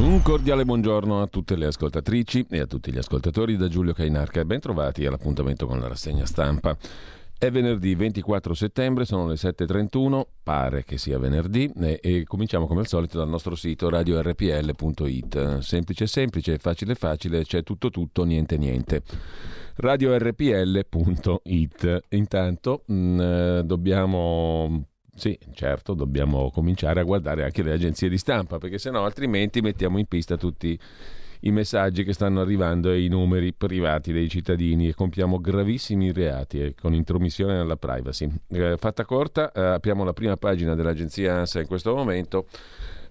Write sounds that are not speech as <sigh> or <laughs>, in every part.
Un cordiale buongiorno a tutte le ascoltatrici e a tutti gli ascoltatori da Giulio Cainarca e ben trovati all'appuntamento con la rassegna stampa. È venerdì 24 settembre, sono le 7.31, pare che sia venerdì e, e, cominciamo come al solito dal nostro sito radiorpl.it. Semplice semplice, facile facile, c'è tutto tutto, niente niente. radiorpl.it. Intanto mh, mm, dobbiamo sì, certo, dobbiamo cominciare a guardare anche le agenzie di stampa, perché sennò altrimenti mettiamo in pista tutti i messaggi che stanno arrivando e i numeri privati dei cittadini e compiamo gravissimi reati eh, con intromissione alla privacy. Eh, fatta corta, eh, apriamo la prima pagina dell'agenzia ANSA in questo momento.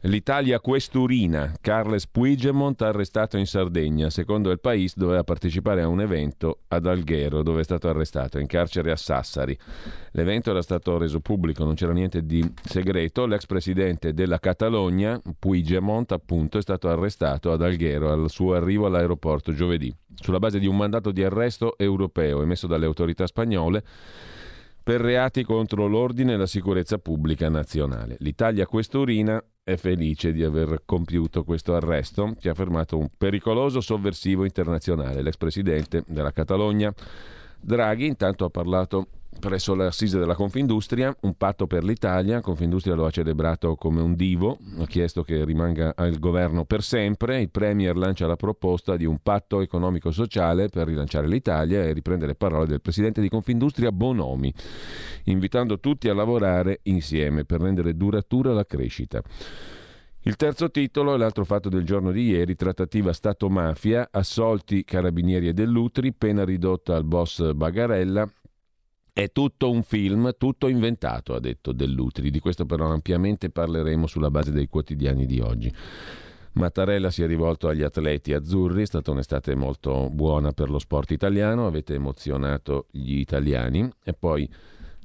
L'Italia questurina, Carles Puigdemont arrestato in Sardegna. Secondo il País doveva partecipare a un evento ad Alghero dove è stato arrestato, in carcere a Sassari. L'evento era stato reso pubblico, non c'era niente di segreto. L'ex presidente della Catalogna, Puigdemont appunto, è stato arrestato ad Alghero al suo arrivo all'aeroporto giovedì, sulla base di un mandato di arresto europeo emesso dalle autorità spagnole per reati contro l'ordine e la sicurezza pubblica nazionale. L'Italia questurina è felice di aver compiuto questo arresto che ha fermato un pericoloso sovversivo internazionale. L'ex presidente della Catalogna, Draghi, intanto ha parlato presso l'assise della Confindustria, un patto per l'Italia. Confindustria lo ha celebrato come un divo, ha chiesto che rimanga al governo per sempre. Il Premier lancia la proposta di un patto economico-sociale per rilanciare l'Italia e riprende le parole del presidente di Confindustria Bonomi, invitando tutti a lavorare insieme per rendere duratura la crescita. Il terzo titolo è l'altro fatto del giorno di ieri, trattativa Stato-mafia, assolti carabinieri e dell'Utri, pena ridotta al boss Bagarella, è tutto un film, tutto inventato, ha detto Dell'Utri. Di questo però ampiamente parleremo sulla base dei quotidiani di oggi. Mattarella si è rivolto agli atleti azzurri, è stata un'estate molto buona per lo sport italiano, avete emozionato gli italiani e poi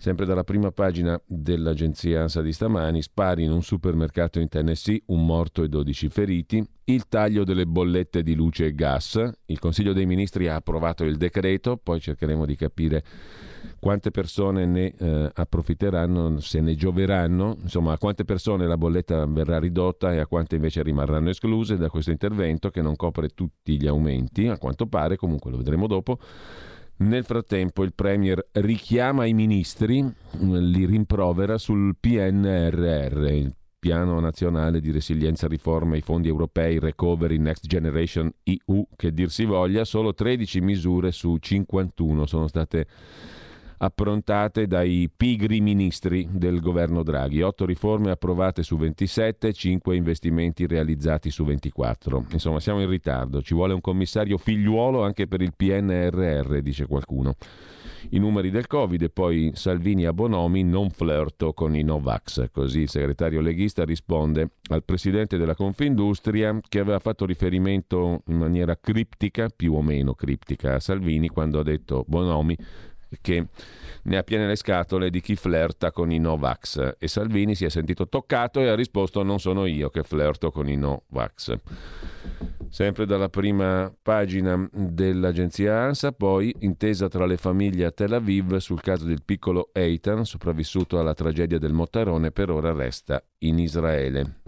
Sempre dalla prima pagina dell'agenzia ANSA di stamani, spari in un supermercato in Tennessee, un morto e 12 feriti, il taglio delle bollette di luce e gas, il Consiglio dei Ministri ha approvato il decreto, poi cercheremo di capire quante persone ne eh, approfitteranno, se ne gioveranno, insomma a quante persone la bolletta verrà ridotta e a quante invece rimarranno escluse da questo intervento che non copre tutti gli aumenti, a quanto pare, comunque lo vedremo dopo. Nel frattempo il Premier richiama i ministri, li rimprovera sul PNRR, il Piano Nazionale di Resilienza, Riforma, i fondi europei, Recovery, Next Generation EU, che dir si voglia, solo 13 misure su 51 sono state approntate dai pigri ministri del governo Draghi. 8 riforme approvate su 27, 5 investimenti realizzati su 24. Insomma, siamo in ritardo. Ci vuole un commissario figliuolo anche per il PNRR, dice qualcuno. I numeri del Covid e poi Salvini a Bonomi non flirto con i Novax. Così il segretario leghista risponde al presidente della Confindustria che aveva fatto riferimento in maniera criptica, più o meno criptica, a Salvini quando ha detto Bonomi che ne ha piene le scatole di chi flirta con i Novax e Salvini si è sentito toccato e ha risposto non sono io che flirto con i Novax. Sempre dalla prima pagina dell'agenzia ANSA, poi intesa tra le famiglie a Tel Aviv sul caso del piccolo Eitan, sopravvissuto alla tragedia del Mottarone, per ora resta in Israele.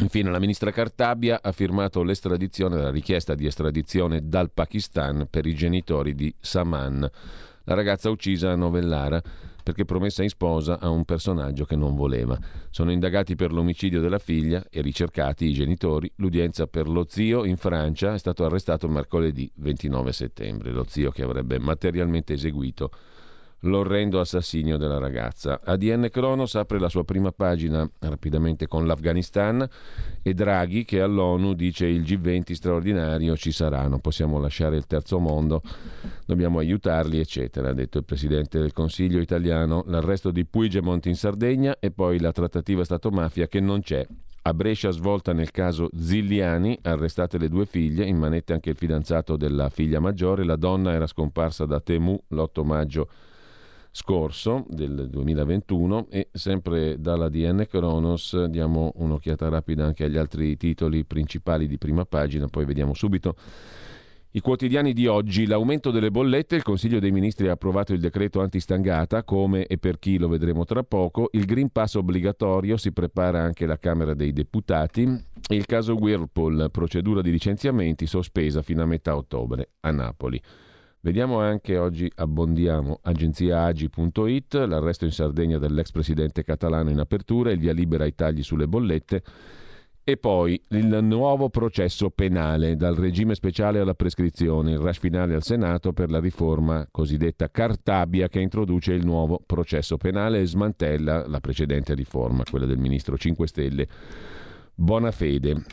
Infine la ministra Cartabia ha firmato l'estradizione, la richiesta di estradizione dal Pakistan per i genitori di Saman la ragazza uccisa a Novellara perché promessa in sposa a un personaggio che non voleva. Sono indagati per l'omicidio della figlia e ricercati i genitori. L'udienza per lo zio in Francia è stato arrestato mercoledì 29 settembre, lo zio che avrebbe materialmente eseguito l'orrendo assassinio della ragazza. ADN Kronos apre la sua prima pagina rapidamente con l'Afghanistan e Draghi che all'ONU dice il G20 straordinario ci sarà, non possiamo lasciare il terzo mondo, dobbiamo aiutarli, eccetera, ha detto il Presidente del Consiglio italiano, l'arresto di Puigdemont in Sardegna e poi la trattativa Stato-mafia che non c'è. A Brescia svolta nel caso Zigliani, arrestate le due figlie, in manette anche il fidanzato della figlia maggiore, la donna era scomparsa da Temu l'8 maggio scorso del 2021 e sempre dalla DN Kronos diamo un'occhiata rapida anche agli altri titoli principali di prima pagina, poi vediamo subito. I quotidiani di oggi, l'aumento delle bollette, il Consiglio dei Ministri ha approvato il decreto antistangata, come e per chi lo vedremo tra poco, il Green Pass obbligatorio, si prepara anche la Camera dei Deputati, Il caso Whirlpool, procedura di licenziamenti sospesa fino a metà ottobre a Napoli. Vediamo anche oggi abbondiamo agenziaagi.it, l'arresto in Sardegna dell'ex presidente catalano in apertura, il via libera ai tagli sulle bollette e poi il nuovo processo penale, dal regime speciale alla prescrizione, il rush finale al Senato per la riforma cosiddetta Cartabia che introduce il nuovo processo penale e smantella la precedente riforma, quella del ministro 5 Stelle Bonafede.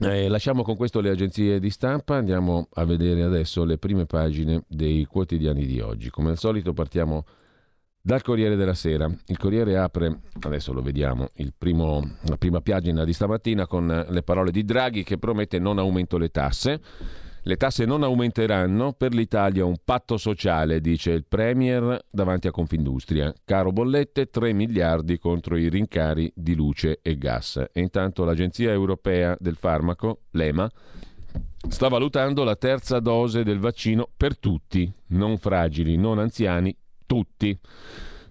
Eh, lasciamo con questo le agenzie di stampa, andiamo a vedere adesso le prime pagine dei quotidiani di oggi. Come al solito partiamo dal Corriere della Sera. Il Corriere apre, adesso lo vediamo, primo, la prima pagina di stamattina con le parole di Draghi che promette non aumento le tasse. Le tasse non aumenteranno, per l'Italia un patto sociale, dice il Premier davanti a Confindustria. Caro bollette, 3 miliardi contro i rincari di luce e gas. E intanto l'Agenzia Europea del Farmaco, l'EMA, sta valutando la terza dose del vaccino per tutti, non fragili, non anziani, tutti.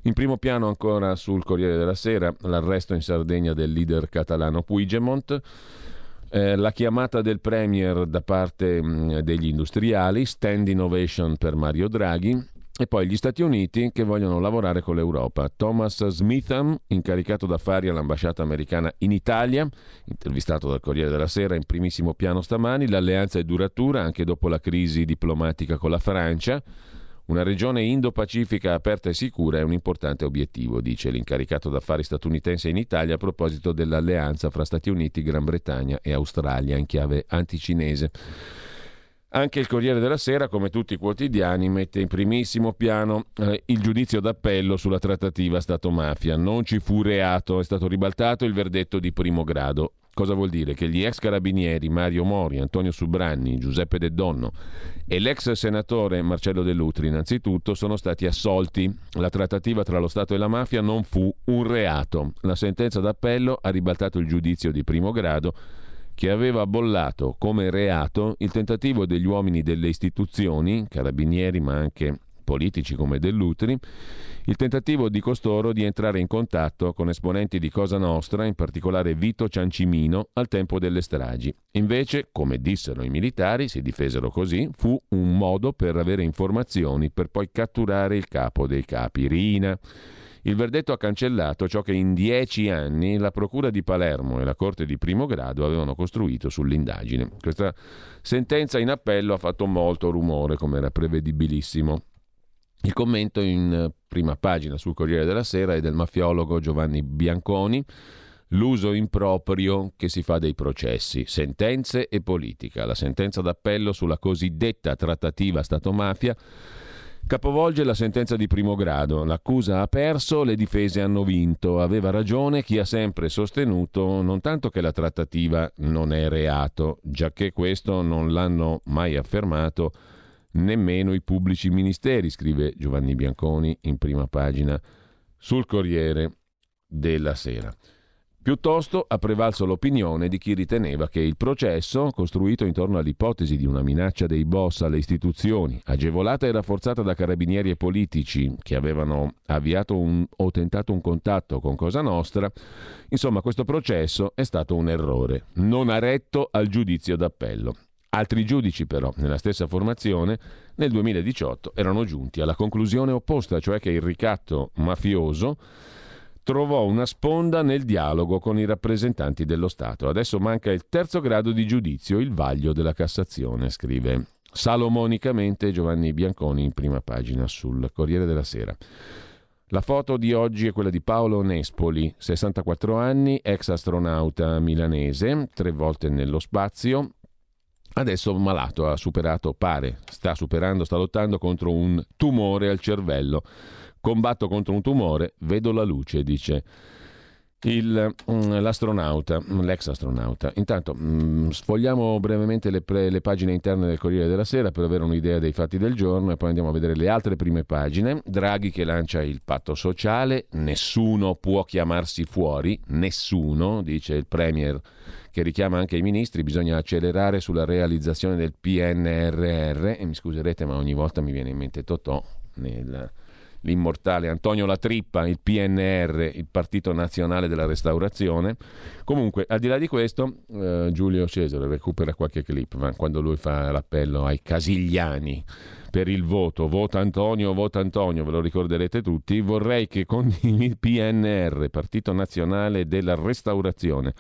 In primo piano ancora sul Corriere della Sera l'arresto in Sardegna del leader catalano Puigdemont, eh, la chiamata del Premier da parte mh, mm, degli industriali, stand innovation per Mario Draghi e poi gli Stati Uniti che vogliono lavorare con l'Europa. Thomas Smitham, incaricato d'affari all'ambasciata americana in Italia, intervistato dal Corriere della Sera in primissimo piano stamani, l'alleanza è duratura anche dopo la crisi diplomatica con la Francia. Una regione indo-pacifica aperta e sicura è un importante obiettivo, dice l'incaricato d'affari statunitense in Italia a proposito dell'alleanza fra Stati Uniti, Gran Bretagna e Australia in chiave anticinese. Anche il Corriere della Sera, come tutti i quotidiani, mette in primissimo piano eh, il giudizio d'appello sulla trattativa Stato-mafia. Non ci fu reato, è stato ribaltato il verdetto di primo grado. Cosa vuol dire? Che gli ex carabinieri Mario Mori, Antonio Subranni, Giuseppe De Donno e l'ex senatore Marcello Dell'Utri innanzitutto sono stati assolti. La trattativa tra lo Stato e la mafia non fu un reato. La sentenza d'appello ha ribaltato il giudizio di primo grado che aveva bollato come reato il tentativo degli uomini delle istituzioni, carabinieri ma anche politici come Dell'Utri, il tentativo di costoro di entrare in contatto con esponenti di Cosa Nostra, in particolare Vito Ciancimino, al tempo delle stragi. Invece, come dissero i militari, si difesero così, fu un modo per avere informazioni per poi catturare il capo dei capi, Rina. Il verdetto ha cancellato ciò che in dieci anni la Procura di Palermo e la Corte di primo grado avevano costruito sull'indagine. Questa sentenza in appello ha fatto molto rumore, come era prevedibilissimo. Il commento in prima pagina sul Corriere della Sera è del mafiologo Giovanni Bianconi. L'uso improprio che si fa dei processi, sentenze e politica. La sentenza d'appello sulla cosiddetta trattativa Stato-mafia capovolge la sentenza di primo grado. L'accusa ha perso, le difese hanno vinto. Aveva ragione chi ha sempre sostenuto non tanto che la trattativa non è reato, giacché questo non l'hanno mai affermato nemmeno i pubblici ministeri, scrive Giovanni Bianconi in prima pagina sul Corriere della Sera. Piuttosto ha prevalso l'opinione di chi riteneva che il processo, costruito intorno all'ipotesi di una minaccia dei boss alle istituzioni, agevolata e rafforzata da carabinieri e politici che avevano avviato un, o tentato un contatto con Cosa Nostra, insomma questo processo è stato un errore, non ha retto al giudizio d'appello. Altri giudici però, nella stessa formazione, nel 2018 erano giunti alla conclusione opposta, cioè che il ricatto mafioso trovò una sponda nel dialogo con i rappresentanti dello Stato. Adesso manca il terzo grado di giudizio, il vaglio della Cassazione, scrive salomonicamente Giovanni Bianconi in prima pagina sul Corriere della Sera. La foto di oggi è quella di Paolo Nespoli, 64 anni, ex astronauta milanese, tre volte nello spazio, Adesso malato, ha superato, pare, sta superando, sta lottando contro un tumore al cervello. Combatto contro un tumore, vedo la luce, dice il, mm, l'astronauta, l'ex astronauta. Intanto mm, sfogliamo brevemente le, pre, le, pagine interne del Corriere della Sera per avere un'idea dei fatti del giorno e poi andiamo a vedere le altre prime pagine. Draghi che lancia il patto sociale, nessuno può chiamarsi fuori, nessuno, dice il Premier che richiama anche i ministri, bisogna accelerare sulla realizzazione del PNRR e mi scuserete ma ogni volta mi viene in mente Totò nel l'immortale Antonio Latrippa, il PNR, il Partito Nazionale della Restaurazione. Comunque, al di là di questo, eh, Giulio Cesare recupera qualche clip ma quando lui fa l'appello ai casigliani per il voto, vota Antonio, vota Antonio, ve lo ricorderete tutti, vorrei che con il PNR, Partito Nazionale della Restaurazione,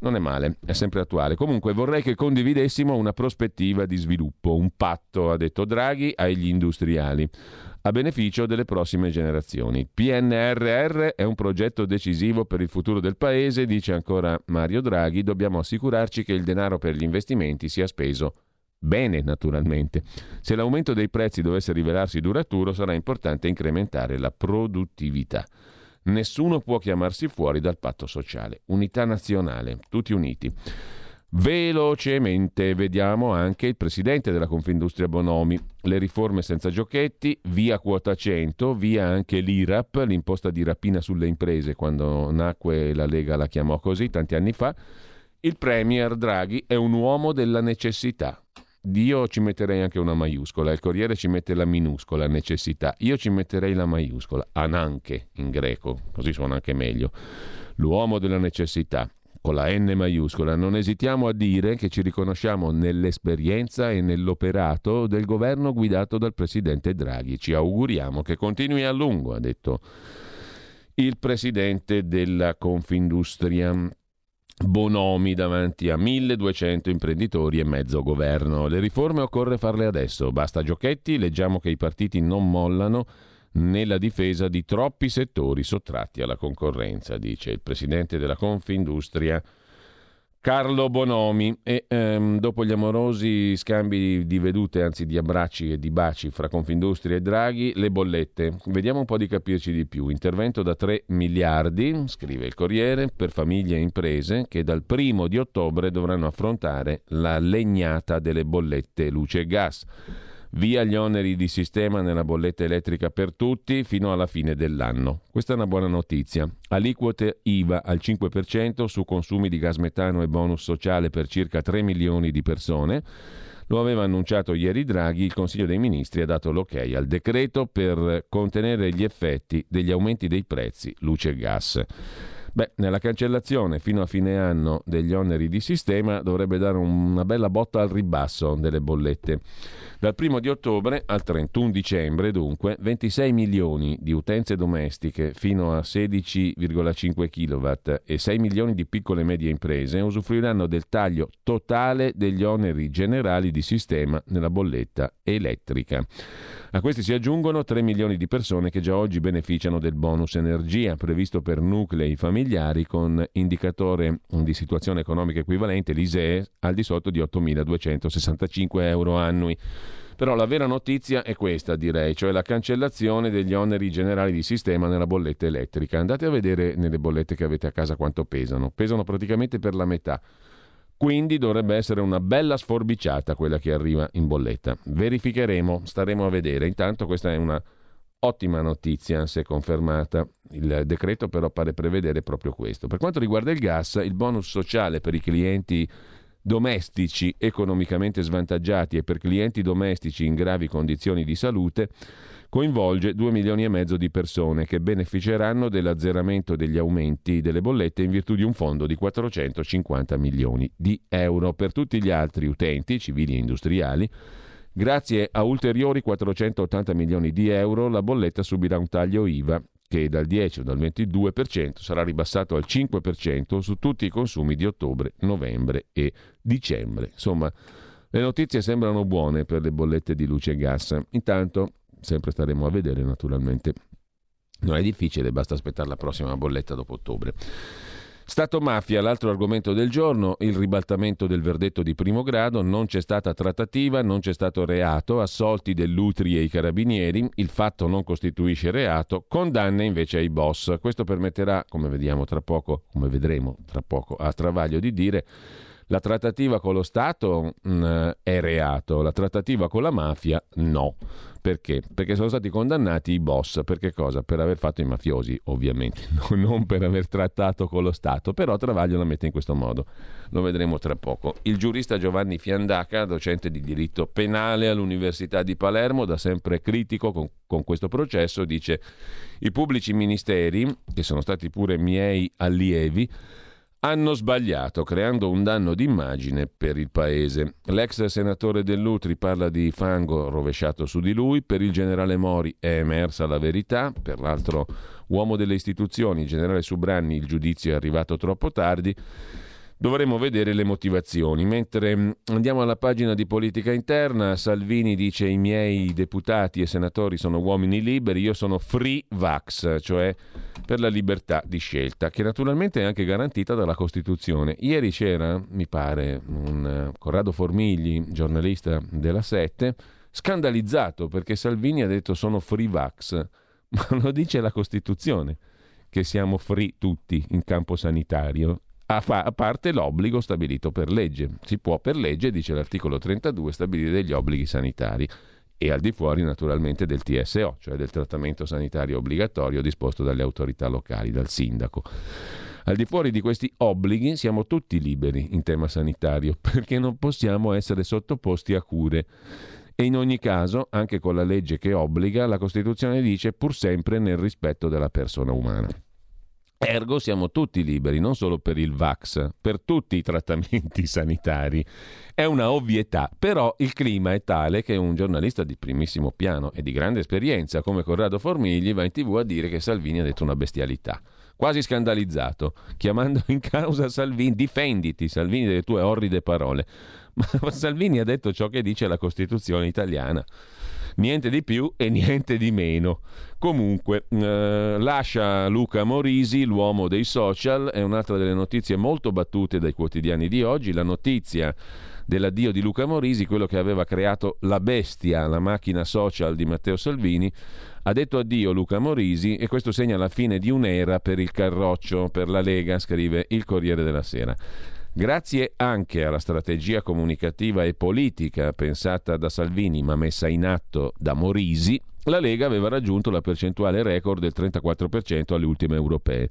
non è male, è sempre attuale. Comunque vorrei che condividessimo una prospettiva di sviluppo, un patto, ha detto Draghi, agli industriali a beneficio delle prossime generazioni. PNRR è un progetto decisivo per il futuro del Paese, dice ancora Mario Draghi, dobbiamo assicurarci che il denaro per gli investimenti sia speso bene, naturalmente. Se l'aumento dei prezzi dovesse rivelarsi duraturo, sarà importante incrementare la produttività. Nessuno può chiamarsi fuori dal patto sociale. Unità nazionale, tutti uniti. Velocemente vediamo anche il presidente della Confindustria Bonomi. Le riforme senza giochetti, via quota 100, via anche l'IRAP, l'imposta di rapina sulle imprese, quando nacque la Lega la chiamò così tanti anni fa. Il Premier Draghi è un uomo della necessità. Dio ci metterei anche una maiuscola, il Corriere ci mette la minuscola, necessità. Io ci metterei la maiuscola, ananche in greco, così suona anche meglio. L'uomo della necessità con la N maiuscola, non esitiamo a dire che ci riconosciamo nell'esperienza e nell'operato del governo guidato dal presidente Draghi. Ci auguriamo che continui a lungo, ha detto il presidente della Confindustria. Bonomi davanti a 1200 imprenditori e mezzo governo. Le riforme occorre farle adesso, basta giochetti, leggiamo che i partiti non mollano nella difesa di troppi settori sottratti alla concorrenza, dice il presidente della Confindustria Carlo Bonomi. E ehm, dopo gli amorosi scambi di vedute, anzi di abbracci e di baci fra Confindustria e Draghi, le bollette. Vediamo un po' di capirci di più. Intervento da 3 miliardi, scrive il Corriere, per famiglie e imprese che dal primo di ottobre dovranno affrontare la legnata delle bollette luce e gas. Via gli oneri di sistema nella bolletta elettrica per tutti fino alla fine dell'anno. Questa è una buona notizia. Aliquote IVA al 5% su consumi di gas metano e bonus sociale per circa 3 milioni di persone. Lo aveva annunciato ieri Draghi, il Consiglio dei Ministri ha dato l'ok al decreto per contenere gli effetti degli aumenti dei prezzi luce e gas. Beh, nella cancellazione fino a fine anno degli oneri di sistema dovrebbe dare una bella botta al ribasso delle bollette. Dal 1 di ottobre al 31 dicembre, dunque, 26 milioni di utenze domestiche fino a 16,5 kW e 6 milioni di piccole e medie imprese usufruiranno del taglio totale degli oneri generali di sistema nella bolletta elettrica. A questi si aggiungono 3 milioni di persone che già oggi beneficiano del bonus energia previsto per nuclei familiari con indicatore di situazione economica equivalente, l'ISEE, al di sotto di 8.265 euro annui. Però la vera notizia è questa, direi, cioè la cancellazione degli oneri generali di sistema nella bolletta elettrica. Andate a vedere nelle bollette che avete a casa quanto pesano. Pesano praticamente per la metà. Quindi dovrebbe essere una bella sforbiciata quella che arriva in bolletta. Verificheremo, staremo a vedere. Intanto questa è una ottima notizia se confermata. Il decreto però pare prevedere proprio questo. Per quanto riguarda il gas, il bonus sociale per i clienti domestici economicamente svantaggiati e per clienti domestici in gravi condizioni di salute coinvolge 2 milioni e mezzo di persone che beneficeranno dell'azzeramento degli aumenti delle bollette in virtù di un fondo di 450 milioni di euro. Per tutti gli altri utenti, civili e industriali, grazie a ulteriori 480 milioni di euro, la bolletta subirà un taglio IVA che dal 10 o dal 22% sarà ribassato al 5% su tutti i consumi di ottobre, novembre e dicembre. Insomma, le notizie sembrano buone per le bollette di luce e gas. Intanto, sempre staremo a vedere naturalmente. Non è difficile, basta aspettare la prossima bolletta dopo ottobre. Stato mafia, l'altro argomento del giorno, il ribaltamento del verdetto di primo grado, non c'è stata trattativa, non c'è stato reato, assolti dell'Utri e i carabinieri, il fatto non costituisce reato, condanne invece ai boss. Questo permetterà, come vediamo tra poco, come vedremo tra poco, a Travaglio di dire La trattativa con lo Stato mh, mm, è reato, la trattativa con la mafia no. Perché? Perché sono stati condannati i boss. Per che cosa? Per aver fatto i mafiosi, ovviamente, <laughs> non per aver trattato con lo Stato. Però Travaglio la mette in questo modo. Lo vedremo tra poco. Il giurista Giovanni Fiandaca, docente di diritto penale all'Università di Palermo, da sempre critico con, con questo processo, dice i pubblici ministeri, che sono stati pure miei allievi, hanno sbagliato creando un danno d'immagine per il paese. L'ex senatore Dell'Utri parla di fango rovesciato su di lui, per il generale Mori è emersa la verità, per l'altro uomo delle istituzioni, il generale Subranni, il giudizio è arrivato troppo tardi dovremo vedere le motivazioni. Mentre mm, andiamo alla pagina di politica interna, Salvini dice i miei deputati e senatori sono uomini liberi, io sono free vax, cioè per la libertà di scelta, che naturalmente è anche garantita dalla Costituzione. Ieri c'era, mi pare, un uh, Corrado Formigli, giornalista della Sette, scandalizzato perché Salvini ha detto sono free vax, <laughs> ma lo dice la Costituzione che siamo free tutti in campo sanitario a, fa- a, parte l'obbligo stabilito per legge. Si può per legge, dice l'articolo 32, stabilire degli obblighi sanitari e al di fuori naturalmente del TSO, cioè del trattamento sanitario obbligatorio disposto dalle autorità locali, dal sindaco. Al di fuori di questi obblighi siamo tutti liberi in tema sanitario <laughs> perché non possiamo essere sottoposti a cure. E in ogni caso, anche con la legge che obbliga, la Costituzione dice pur sempre nel rispetto della persona umana. Ergo siamo tutti liberi, non solo per il VAX, per tutti i trattamenti <laughs> sanitari. È una ovvietà, però il clima è tale che un giornalista di primissimo piano e di grande esperienza come Corrado Formigli va in tv a dire che Salvini ha detto una bestialità. Quasi scandalizzato, chiamando in causa Salvini, difenditi Salvini delle tue orride parole. <laughs> Ma Salvini ha detto ciò che dice la Costituzione italiana niente di più e niente di meno. Comunque, eh, lascia Luca Morisi, l'uomo dei social, è un'altra delle notizie molto battute dai quotidiani di oggi, la notizia dell'addio di Luca Morisi, quello che aveva creato la bestia, la macchina social di Matteo Salvini, ha detto addio Luca Morisi e questo segna la fine di un'era per il carroccio, per la Lega, scrive il Corriere della Sera. Grazie anche alla strategia comunicativa e politica pensata da Salvini ma messa in atto da Morisi, la Lega aveva raggiunto la percentuale record del 34% alle ultime europee.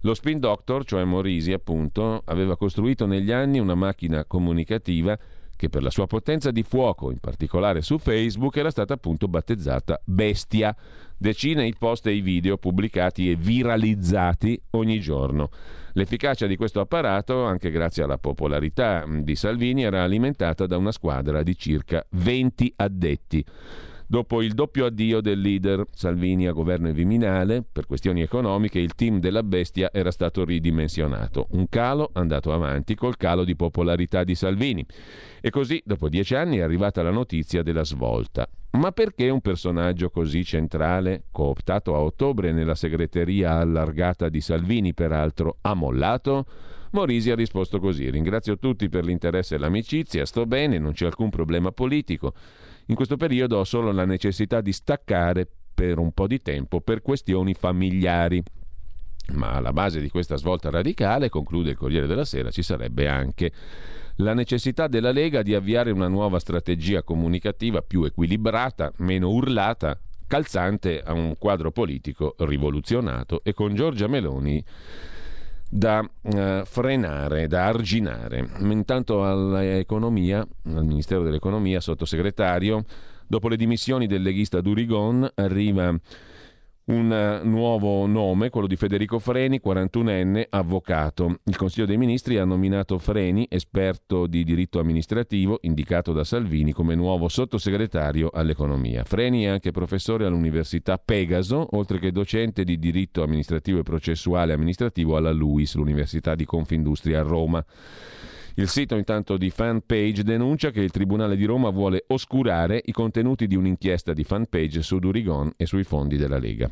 Lo spin doctor, cioè Morisi appunto, aveva costruito negli anni una macchina comunicativa che per la sua potenza di fuoco, in particolare su Facebook, era stata appunto battezzata Bestia. Decine i post e i video pubblicati e viralizzati ogni giorno. L'efficacia di questo apparato, anche grazie alla popolarità di Salvini, era alimentata da una squadra di circa 20 addetti. Dopo il doppio addio del leader Salvini a governo e Viminale, per questioni economiche, il team della bestia era stato ridimensionato. Un calo andato avanti col calo di popolarità di Salvini. E così, dopo dieci anni, è arrivata la notizia della svolta. Ma perché un personaggio così centrale, cooptato a ottobre nella segreteria allargata di Salvini, peraltro, ha mollato? Morisi ha risposto così: Ringrazio tutti per l'interesse e l'amicizia, sto bene, non c'è alcun problema politico. In questo periodo ho solo la necessità di staccare per un po' di tempo per questioni familiari. Ma alla base di questa svolta radicale, conclude il Corriere della Sera, ci sarebbe anche la necessità della Lega di avviare una nuova strategia comunicativa più equilibrata, meno urlata, calzante a un quadro politico rivoluzionato e con Giorgia Meloni da uh, frenare, da arginare. Intanto all'economia, al Ministero dell'Economia, sottosegretario, dopo le dimissioni del leghista Durigon, arriva un eh, nuovo nome, quello di Federico Freni, 41enne, avvocato. Il Consiglio dei Ministri ha nominato Freni, esperto di diritto amministrativo, indicato da Salvini come nuovo sottosegretario all'economia. Freni è anche professore all'Università Pegaso, oltre che docente di diritto amministrativo e processuale amministrativo alla LUIS, l'Università di Confindustria a Roma. Il sito intanto di Fanpage denuncia che il Tribunale di Roma vuole oscurare i contenuti di un'inchiesta di Fanpage su Durigon e sui fondi della Lega.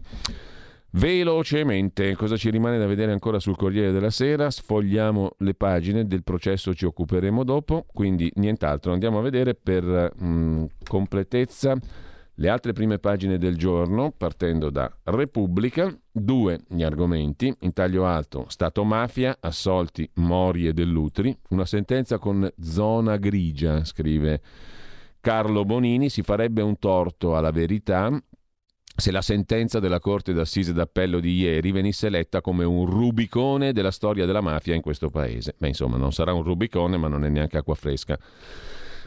Velocemente, cosa ci rimane da vedere ancora sul Corriere della Sera? Sfogliamo le pagine del processo, ci occuperemo dopo, quindi nient'altro. Andiamo a vedere per mh, mm, completezza Le altre prime pagine del giorno, partendo da Repubblica, due gli argomenti, in taglio alto, Stato mafia, assolti Mori e Dell'Utri, una sentenza con zona grigia, scrive Carlo Bonini, si farebbe un torto alla verità se la sentenza della Corte d'Assise d'Appello di ieri venisse letta come un rubicone della storia della mafia in questo paese. Beh, insomma, non sarà un rubicone, ma non è neanche acqua fresca.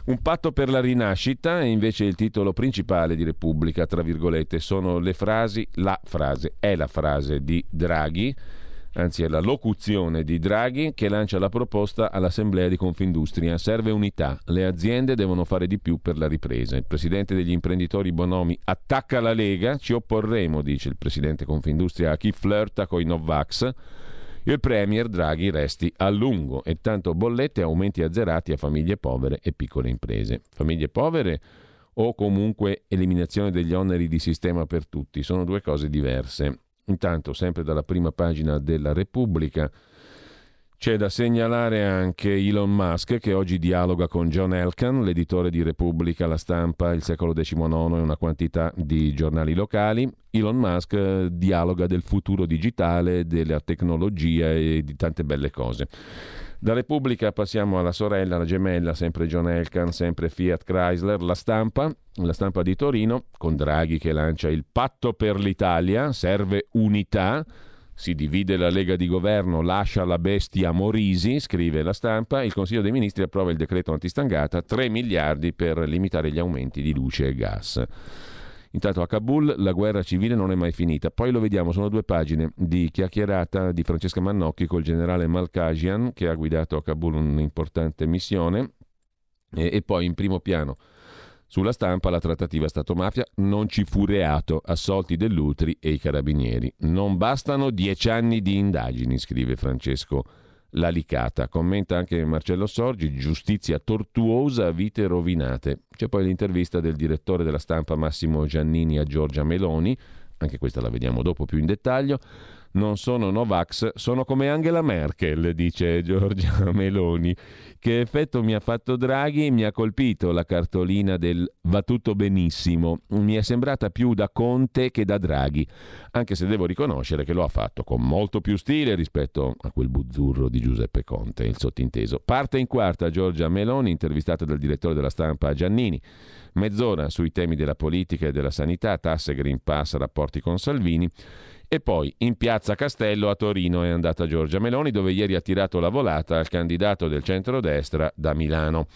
Un patto per la rinascita è invece il titolo principale di Repubblica, tra virgolette, sono le frasi, la frase, è la frase di Draghi, anzi è la locuzione di Draghi che lancia la proposta all'Assemblea di Confindustria. Serve unità, le aziende devono fare di più per la ripresa. Il presidente degli imprenditori Bonomi attacca la Lega, ci opporremo, dice il presidente Confindustria, a chi flirta con i Novax il Premier Draghi resti a lungo e tanto bollette e aumenti azzerati a famiglie povere e piccole imprese. Famiglie povere o comunque eliminazione degli oneri di sistema per tutti sono due cose diverse. Intanto, sempre dalla prima pagina della Repubblica, c'è da segnalare anche Elon Musk che oggi dialoga con John Elkan, l'editore di Repubblica, La Stampa, Il secolo XIX e una quantità di giornali locali. Elon Musk eh, dialoga del futuro digitale, della tecnologia e di tante belle cose. Da Repubblica passiamo alla sorella, la gemella, sempre John Elkan, sempre Fiat Chrysler, La Stampa, la Stampa di Torino, con Draghi che lancia il patto per l'Italia, serve unità si divide la Lega di governo, lascia la bestia Morisi, scrive la stampa, il Consiglio dei Ministri approva il decreto antistangata, 3 miliardi per limitare gli aumenti di luce e gas. Intanto a Kabul la guerra civile non è mai finita. Poi lo vediamo, sono due pagine di chiacchierata di Francesca Mannocchi col generale Malkasian che ha guidato a Kabul un'importante missione e, e poi in primo piano sulla stampa la trattativa Stato-mafia non ci fu reato, assolti dell'Utri e i carabinieri. Non bastano dieci anni di indagini, scrive Francesco Lalicata. Commenta anche Marcello Sorgi, giustizia tortuosa, vite rovinate. C'è poi l'intervista del direttore della stampa Massimo Giannini a Giorgia Meloni, anche questa la vediamo dopo più in dettaglio non sono Novax, sono come Angela Merkel, dice Giorgia <laughs> Meloni. Che effetto mi ha fatto Draghi? Mi ha colpito la cartolina del va tutto benissimo. Mi è sembrata più da Conte che da Draghi, anche se devo riconoscere che lo ha fatto con molto più stile rispetto a quel buzzurro di Giuseppe Conte, il sottinteso. Parte in quarta Giorgia Meloni, intervistata dal direttore della stampa Giannini. Mezz'ora sui temi della politica e della sanità, tasse, Green Pass, rapporti con Salvini. E poi in piazza Castello a Torino è andata Giorgia Meloni, dove ieri ha tirato la volata al candidato del centrodestra da Milano.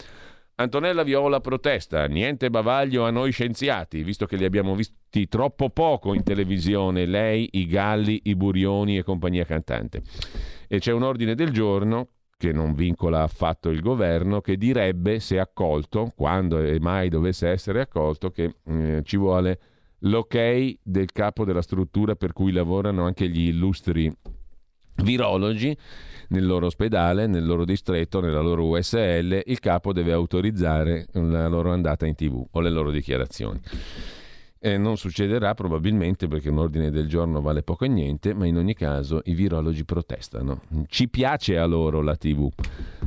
Antonella Viola protesta, niente bavaglio a noi scienziati, visto che li abbiamo visti troppo poco in televisione, lei, i Galli, i Burioni e compagnia cantante. E c'è un ordine del giorno che non vincola affatto il governo, che direbbe, se accolto, quando e mai dovesse essere accolto, che eh, ci vuole l'ok del capo della struttura per cui lavorano anche gli illustri virologi nel loro ospedale, nel loro distretto, nella loro USL, il capo deve autorizzare la loro andata in tv o le loro dichiarazioni. Eh, non succederà probabilmente perché un ordine del giorno vale poco e niente, ma in ogni caso i virologi protestano. Ci piace a loro la TV,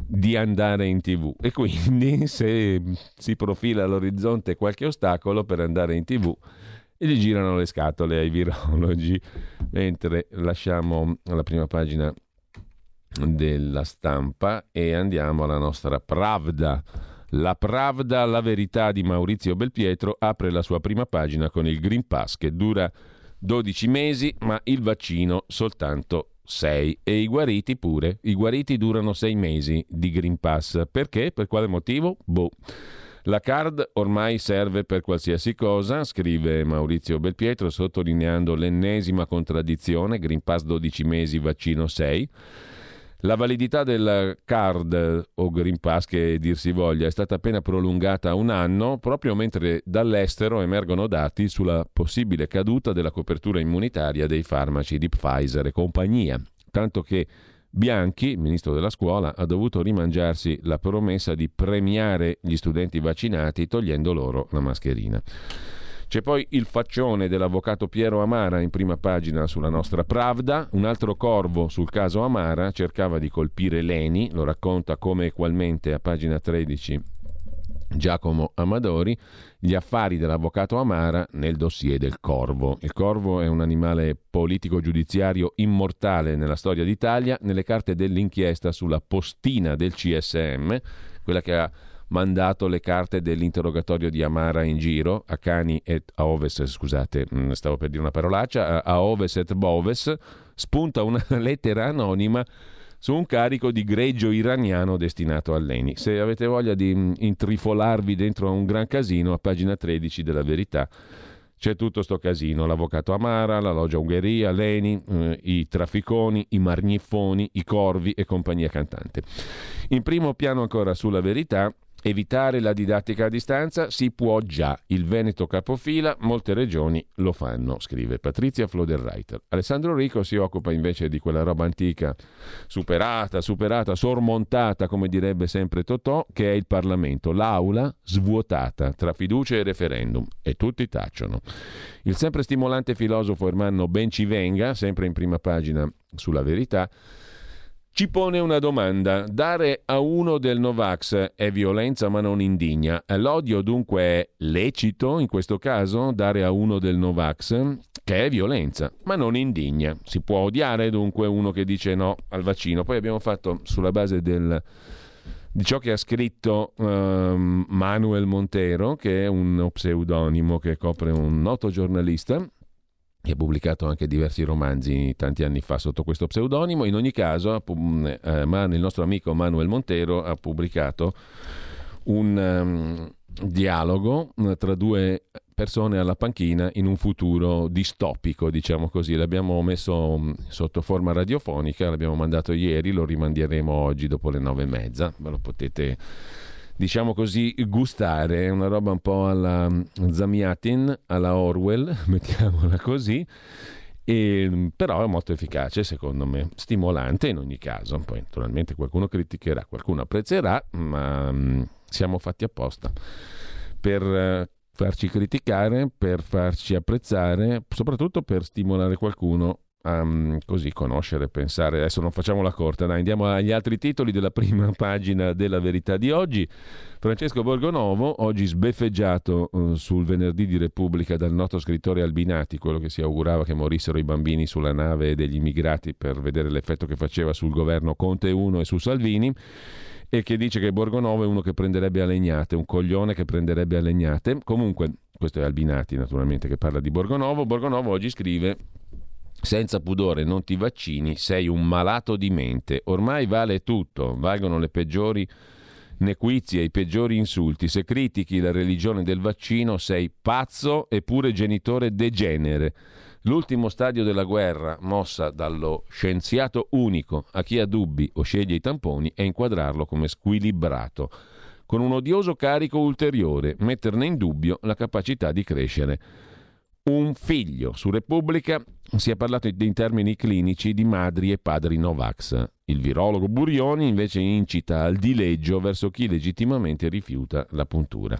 di andare in TV e quindi <laughs> se si profila all'orizzonte qualche ostacolo per andare in TV, e gli girano le scatole ai virologi. Mentre lasciamo la prima pagina della stampa e andiamo alla nostra Pravda. La Pravda, la verità di Maurizio Belpietro, apre la sua prima pagina con il Green Pass che dura 12 mesi, ma il vaccino soltanto 6 e i guariti pure. I guariti durano 6 mesi di Green Pass. Perché? Per quale motivo? Boh. La card ormai serve per qualsiasi cosa, scrive Maurizio Belpietro, sottolineando l'ennesima contraddizione, Green Pass 12 mesi, vaccino 6. La validità della card o Green Pass, che dir si voglia, è stata appena prolungata a un anno, proprio mentre dall'estero emergono dati sulla possibile caduta della copertura immunitaria dei farmaci di Pfizer e compagnia. Tanto che Bianchi, ministro della scuola, ha dovuto rimangiarsi la promessa di premiare gli studenti vaccinati togliendo loro la mascherina. C'è poi il faccione dell'avvocato Piero Amara in prima pagina sulla nostra Pravda, un altro corvo sul caso Amara cercava di colpire Leni, lo racconta come equalmente a pagina 13 Giacomo Amadori, gli affari dell'avvocato Amara nel dossier del Corvo. Il Corvo è un animale politico-giudiziario immortale nella storia d'Italia. Nelle carte dell'inchiesta sulla postina del CSM, quella che ha mandato le carte dell'interrogatorio di Amara in giro a cani et a oves, scusate, mm, stavo per dire una parolaccia, a oves et boves, spunta una <laughs> lettera anonima su un carico di greggio iraniano destinato a Leni. Se avete voglia di mm, intrifolarvi dentro a un gran casino, a pagina 13 della Verità c'è tutto sto casino, l'avvocato Amara, la loggia Ungheria, Leni, eh, i trafficoni, i margnifoni, i corvi e compagnia cantante. In primo piano ancora sulla verità Evitare la didattica a distanza si può già. Il Veneto capofila, molte regioni lo fanno, scrive Patrizia Floderreiter. Alessandro Rico si occupa invece di quella roba antica, superata, superata, sormontata, come direbbe sempre Totò, che è il Parlamento, l'aula svuotata tra fiducia e referendum. E tutti tacciono. Il sempre stimolante filosofo Ermanno Bencivenga, sempre in prima pagina sulla verità, ci pone una domanda. Dare a uno del Novax è violenza ma non indigna. L'odio dunque è lecito in questo caso? Dare a uno del Novax? Che è violenza ma non indigna. Si può odiare dunque uno che dice no al vaccino. Poi abbiamo fatto sulla base del, di ciò che ha scritto um, Manuel Montero, che è uno pseudonimo che copre un noto giornalista che ha pubblicato anche diversi romanzi tanti anni fa sotto questo pseudonimo. In ogni caso, eh, il nostro amico Manuel Montero ha pubblicato un um, dialogo eh, tra due persone alla panchina in un futuro distopico, diciamo così. L'abbiamo messo mm, sotto forma radiofonica, l'abbiamo mandato ieri, lo rimanderemo oggi dopo le nove e mezza. Ve lo potete diciamo così, gustare, è una roba un po' alla mm, Zamiatin, alla Orwell, <laughs> mettiamola così, e, però è molto efficace secondo me, stimolante in ogni caso, poi naturalmente qualcuno criticherà, qualcuno apprezzerà, ma um, siamo fatti apposta per uh, farci criticare, per farci apprezzare, soprattutto per stimolare qualcuno um, così conoscere, pensare. Adesso non facciamo la corta, dai, andiamo agli altri titoli della prima <laughs> pagina della verità di oggi. Francesco Borgonovo, oggi sbeffeggiato uh, sul venerdì di Repubblica dal noto scrittore Albinati, quello che si augurava che morissero i bambini sulla nave degli immigrati per vedere l'effetto che faceva sul governo Conte 1 e su Salvini e che dice che Borgonovo è uno che prenderebbe a legnate, un coglione che prenderebbe a legnate. Comunque, questo è Albinati naturalmente che parla di Borgonovo. Borgonovo oggi scrive senza pudore non ti vaccini, sei un malato di mente. Ormai vale tutto, valgono le peggiori nequizie, i peggiori insulti. Se critichi la religione del vaccino sei pazzo eppure genitore degenere. L'ultimo stadio della guerra, mossa dallo scienziato unico a chi ha dubbi o sceglie i tamponi, è inquadrarlo come squilibrato, con un odioso carico ulteriore, metterne in dubbio la capacità di crescere un figlio. Su Repubblica si è parlato in termini clinici di madri e padri Novax. Il virologo Burioni invece incita al dileggio verso chi legittimamente rifiuta la puntura.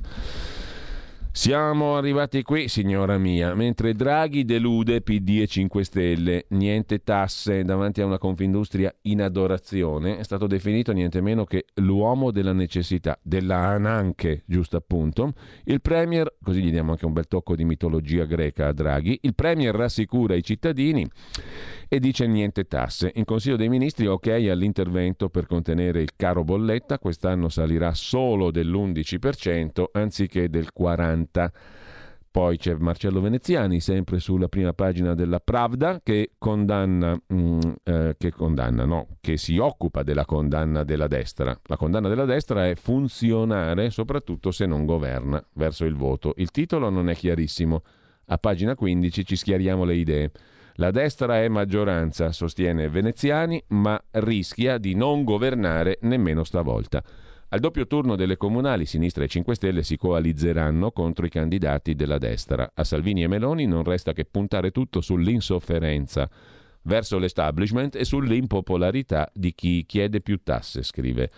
Siamo arrivati qui, signora mia, mentre Draghi delude PD e 5 Stelle, niente tasse davanti a una confindustria in adorazione, è stato definito niente meno che l'uomo della necessità, della ananche, giusto appunto. Il Premier, così gli diamo anche un bel tocco di mitologia greca a Draghi, il Premier rassicura i cittadini e dice niente tasse. In Consiglio dei Ministri ok all'intervento per contenere il caro bolletta, quest'anno salirà solo dell'11% anziché del 40%. Poi c'è Marcello Veneziani, sempre sulla prima pagina della Pravda, che condanna, mm, eh, che condanna, no, che si occupa della condanna della destra. La condanna della destra è funzionare, soprattutto se non governa, verso il voto. Il titolo non è chiarissimo. A pagina 15 ci schiariamo le idee. La destra è maggioranza, sostiene Veneziani, ma rischia di non governare nemmeno stavolta. Al doppio turno delle comunali, Sinistra e 5 Stelle si coalizzeranno contro i candidati della destra. A Salvini e Meloni non resta che puntare tutto sull'insofferenza verso l'establishment e sull'impopolarità di chi chiede più tasse, scrive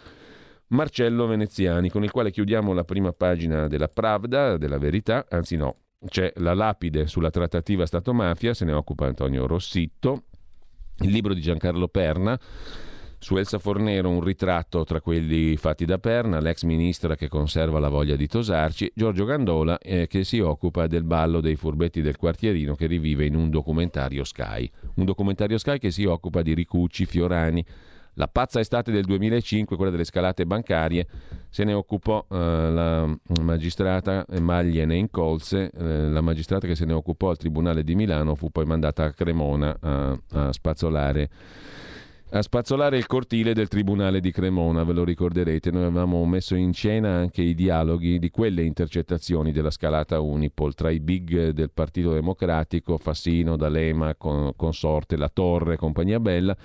Marcello Veneziani, con il quale chiudiamo la prima pagina della Pravda, della verità, anzi no, c'è la lapide sulla trattativa Stato-mafia, se ne occupa Antonio Rossitto, il libro di Giancarlo Perna Su Elsa Fornero un ritratto tra quelli fatti da Perna, l'ex ministra che conserva la voglia di tosarci, Giorgio Gandola eh, che si occupa del ballo dei furbetti del quartierino che rivive in un documentario Sky. Un documentario Sky che si occupa di Ricucci, Fiorani, la pazza estate del 2005, quella delle scalate bancarie, se ne occupò eh, la magistrata Magliene Incolse, eh, la magistrata che se ne occupò al Tribunale di Milano fu poi mandata a Cremona a, a spazzolare a spazzolare il cortile del Tribunale di Cremona, ve lo ricorderete, noi avevamo messo in scena anche i dialoghi di quelle intercettazioni della scalata Unipol tra i big del Partito Democratico, Fassino, D'Alema, Consorte, La Torre, compagnia bella.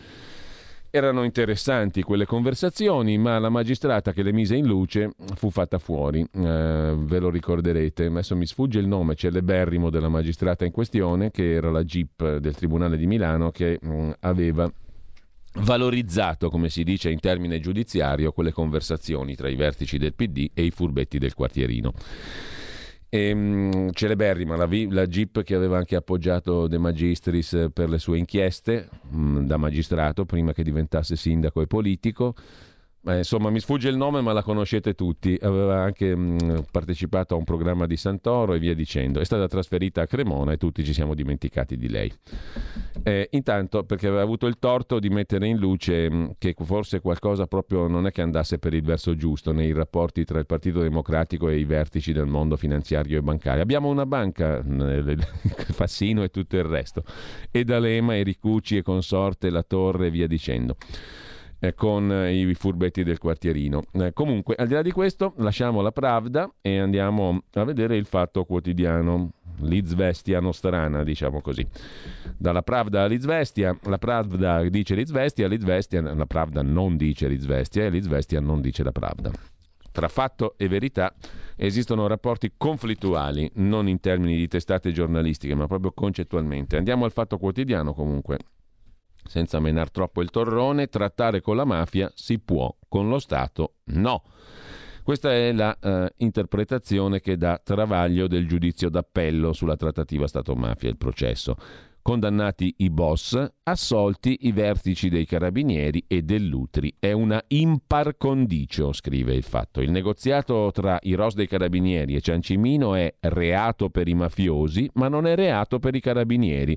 Erano interessanti quelle conversazioni, ma la magistrata che le mise in luce fu fatta fuori, eh, ve lo ricorderete. Adesso mi sfugge il nome celeberrimo della magistrata in questione, che era la GIP del Tribunale di Milano, che mh, mm, aveva valorizzato, come si dice in termine giudiziario, quelle conversazioni tra i vertici del PD e i furbetti del quartierino. E, um, celeberrima la, la Jeep che aveva anche appoggiato De Magistris per le sue inchieste um, da magistrato prima che diventasse sindaco e politico eh, insomma, mi sfugge il nome, ma la conoscete tutti. Aveva anche mh, partecipato a un programma di Santoro e via dicendo. È stata trasferita a Cremona e tutti ci siamo dimenticati di lei. Eh, intanto, perché aveva avuto il torto di mettere in luce mh, che forse qualcosa proprio non è che andasse per il verso giusto nei rapporti tra il Partito Democratico e i vertici del mondo finanziario e bancario. Abbiamo una banca, Fassino e tutto il resto, e D'Alema, e Ricucci e consorte, la Torre e via dicendo eh, con eh, i furbetti del quartierino. Eh, comunque, al di là di questo, lasciamo la Pravda e andiamo a vedere il fatto quotidiano. L'Izvestia nostrana, diciamo così. Dalla Pravda all'Izvestia, la Pravda dice l'Izvestia, l'Izvestia, la Pravda non dice l'Izvestia e l'Izvestia non dice la Pravda. Tra fatto e verità esistono rapporti conflittuali, non in termini di testate giornalistiche, ma proprio concettualmente. Andiamo al fatto quotidiano comunque senza menar troppo il torrone, trattare con la mafia si può, con lo Stato no. Questa è la uh, interpretazione che dà Travaglio del giudizio d'appello sulla trattativa Stato-mafia, il processo. Condannati i boss, assolti i vertici dei carabinieri e dell'Utri. È una impar condicio, scrive il fatto. Il negoziato tra i ROS dei carabinieri e Ciancimino è reato per i mafiosi, ma non è reato per i carabinieri.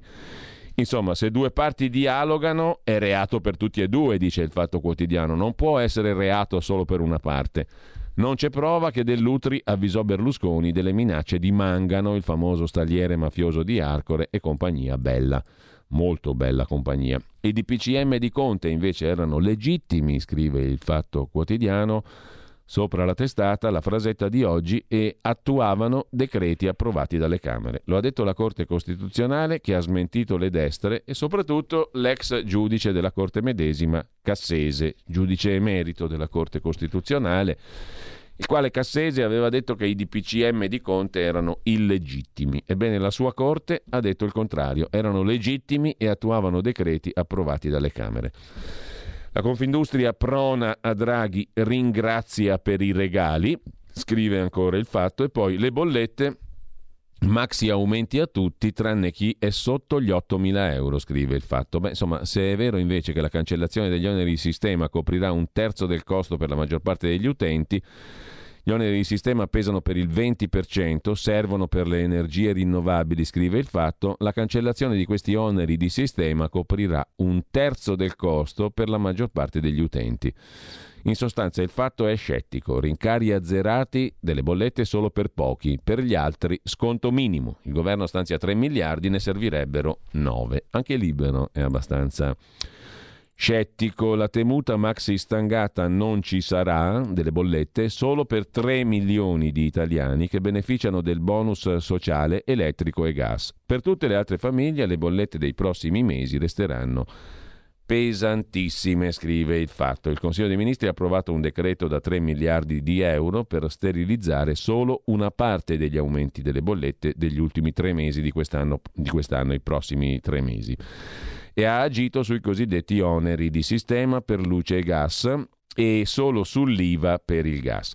Insomma, se due parti dialogano è reato per tutti e due, dice il Fatto Quotidiano, non può essere reato solo per una parte. Non c'è prova che Dell'Utri avvisò Berlusconi delle minacce di Mangano, il famoso stagliere mafioso di Arcore e compagnia bella. Molto bella compagnia. I DPCM di Conte invece erano legittimi, scrive il Fatto Quotidiano sopra la testata la frasetta di oggi e attuavano decreti approvati dalle Camere. Lo ha detto la Corte Costituzionale che ha smentito le destre e soprattutto l'ex giudice della Corte medesima Cassese, giudice emerito della Corte Costituzionale, il quale Cassese aveva detto che i DPCM di Conte erano illegittimi. Ebbene, la sua Corte ha detto il contrario, erano legittimi e attuavano decreti approvati dalle Camere. La Confindustria prona a Draghi ringrazia per i regali, scrive ancora il fatto, e poi le bollette Maxi aumenti a tutti tranne chi è sotto gli 8.000 euro, scrive il fatto. Beh, insomma, se è vero invece che la cancellazione degli oneri di sistema coprirà un terzo del costo per la maggior parte degli utenti, gli oneri di sistema pesano per il 20%, servono per le energie rinnovabili, scrive il fatto. La cancellazione di questi oneri di sistema coprirà un terzo del costo per la maggior parte degli utenti. In sostanza il fatto è scettico, rincari azzerati delle bollette solo per pochi, per gli altri sconto minimo. Il governo stanzia 3 miliardi, ne servirebbero 9. Anche Libero è abbastanza Scettico, la temuta maxi stangata non ci sarà delle bollette solo per 3 milioni di italiani che beneficiano del bonus sociale elettrico e gas. Per tutte le altre famiglie le bollette dei prossimi mesi resteranno pesantissime, scrive il fatto. Il Consiglio dei Ministri ha approvato un decreto da 3 miliardi di euro per sterilizzare solo una parte degli aumenti delle bollette degli ultimi tre mesi di quest'anno, di quest'anno i prossimi tre mesi e ha agito sui cosiddetti oneri di sistema per luce e gas e solo sull'IVA per il gas.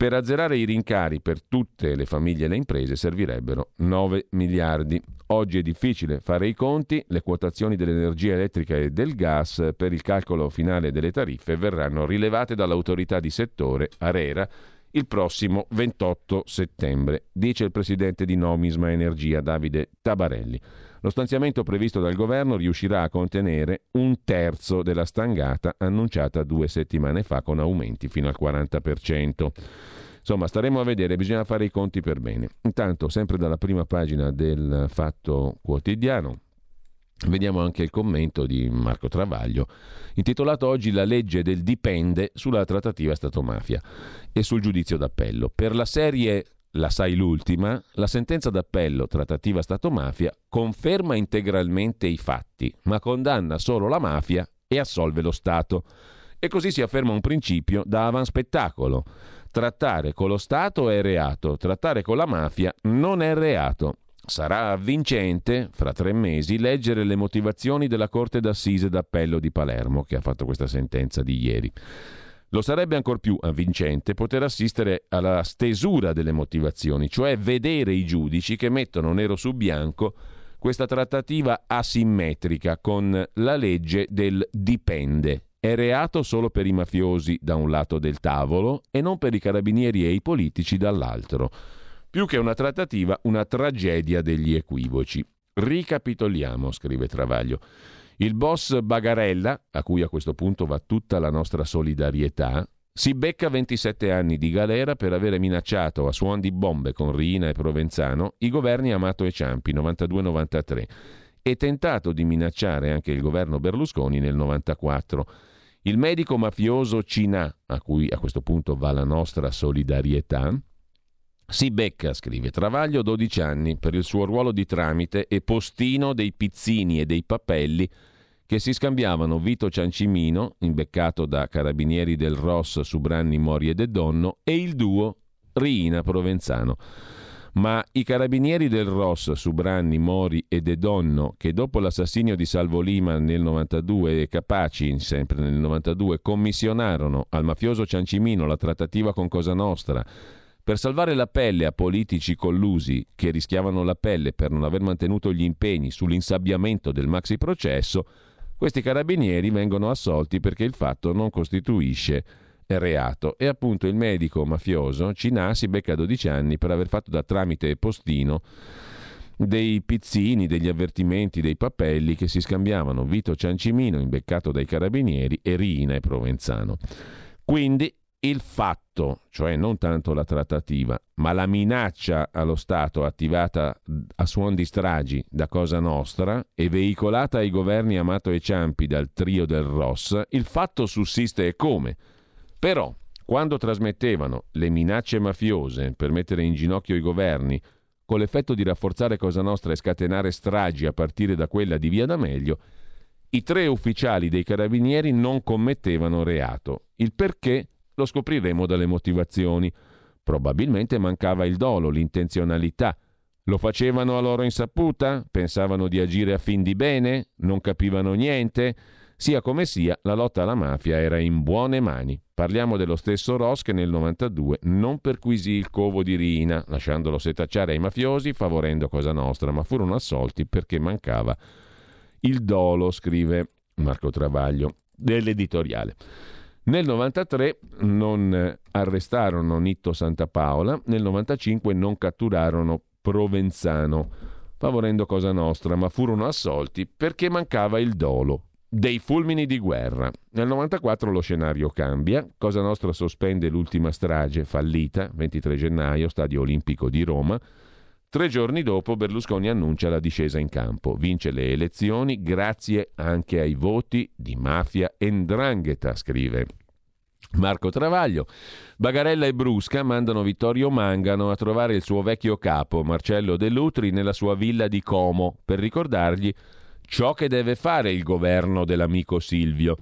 Per azzerare i rincari per tutte le famiglie e le imprese servirebbero 9 miliardi. Oggi è difficile fare i conti, le quotazioni dell'energia elettrica e del gas per il calcolo finale delle tariffe verranno rilevate dall'autorità di settore Arera il prossimo 28 settembre, dice il presidente di Nomisma Energia Davide Tabarelli. Lo stanziamento previsto dal governo riuscirà a contenere un terzo della stangata annunciata due settimane fa con aumenti fino al 40%. Insomma, staremo a vedere, bisogna fare i conti per bene. Intanto, sempre dalla prima pagina del Fatto Quotidiano, Vediamo anche il commento di Marco Travaglio, intitolato oggi La legge del dipende sulla trattativa Stato-mafia e sul giudizio d'appello. Per la serie La sai l'ultima, la sentenza d'appello trattativa Stato-mafia conferma integralmente i fatti, ma condanna solo la mafia e assolve lo Stato. E così si afferma un principio da avanspettacolo. Trattare con lo Stato è reato, trattare con la mafia non è reato. Sarà avvincente, fra tre mesi, leggere le motivazioni della Corte d'Assise d'Appello di Palermo, che ha fatto questa sentenza di ieri. Lo sarebbe ancor più avvincente poter assistere alla stesura delle motivazioni, cioè vedere i giudici che mettono nero su bianco questa trattativa asimmetrica con la legge del dipende. È reato solo per i mafiosi da un lato del tavolo e non per i carabinieri e i politici dall'altro. Più che una trattativa, una tragedia degli equivoci. Ricapitoliamo, scrive Travaglio. Il boss Bagarella, a cui a questo punto va tutta la nostra solidarietà, si becca 27 anni di galera per avere minacciato a suon di bombe con Rina e Provenzano i governi Amato e Ciampi 92-93 e tentato di minacciare anche il governo Berlusconi nel 94. Il medico mafioso Cinà, a cui a questo punto va la nostra solidarietà, si becca, scrive Travaglio, 12 anni per il suo ruolo di tramite e postino dei pizzini e dei papelli che si scambiavano Vito Ciancimino, imbeccato da carabinieri del Ross su Branni Mori e De Donno, e il duo Riina Provenzano. Ma i carabinieri del Ross su Branni, Mori e De Donno, che dopo l'assassinio di Salvo Lima nel 92 e Capaci, sempre nel 92, commissionarono al mafioso Ciancimino la trattativa con Cosa Nostra, per salvare la pelle a politici collusi che rischiavano la pelle per non aver mantenuto gli impegni sull'insabbiamento del maxi processo, questi carabinieri vengono assolti perché il fatto non costituisce reato e appunto il medico mafioso Cinà si becca 12 anni per aver fatto da tramite postino dei pizzini, degli avvertimenti, dei papelli che si scambiavano Vito Ciancimino imbeccato dai carabinieri e Rina e Provenzano. Quindi il fatto, cioè non tanto la trattativa, ma la minaccia allo Stato attivata a suon di stragi da Cosa Nostra e veicolata ai governi Amato e Ciampi dal trio del Ross, il fatto sussiste e come. Però, quando trasmettevano le minacce mafiose per mettere in ginocchio i governi, con l'effetto di rafforzare Cosa Nostra e scatenare stragi a partire da quella di Via D'Amelio, i tre ufficiali dei carabinieri non commettevano reato. Il perché lo scopriremo dalle motivazioni. Probabilmente mancava il dolo, l'intenzionalità. Lo facevano a loro insaputa? Pensavano di agire a fin di bene? Non capivano niente? Sia come sia, la lotta alla mafia era in buone mani. Parliamo dello stesso Ross che nel 92 non perquisì il covo di Rina, lasciandolo setacciare ai mafiosi, favorendo Cosa Nostra, ma furono assolti perché mancava il dolo, scrive Marco Travaglio, dell'editoriale. Nel 93 non arrestarono Nitto Santa Paola, nel 95 non catturarono Provenzano, favorendo Cosa Nostra, ma furono assolti perché mancava il dolo. Dei fulmini di guerra. Nel 94 lo scenario cambia. Cosa Nostra sospende l'ultima strage fallita, 23 gennaio, Stadio Olimpico di Roma. Tre giorni dopo Berlusconi annuncia la discesa in campo. Vince le elezioni grazie anche ai voti di mafia e ndrangheta, scrive Marco Travaglio. Bagarella e Brusca mandano Vittorio Mangano a trovare il suo vecchio capo, Marcello De Lutri, nella sua villa di Como, per ricordargli ciò che deve fare il governo dell'amico Silvio,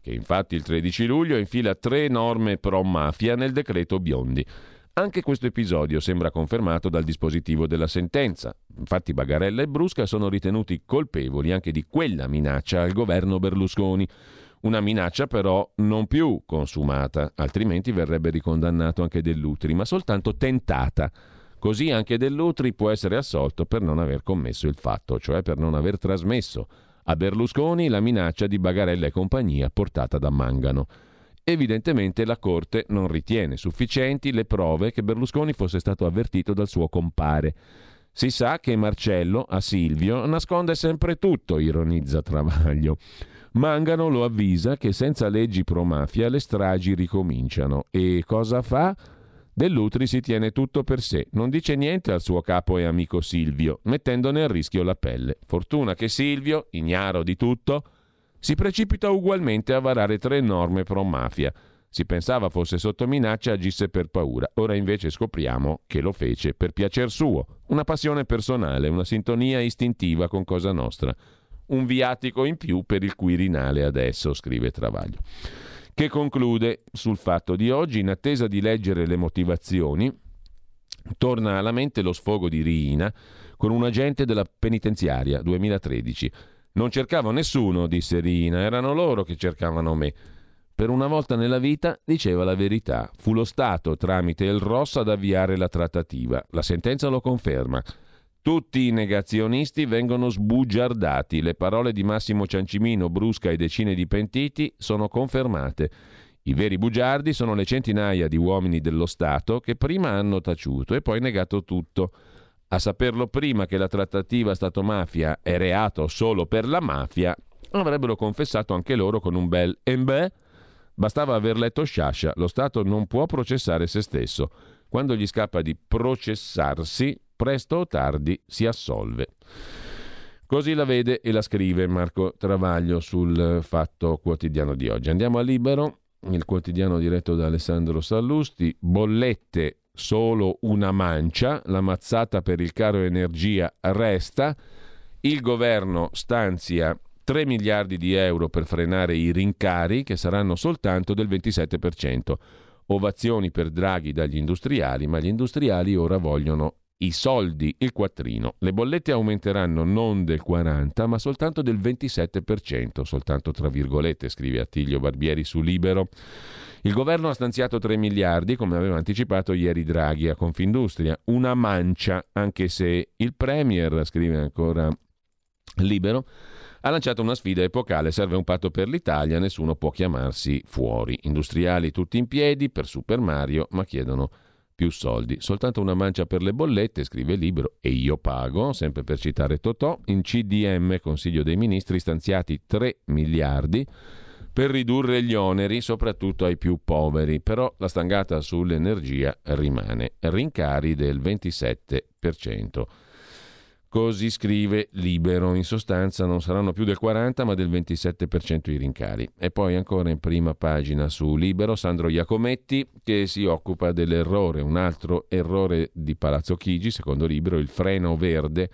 che infatti il 13 luglio infila tre norme pro mafia nel decreto Biondi. Anche questo episodio sembra confermato dal dispositivo della sentenza. Infatti Bagarella e Brusca sono ritenuti colpevoli anche di quella minaccia al governo Berlusconi. Una minaccia però non più consumata, altrimenti verrebbe ricondannato anche Dell'Utri, ma soltanto tentata. Così anche Dell'Utri può essere assolto per non aver commesso il fatto, cioè per non aver trasmesso a Berlusconi la minaccia di Bagarella e compagnia portata da Mangano. Evidentemente la Corte non ritiene sufficienti le prove che Berlusconi fosse stato avvertito dal suo compare. Si sa che Marcello a Silvio nasconde sempre tutto, ironizza Travaglio. Mangano lo avvisa che senza leggi pro mafia le stragi ricominciano. E cosa fa? Dell'Utri si tiene tutto per sé, non dice niente al suo capo e amico Silvio, mettendone a rischio la pelle. Fortuna che Silvio, ignaro di tutto, si precipita ugualmente a varare tre norme pro mafia. Si pensava fosse sotto minaccia agisse per paura. Ora invece scopriamo che lo fece per piacer suo. Una passione personale, una sintonia istintiva con Cosa Nostra. Un viatico in più per il Quirinale adesso, scrive Travaglio. Che conclude sul fatto di oggi, in attesa di leggere le motivazioni, torna alla mente lo sfogo di Riina con un agente della penitenziaria 2013 non cercavo nessuno, disse Rina, erano loro che cercavano me. Per una volta nella vita diceva la verità. Fu lo Stato, tramite il Ross, ad avviare la trattativa. La sentenza lo conferma. Tutti i negazionisti vengono sbugiardati. Le parole di Massimo Ciancimino, Brusca e decine di pentiti sono confermate. I veri bugiardi sono le centinaia di uomini dello Stato che prima hanno taciuto e poi negato tutto. A saperlo prima che la trattativa Stato-mafia è reato solo per la mafia, avrebbero confessato anche loro con un bel embè. Bastava aver letto Sciascia, lo Stato non può processare se stesso. Quando gli scappa di processarsi, presto o tardi si assolve. Così la vede e la scrive Marco Travaglio sul Fatto Quotidiano di oggi. Andiamo a Libero, il quotidiano diretto da Alessandro Sallusti, bollette solo una mancia, la mazzata per il caro energia resta, il governo stanzia 3 miliardi di euro per frenare i rincari che saranno soltanto del 27%. Ovazioni per Draghi dagli industriali, ma gli industriali ora vogliono i soldi, il quattrino. Le bollette aumenteranno non del 40, ma soltanto del 27%, soltanto tra virgolette, scrive Attilio Barbieri su Libero. Il governo ha stanziato 3 miliardi, come aveva anticipato ieri Draghi a Confindustria, una mancia, anche se il Premier, scrive ancora Libero, ha lanciato una sfida epocale, serve un patto per l'Italia, nessuno può chiamarsi fuori. Industriali tutti in piedi per Super Mario, ma chiedono più soldi. Soltanto una mancia per le bollette, scrive Libero, e io pago, sempre per citare Totò, in CDM, Consiglio dei Ministri, stanziati 3 miliardi per ridurre gli oneri soprattutto ai più poveri, però la stangata sull'energia rimane, rincari del 27%. Così scrive Libero, in sostanza non saranno più del 40 ma del 27% i rincari. E poi ancora in prima pagina su Libero Sandro Iacometti che si occupa dell'errore, un altro errore di Palazzo Chigi, secondo Libero, il freno verde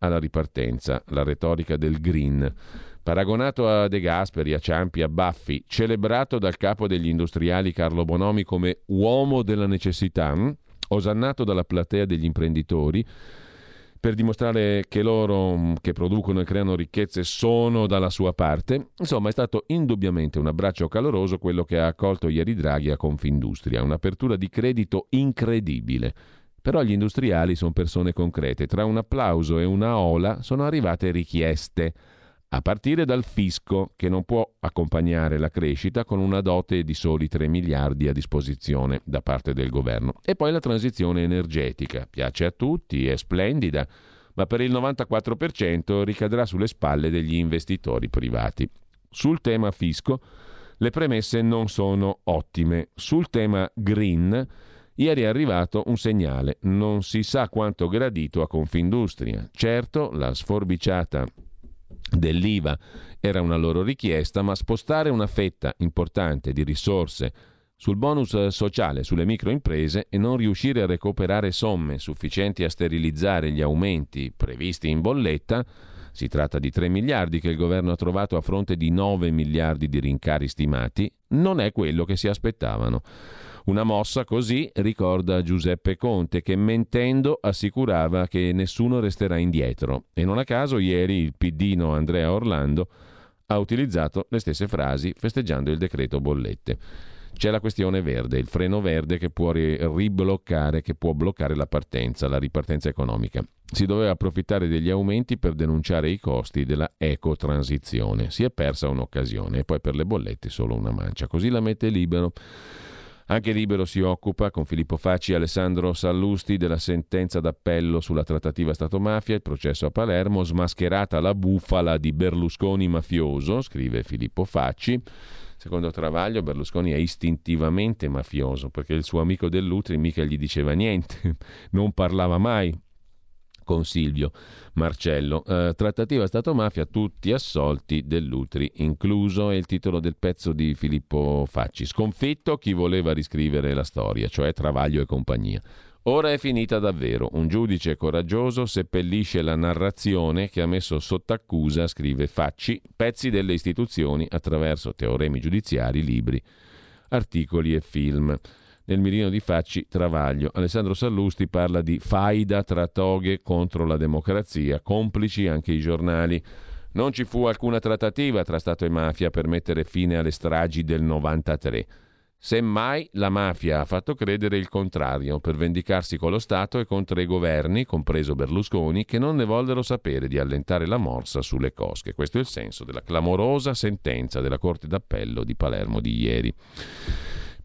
alla ripartenza, la retorica del green. Paragonato a De Gasperi, a Ciampi, a Baffi, celebrato dal capo degli industriali Carlo Bonomi come uomo della necessità, hm? osannato dalla platea degli imprenditori, per dimostrare che loro hm, che producono e creano ricchezze sono dalla sua parte. Insomma, è stato indubbiamente un abbraccio caloroso quello che ha accolto ieri Draghi a Confindustria, un'apertura di credito incredibile. Però gli industriali sono persone concrete, tra un applauso e una ola sono arrivate richieste a partire dal fisco che non può accompagnare la crescita con una dote di soli 3 miliardi a disposizione da parte del governo. E poi la transizione energetica, piace a tutti, è splendida, ma per il 94% ricadrà sulle spalle degli investitori privati. Sul tema fisco le premesse non sono ottime. Sul tema green Ieri è arrivato un segnale, non si sa quanto gradito a Confindustria. Certo, la sforbiciata dell'IVA era una loro richiesta, ma spostare una fetta importante di risorse sul bonus sociale sulle microimprese e non riuscire a recuperare somme sufficienti a sterilizzare gli aumenti previsti in bolletta, si tratta di 3 miliardi che il governo ha trovato a fronte di 9 miliardi di rincari stimati, non è quello che si aspettavano. Una mossa così ricorda Giuseppe Conte che mentendo assicurava che nessuno resterà indietro e non a caso ieri il piddino Andrea Orlando ha utilizzato le stesse frasi festeggiando il decreto bollette. C'è la questione verde, il freno verde che può ribloccare, che può bloccare la partenza, la ripartenza economica. Si doveva approfittare degli aumenti per denunciare i costi della ecotransizione. Si è persa un'occasione e poi per le bollette solo una mancia. Così la mette libero. Anche Libero si occupa con Filippo Facci e Alessandro Sallusti della sentenza d'appello sulla trattativa Stato-mafia, il processo a Palermo, smascherata la bufala di Berlusconi mafioso, scrive Filippo Facci. Secondo Travaglio Berlusconi è istintivamente mafioso perché il suo amico Dell'Utri mica gli diceva niente, <laughs> non parlava mai con Silvio Marcello. Eh, trattativa Stato-mafia, tutti assolti dell'Utri, incluso è il titolo del pezzo di Filippo Facci. Sconfitto chi voleva riscrivere la storia, cioè Travaglio e compagnia. Ora è finita davvero. Un giudice coraggioso seppellisce la narrazione che ha messo sotto accusa, scrive Facci, pezzi delle istituzioni attraverso teoremi giudiziari, libri, articoli e film. Nel mirino di Facci, Travaglio. Alessandro Sallusti parla di faida tra toghe contro la democrazia, complici anche i giornali. Non ci fu alcuna trattativa tra Stato e mafia per mettere fine alle stragi del 93. Semmai la mafia ha fatto credere il contrario per vendicarsi con lo Stato e contro i governi, compreso Berlusconi, che non ne vollero sapere di allentare la morsa sulle cosche. Questo è il senso della clamorosa sentenza della Corte d'Appello di Palermo di ieri.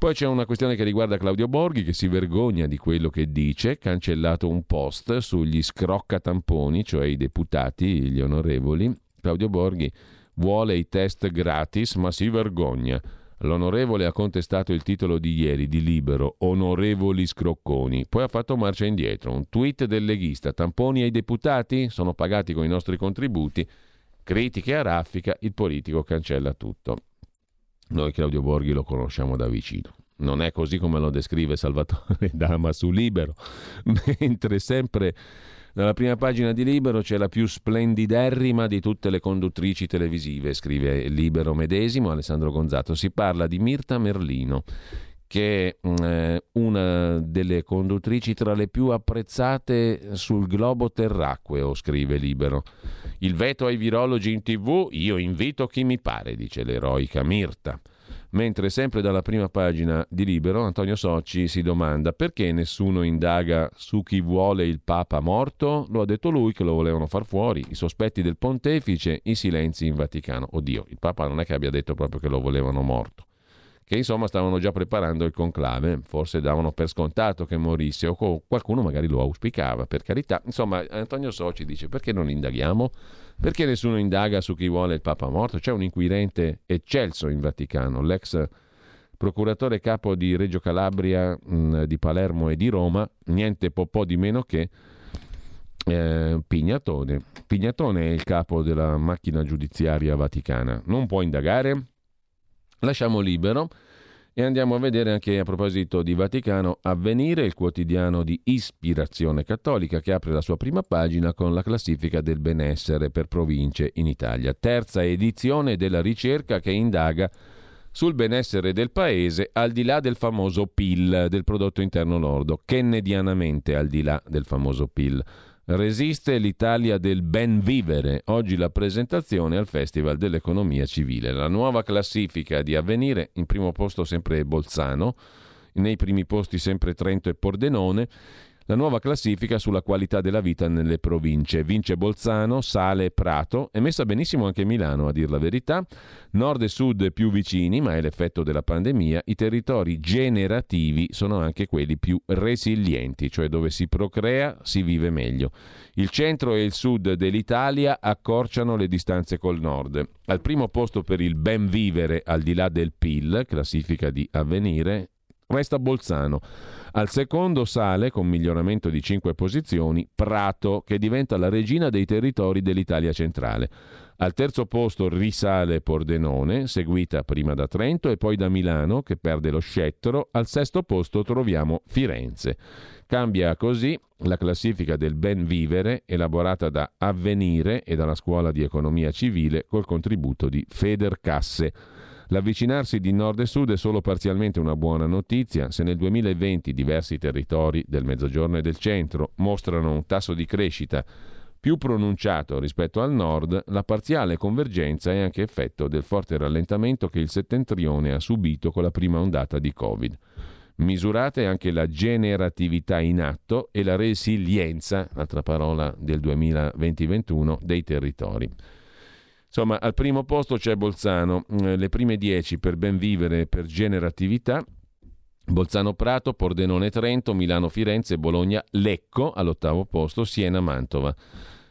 Poi c'è una questione che riguarda Claudio Borghi che si vergogna di quello che dice, cancellato un post sugli scroccatamponi, cioè i deputati, gli onorevoli. Claudio Borghi vuole i test gratis ma si vergogna. L'onorevole ha contestato il titolo di ieri di Libero, Onorevoli Scrocconi, poi ha fatto marcia indietro. Un tweet del leghista, tamponi ai deputati sono pagati con i nostri contributi, critiche a raffica, il politico cancella tutto. Noi Claudio Borghi lo conosciamo da vicino. Non è così come lo descrive Salvatore <laughs> Dama su Libero, <laughs> mentre sempre nella prima pagina di Libero c'è la più splendiderrima di tutte le conduttrici televisive, scrive Libero medesimo Alessandro Gonzato. Si parla di Mirta Merlino, che è mm, eh, una delle conduttrici tra le più apprezzate sul globo terracqueo, scrive Libero. Il veto ai virologi in tv, io invito chi mi pare, dice l'eroica Mirta. Mentre sempre dalla prima pagina di Libero Antonio Socci si domanda perché nessuno indaga su chi vuole il Papa morto? Lo ha detto lui che lo volevano far fuori, i sospetti del pontefice, i silenzi in Vaticano. Oddio, il Papa non è che abbia detto proprio che lo volevano morto che insomma stavano già preparando il conclave, forse davano per scontato che morisse o qualcuno magari lo auspicava, per carità. Insomma, Antonio Soci dice perché non indaghiamo? Perché nessuno indaga su chi vuole il Papa morto? C'è un inquirente eccelso in Vaticano, l'ex procuratore capo di Reggio Calabria, mh, di Palermo e di Roma, niente po', po di meno che eh, Pignatone. Pignatone è il capo della macchina giudiziaria vaticana. Non può indagare? Lasciamo libero e andiamo a vedere anche a proposito di Vaticano Avvenire, il quotidiano di ispirazione cattolica che apre la sua prima pagina con la classifica del benessere per province in Italia. Terza edizione della ricerca che indaga sul benessere del paese al di là del famoso PIL, del prodotto interno lordo, kennedianamente al di là del famoso PIL. Resiste l'Italia del ben vivere. Oggi la presentazione al Festival dell'Economia Civile. La nuova classifica di avvenire, in primo posto sempre Bolzano, nei primi posti sempre Trento e Pordenone. La nuova classifica sulla qualità della vita nelle province. Vince Bolzano, sale Prato, è messa benissimo anche Milano a dir la verità. Nord e sud più vicini, ma è l'effetto della pandemia. I territori generativi sono anche quelli più resilienti, cioè dove si procrea, si vive meglio. Il centro e il sud dell'Italia accorciano le distanze col nord. Al primo posto per il ben vivere al di là del PIL, classifica di avvenire, resta Bolzano. Al secondo sale, con miglioramento di 5 posizioni, Prato, che diventa la regina dei territori dell'Italia centrale. Al terzo posto risale Pordenone, seguita prima da Trento e poi da Milano, che perde lo scettro. Al sesto posto troviamo Firenze. Cambia così la classifica del ben vivere elaborata da Avvenire e dalla Scuola di Economia Civile col contributo di Federcasse. L'avvicinarsi di nord e sud è solo parzialmente una buona notizia. Se nel 2020 diversi territori del mezzogiorno e del centro mostrano un tasso di crescita più pronunciato rispetto al nord, la parziale convergenza è anche effetto del forte rallentamento che il settentrione ha subito con la prima ondata di Covid. Misurate anche la generatività in atto e la resilienza, altra parola del 2020-21, dei territori. Insomma, al primo posto c'è Bolzano, eh, le prime 10 per ben vivere e per generatività, Bolzano Prato, Pordenone Trento, Milano Firenze, Bologna Lecco all'ottavo posto, Siena Mantova.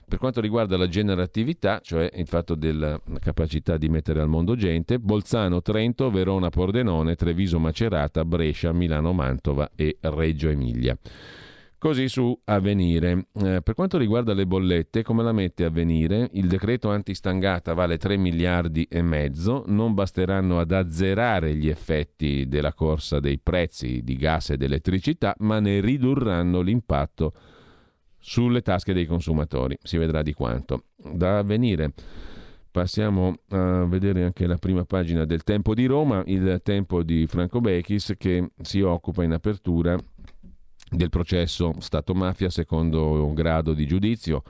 Per quanto riguarda la generatività, cioè il fatto della capacità di mettere al mondo gente, Bolzano, Trento, Verona, Pordenone, Treviso, Macerata, Brescia, Milano, Mantova e Reggio Emilia. Così su Avvenire. Eh, per quanto riguarda le bollette, come la mette Avvenire? Il decreto antistangata vale 3 miliardi e mezzo, non basteranno ad azzerare gli effetti della corsa dei prezzi di gas ed elettricità, ma ne ridurranno l'impatto sulle tasche dei consumatori. Si vedrà di quanto. Da avvenire. Passiamo a vedere anche la prima pagina del Tempo di Roma, il Tempo di Franco Bechis che si occupa in apertura del processo Stato-mafia secondo grado di giudizio.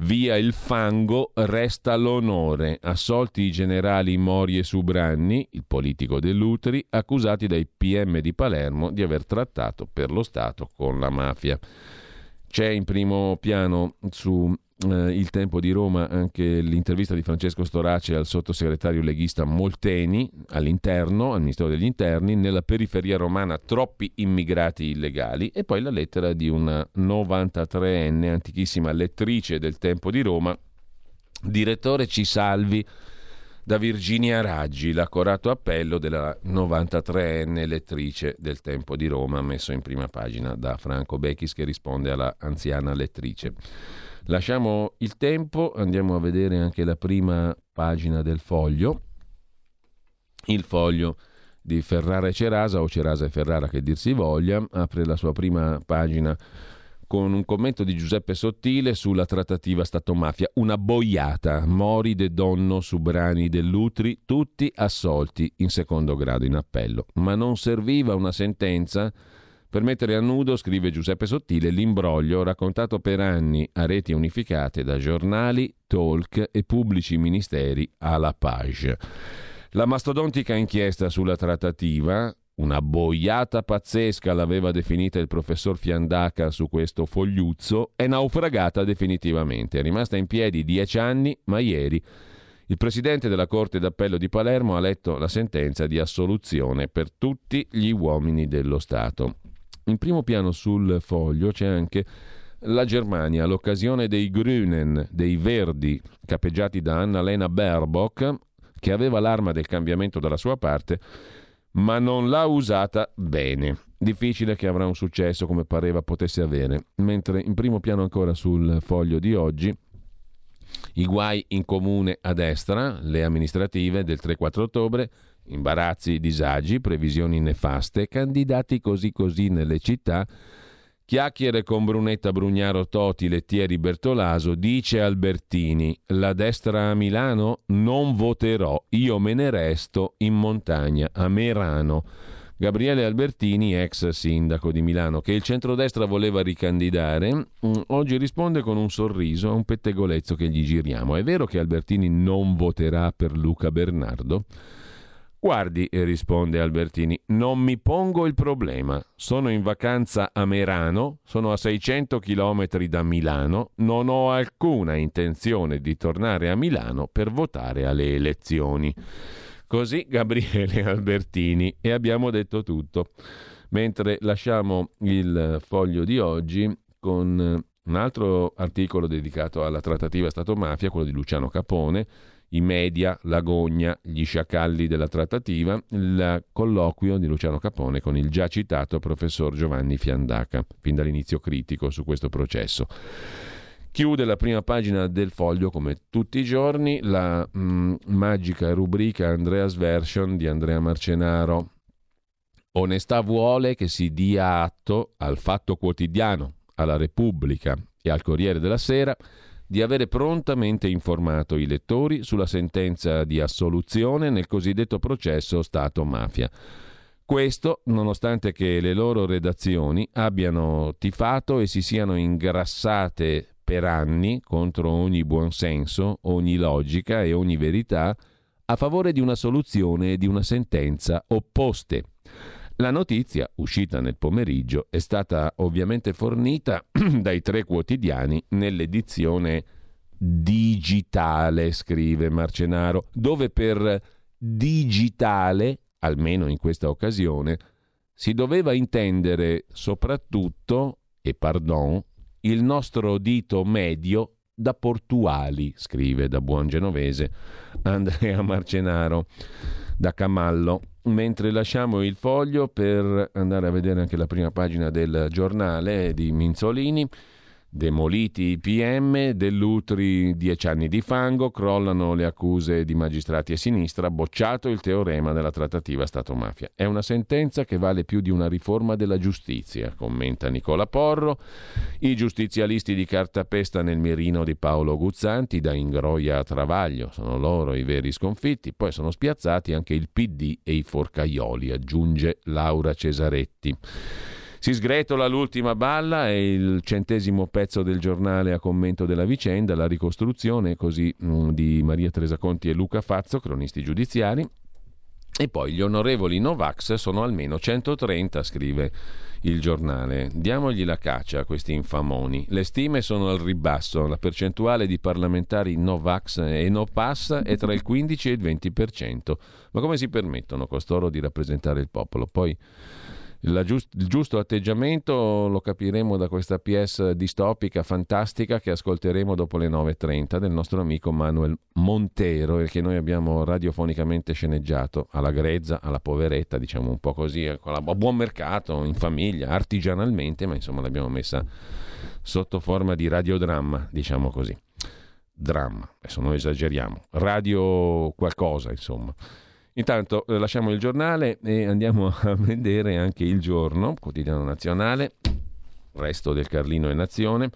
Via il fango, resta l'onore. Assolti i generali Mori e Subranni, il politico dell'Utri, accusati dai PM di Palermo di aver trattato per lo Stato con la mafia. C'è in primo piano su eh, Il Tempo di Roma anche l'intervista di Francesco Storace al sottosegretario leghista Molteni all'interno, al Ministero degli Interni, nella periferia romana troppi immigrati illegali e poi la lettera di una 93enne antichissima lettrice del Tempo di Roma, direttore ci salvi da Virginia Raggi, l'accorato appello della 93enne lettrice del Tempo di Roma, messo in prima pagina da Franco Bechis che risponde alla anziana lettrice. Lasciamo il tempo, andiamo a vedere anche la prima pagina del foglio. Il foglio di Ferrara e Cerasa, o Cerasa e Ferrara che dir si voglia, apre la sua prima pagina con un commento di Giuseppe Sottile sulla trattativa Stato-mafia. Una boiata, Mori de Donno su brani dell'Utri, tutti assolti in secondo grado in appello. Ma non serviva una sentenza per mettere a nudo, scrive Giuseppe Sottile, l'imbroglio raccontato per anni a reti unificate da giornali, talk e pubblici ministeri alla page. La mastodontica inchiesta sulla trattativa, una boiata pazzesca l'aveva definita il professor Fiandaca su questo fogliuzzo, è naufragata definitivamente. È rimasta in piedi dieci anni, ma ieri il presidente della Corte d'Appello di Palermo ha letto la sentenza di assoluzione per tutti gli uomini dello Stato. In primo piano sul foglio c'è anche la Germania, l'occasione dei Grünen, dei Verdi, capeggiati da Annalena Baerbock, che aveva l'arma del cambiamento dalla sua parte, ma non l'ha usata bene. Difficile che avrà un successo come pareva potesse avere. Mentre in primo piano ancora sul foglio di oggi i guai in comune a destra, le amministrative del 3-4 ottobre, imbarazzi, disagi, previsioni nefaste, candidati così così nelle città, Chiacchiere con Brunetta Brugnaro Toti, Lettieri Bertolaso, dice Albertini, la destra a Milano non voterò, io me ne resto in montagna, a Merano. Gabriele Albertini, ex sindaco di Milano, che il centrodestra voleva ricandidare, mm, oggi risponde con un sorriso a un pettegolezzo che gli giriamo. È vero che Albertini non voterà per Luca Bernardo? Guardi, risponde Albertini, non mi pongo il problema. Sono in vacanza a Merano, sono a 600 km da Milano, non ho alcuna intenzione di tornare a Milano per votare alle elezioni. Così Gabriele <laughs> Albertini e abbiamo detto tutto. Mentre lasciamo il foglio di oggi con un altro articolo dedicato alla trattativa Stato-mafia, quello di Luciano Capone, i media, l'agonia, gli sciacalli della trattativa, il colloquio di Luciano Capone con il già citato professor Giovanni Fiandaca, fin dall'inizio critico su questo processo. Chiude la prima pagina del foglio, come tutti i giorni, la mh, mm, magica rubrica Andrea's Version di Andrea Marcenaro. Onestà vuole che si dia atto al Fatto Quotidiano, alla Repubblica e al Corriere della Sera di avere prontamente informato i lettori sulla sentenza di assoluzione nel cosiddetto processo Stato-mafia. Questo nonostante che le loro redazioni abbiano tifato e si siano ingrassate per anni contro ogni buonsenso, ogni logica e ogni verità a favore di una soluzione e di una sentenza opposte. La notizia, uscita nel pomeriggio, è stata ovviamente fornita <clears throat> dai tre quotidiani nell'edizione digitale, scrive Marcenaro, dove per digitale, almeno in questa occasione, si doveva intendere soprattutto, e pardon, il nostro dito medio da portuali, scrive da buon genovese Andrea Marcenaro da Camallo. Mentre lasciamo il foglio per andare a vedere anche la prima pagina del giornale di Minzolini, Demoliti i PM, dell'Utri dieci anni di fango, crollano le accuse di magistrati a sinistra, bocciato il teorema della trattativa Stato-mafia. È una sentenza che vale più di una riforma della giustizia, commenta Nicola Porro. I giustizialisti di cartapesta nel mirino di Paolo Guzzanti da Ingroia a Travaglio, sono loro i veri sconfitti, poi sono spiazzati anche il PD e i forcaioli, aggiunge Laura Cesaretti. Si sgretola l'ultima balla e il centesimo pezzo del giornale a commento della vicenda, la ricostruzione così mm, di Maria Teresa Conti e Luca Fazzo, cronisti giudiziari. E poi gli onorevoli Novax sono almeno 130, scrive il giornale. Diamogli la caccia a questi infamoni. Le stime sono al ribasso, la percentuale di parlamentari Novax e No Pass è tra il 15 e il 20%. Ma come si permettono costoro di rappresentare il popolo? Poi Giust- il giusto atteggiamento lo capiremo da questa pièce distopica fantastica che ascolteremo dopo le 9.30 del nostro amico Manuel Montero e che noi abbiamo radiofonicamente sceneggiato alla grezza, alla poveretta, diciamo un po' così, a buon mercato, in famiglia, artigianalmente, ma insomma l'abbiamo messa sotto forma di radiodramma, diciamo così. Dramma, adesso noi esageriamo, radio qualcosa insomma. Intanto eh, lasciamo il giornale e andiamo <laughs> a vedere anche il giorno, quotidiano nazionale, resto del Carlino e Nazione.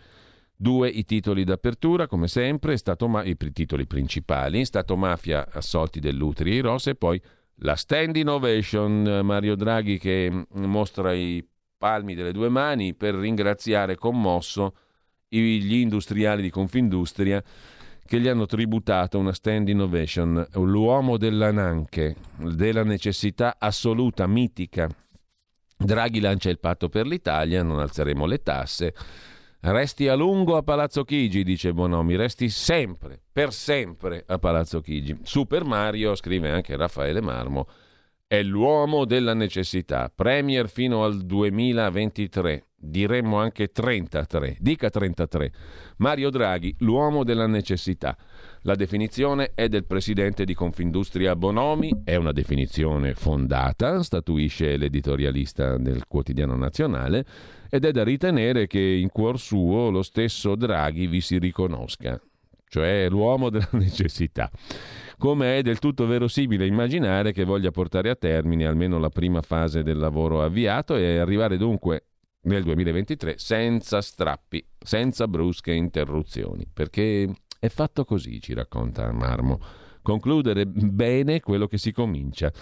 Due i titoli d'apertura, come sempre, ma- i titoli principali, Stato Mafia assolti dell'Utri e Ross e poi la stand innovation, Mario Draghi che mm, mostra i palmi delle due mani per ringraziare commosso gli industriali di Confindustria che gli hanno tributato una stand innovation, l'uomo della Nanche, della necessità assoluta, mitica. Draghi lancia il patto per l'Italia, non alzeremo le tasse. Resti a lungo a Palazzo Chigi, dice Bonomi, resti sempre, per sempre a Palazzo Chigi. Super Mario, scrive anche Raffaele Marmo, è l'uomo della necessità, premier fino al 2023 diremmo anche 33, dica 33. Mario Draghi, l'uomo della necessità. La definizione è del presidente di Confindustria Bonomi, è una definizione fondata, statuisce l'editorialista del quotidiano nazionale, ed è da ritenere che in cuor suo lo stesso Draghi vi si riconosca, cioè l'uomo della <laughs> necessità come è del tutto verosimile immaginare che voglia portare a termine almeno la prima fase del lavoro avviato e arrivare dunque nel 2023 senza strappi, senza brusche interruzioni, perché è fatto così, ci racconta Marmo. Concludere bene quello che si comincia,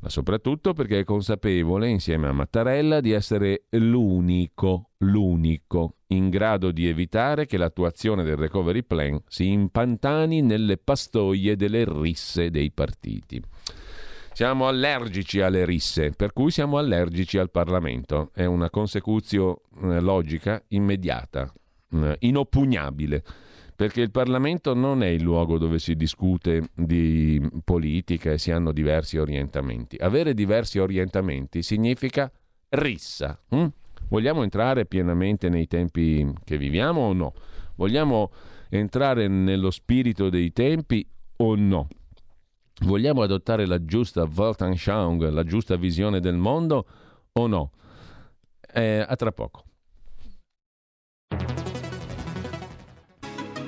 ma soprattutto perché è consapevole, insieme a Mattarella, di essere l'unico, l'unico in grado di evitare che l'attuazione del recovery plan si impantani nelle pastoie delle risse dei partiti. Siamo allergici alle risse, per cui siamo allergici al Parlamento. È una consecuzio eh, logica immediata, eh, inoppugnabile, perché il Parlamento non è il luogo dove si discute di politica e si hanno diversi orientamenti. Avere diversi orientamenti significa rissa. Hm? Vogliamo entrare pienamente nei tempi che viviamo o no? Vogliamo entrare nello spirito dei tempi o no? Vogliamo adottare la giusta Weltanschauung, la giusta visione del mondo o no? Eh, a tra poco.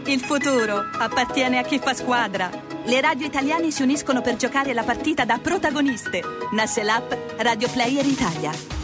Il futuro appartiene a chi fa squadra. Le radio italiane si uniscono per giocare la partita da protagoniste. Nasce l'app Radio Player Italia.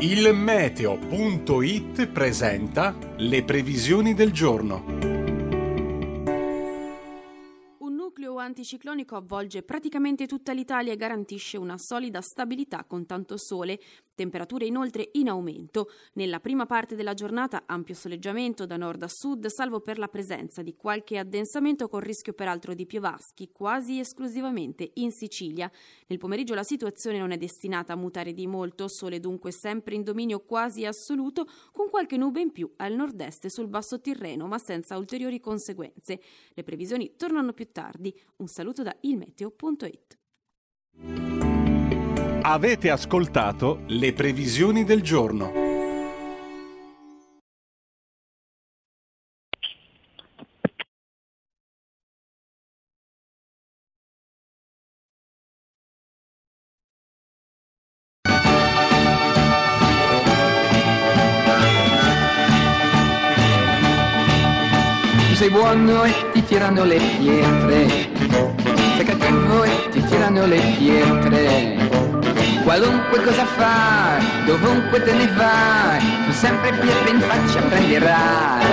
Il meteo.it presenta le previsioni del giorno. Un nucleo anticiclonico avvolge praticamente tutta l'Italia e garantisce una solida stabilità con tanto sole, temperature inoltre in aumento. Nella prima parte della giornata ampio soleggiamento da nord a sud, salvo per la presenza di qualche addensamento con rischio peraltro di piovaschi, quasi esclusivamente in Sicilia. Nel pomeriggio la situazione non è destinata a mutare di molto, sole dunque sempre in dominio quasi assoluto, con qualche nube in più al nord-est sul basso Tirreno, ma senza ulteriori conseguenze. Le previsioni tornano più tardi. Un saluto da ilmeteo.it. Avete ascoltato le previsioni del giorno. Sei buono e ti tirano le pietre, sei cattivo e ti tirano le pietre. Qualunque cosa fai, dovunque te ne vai, tu sempre pietre in faccia prenderai.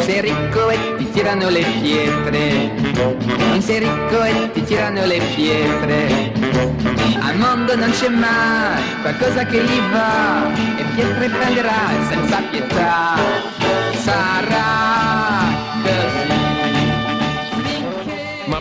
Sei ricco e ti tirano le pietre, sei ricco e ti tirano le pietre. Al mondo non c'è mai qualcosa che gli va, e pietre prenderai senza pietà. Sarà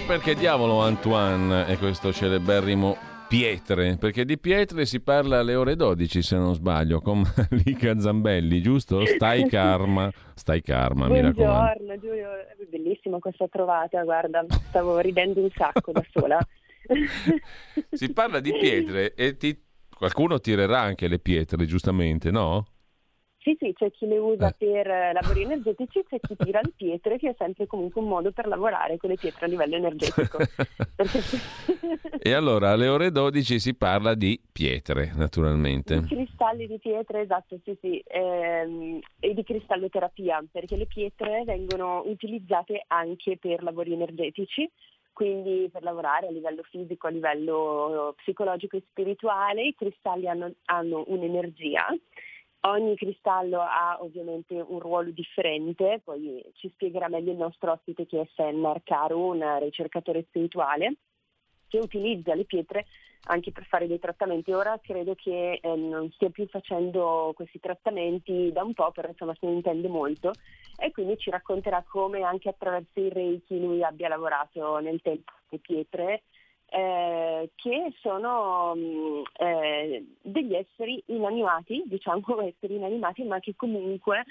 perché diavolo Antoine è questo celeberrimo Pietre? Perché di Pietre si parla alle ore 12 se non sbaglio con <laughs> Malika Zambelli, giusto? Stai <laughs> karma, stai karma, mi raccomando. Buongiorno Giulio, è bellissima questa trovata, guarda, stavo ridendo un sacco da sola. <laughs> Si parla di pietre e ti- qualcuno tirerà anche le pietre, giustamente, no? Sì, sì, c'è chi le usa Eh. per eh, lavori energetici, c'è chi tira le pietre, che è sempre comunque un modo per lavorare con le pietre a livello energetico. <laughs> Perché E allora alle ore 12 si parla di pietre, naturalmente. I cristalli di pietre, esatto, sì, sì, ehm, e di cristalloterapia, perché le pietre vengono utilizzate anche per lavori energetici, quindi per lavorare a livello fisico, a livello psicologico e spirituale. I cristalli hanno, hanno un'energia. Ogni cristallo ha ovviamente un ruolo differente, poi ci spiegherà meglio il nostro ospite che è Sennar Caro, un ricercatore spirituale che utilizza le pietre anche per fare dei trattamenti. Ora credo che eh, non stia più facendo questi trattamenti da un po', però insomma se ne intende molto e quindi ci racconterà come anche attraverso il Reiki lui abbia lavorato nel tempo le pietre eh, che sono mh, eh, degli esseri inanimati, diciamo <laughs> esseri inanimati, ma che comunque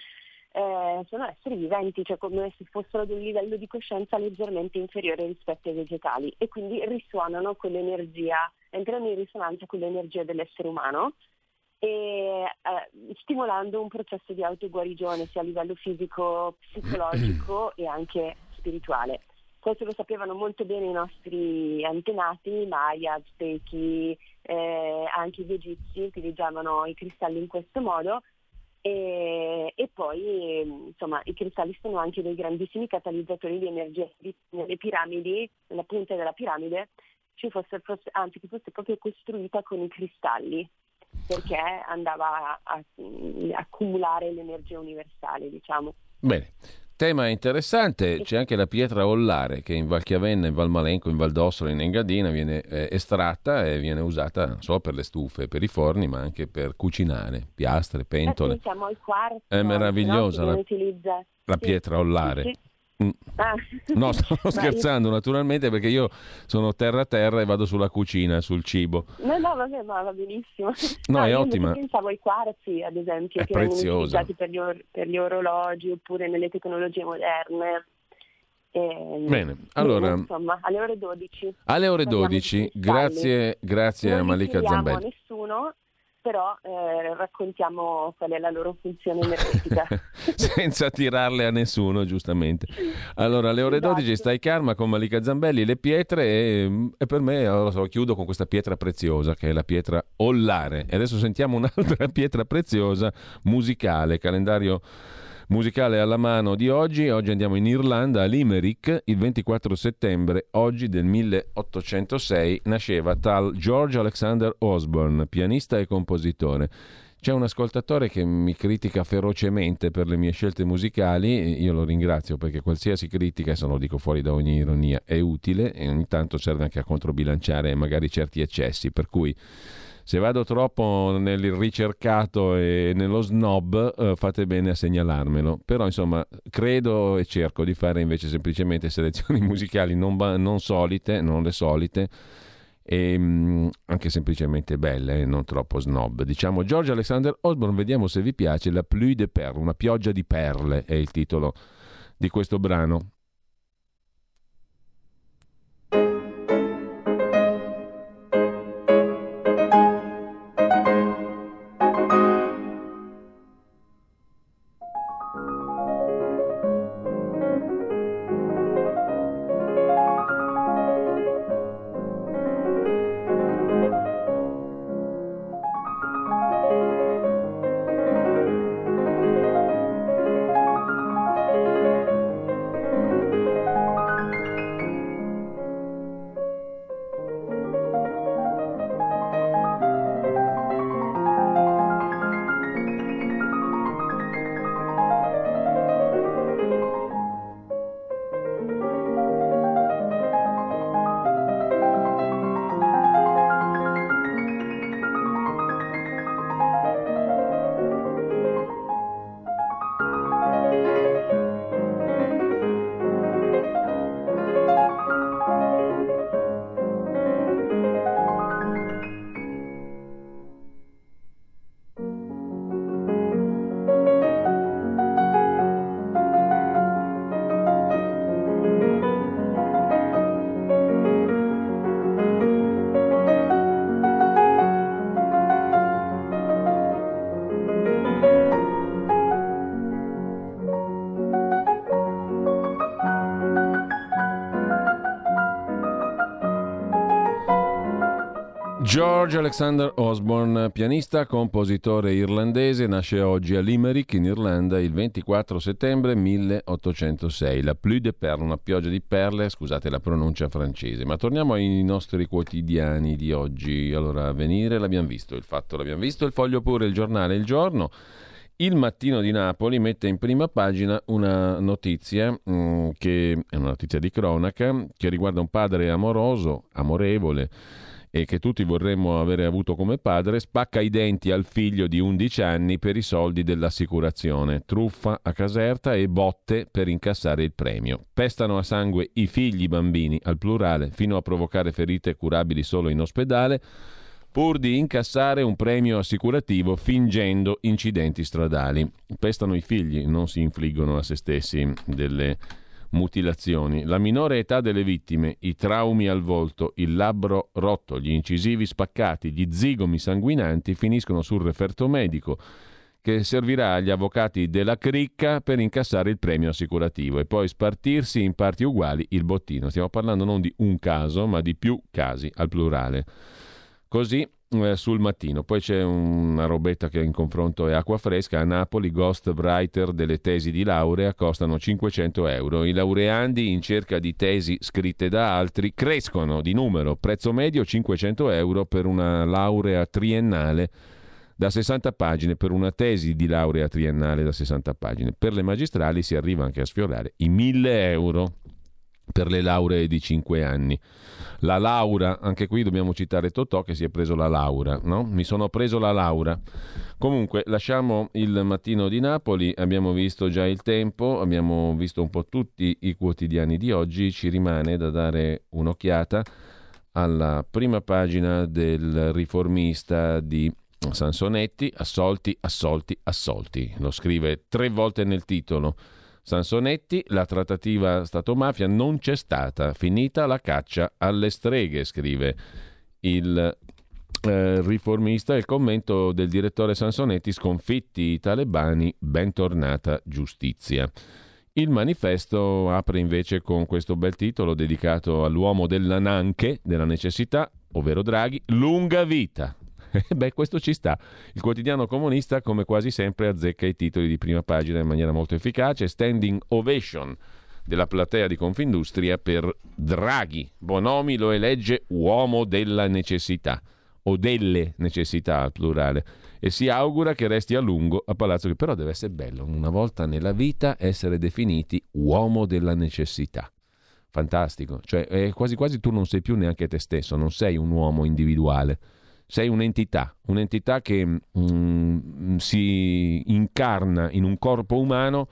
eh, sono esseri viventi, cioè come se fossero ad un livello di coscienza leggermente inferiore rispetto ai vegetali e quindi risuonano con l'energia, entrano in risonanza con l'energia dell'essere umano e eh, stimolando un processo di autoguarigione sia a livello fisico, psicologico <clears throat> e anche spirituale. Questo lo sapevano molto bene i nostri antenati, Maya, Aztechi, eh, anche gli egizi utilizzavano i cristalli in questo modo e, e, poi insomma i cristalli sono anche dei grandissimi catalizzatori di energia. Nelle piramidi, nella punta della piramide, ci fosse, fosse, anzi che fosse proprio costruita con i cristalli perché andava a, a accumulare l'energia universale, diciamo. Bene. Tema interessante, c'è anche la pietra ollare che in Val Chiavenna, in Val Malenco, in Val d'Ossola, in Engadina viene eh, estratta e viene usata non solo per le stufe, per i forni, ma anche per cucinare, piastre, pentole. Eh, siamo al quarto, È meravigliosa no? la, la, pietra ollare. Sì, sì. Mm. Ah. No, <laughs> sto scherzando naturalmente perché io sono terra a terra e vado sulla cucina, sul cibo. No, no, vabbè, ma va benissimo. No, no è ottima. Pensavo ai quarzi, ad esempio, è che preziosa. vengono utilizzati per gli, or- per gli orologi oppure nelle tecnologie moderne. E, Bene, allora insomma, alle ore 12. Alle ore 12, grazie, grazie a Malika Zambelli. Non nessuno però eh, raccontiamo qual è la loro funzione energetica. <laughs> Senza tirarle a nessuno, giustamente. Allora, alle ore esatto. 12 stai calma con Malika Zambelli, le pietre e, e per me, allora, so, chiudo con questa pietra preziosa che è la pietra ollare. E adesso sentiamo <laughs> un'altra pietra preziosa musicale, calendario musicale alla mano di oggi. Oggi andiamo in Irlanda, a Limerick, il 24 settembre, oggi del 1806, nasceva tal George Alexander Osborne, pianista e compositore. C'è un ascoltatore che mi critica ferocemente per le mie scelte musicali, io lo ringrazio perché qualsiasi critica, se lo dico fuori da ogni ironia, è utile e ogni tanto serve anche a controbilanciare magari certi eccessi, per cui se vado troppo nel ricercato e nello snob, eh, fate bene a segnalarmelo. Però, insomma, credo e cerco di fare invece semplicemente selezioni <laughs> musicali non, ba- non solite, non le solite, e mm, anche semplicemente belle e non troppo snob. Diciamo George Alexander Osborne, vediamo se vi piace La pluie de perle, una pioggia di perle è il titolo di questo brano. George Alexander Osborne, pianista, compositore irlandese, nasce oggi a Limerick, in Irlanda, il 24 settembre 1806. La pluie de perle, una pioggia di perle, scusate la pronuncia francese. Ma torniamo ai nostri quotidiani di oggi. Allora, venire l'abbiamo visto, il fatto l'abbiamo visto, il foglio pure, il giornale, il giorno. Il mattino di Napoli mette in prima pagina una notizia mh, mm, che è una notizia di cronaca che riguarda un padre amoroso, amorevole, e che tutti vorremmo avere avuto come padre, spacca i denti al figlio di 11 anni per i soldi dell'assicurazione, truffa a Caserta e botte per incassare il premio. Pestano a sangue i figli bambini, al plurale, fino a provocare ferite curabili solo in ospedale, pur di incassare un premio assicurativo fingendo incidenti stradali. Pestano i figli, non si infliggono a se stessi delle mutilazioni. La minore età delle vittime, i traumi al volto, il labbro rotto, gli incisivi spaccati, gli zigomi sanguinanti finiscono sul referto medico che servirà agli avvocati della cricca per incassare il premio assicurativo e poi spartirsi in parti uguali il bottino. Stiamo parlando non di un caso, ma di più casi al plurale. Così sul mattino. Poi c'è una robetta che in confronto è acqua fresca. A Napoli, ghostwriter delle tesi di laurea costano 500 euro. I laureandi in cerca di tesi scritte da altri crescono di numero. Prezzo medio 500 euro per una laurea triennale da 60 pagine per una tesi di laurea triennale da 60 pagine. Per le magistrali si arriva anche a sfiorare i 1000 euro per le lauree di 5 anni. La Laura, anche qui dobbiamo citare Totò che si è preso la Laura, no? Mi sono preso la Laura. Comunque, lasciamo il mattino di Napoli, abbiamo visto già il tempo, abbiamo visto un po' tutti i quotidiani di oggi, ci rimane da dare un'occhiata alla prima pagina del riformista di Sansonetti, assolti, assolti, assolti. Lo scrive tre volte nel titolo. Sansonetti, la trattativa Stato-mafia non c'è stata, finita la caccia alle streghe, scrive il eh, riformista. Il commento del direttore Sansonetti, sconfitti i talebani, bentornata giustizia. Il manifesto apre invece con questo bel titolo dedicato all'uomo della nanche, della necessità, ovvero Draghi, lunga vita. <laughs> Beh, questo ci sta. Il quotidiano comunista, come quasi sempre, azzecca i titoli di prima pagina in maniera molto efficace. Standing ovation della platea di Confindustria per Draghi. Bonomi lo elegge uomo della necessità o delle necessità al plurale e si augura che resti a lungo a Palazzo però deve essere bello una volta nella vita essere definiti uomo della necessità fantastico cioè quasi quasi tu non sei più neanche te stesso non sei un uomo individuale sei un'entità, un'entità che mm, si incarna in un corpo umano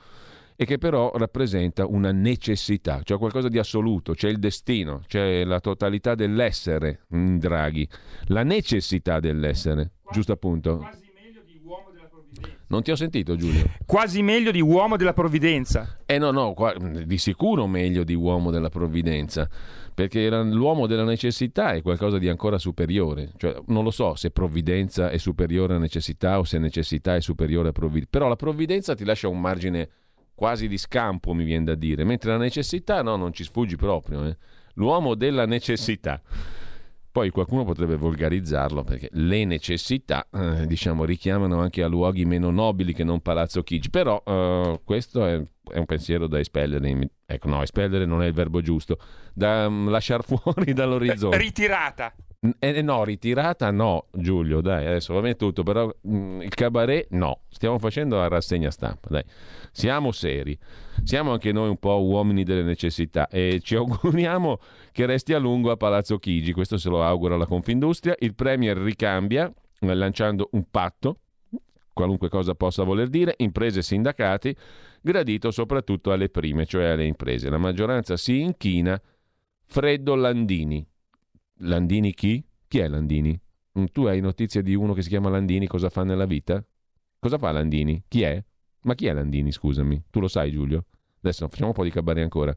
e che però rappresenta una necessità, cioè qualcosa di assoluto, c'è il destino, c'è la totalità dell'essere in Draghi, la necessità dell'essere, giusto appunto. Non ti ho sentito Giulio. Quasi meglio di uomo della provvidenza. Eh no, no, qua, di sicuro meglio di uomo della provvidenza perché l'uomo della necessità è qualcosa di ancora superiore. Cioè, non lo so se provvidenza è superiore a necessità o se necessità è superiore a provvidenza, però la provvidenza ti lascia un margine quasi di scampo, mi viene da dire, mentre la necessità no, non ci sfuggi proprio. Eh. L'uomo della necessità. Poi qualcuno potrebbe volgarizzarlo perché le necessità, eh, diciamo, richiamano anche a luoghi meno nobili che non Palazzo Chigi, però eh, questo è, è, un pensiero da espellere, ecco no, espellere non è il verbo giusto, da um, lasciare <laughs> fuori dall'orizzonte. Ritirata. Eh, no, ritirata no, Giulio, dai, adesso va bene tutto, però mh, mm, il cabaret no, stiamo facendo la rassegna stampa, dai, siamo seri, siamo anche noi un po' uomini delle necessità e ci <laughs> auguriamo che resti a lungo a Palazzo Chigi, questo se lo augura la Confindustria, il Premier ricambia eh, lanciando un patto, qualunque cosa possa voler dire, imprese e sindacati, gradito soprattutto alle prime, cioè alle imprese. La maggioranza si inchina, Freddo Landini, Landini chi? Chi è Landini? Mm, tu hai notizie di uno che si chiama Landini, cosa fa nella vita? Cosa fa Landini? Chi è? Ma chi è Landini, scusami? Tu lo sai, Giulio? Adesso facciamo un po' di cabare ancora.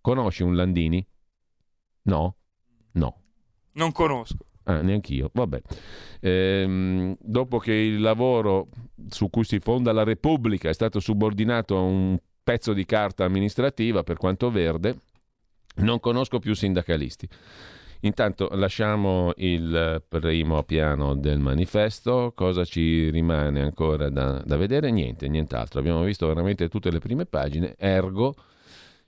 Conosci un Landini? No? No. Non conosco. Ah, neanch'io. Vabbè. Ehm, dopo che il lavoro su cui si fonda la Repubblica è stato subordinato a un pezzo di carta amministrativa, per quanto verde, non conosco più sindacalisti. Intanto lasciamo il primo piano del manifesto, cosa ci rimane ancora da, da vedere? Niente, nient'altro. Abbiamo visto veramente tutte le prime pagine, ergo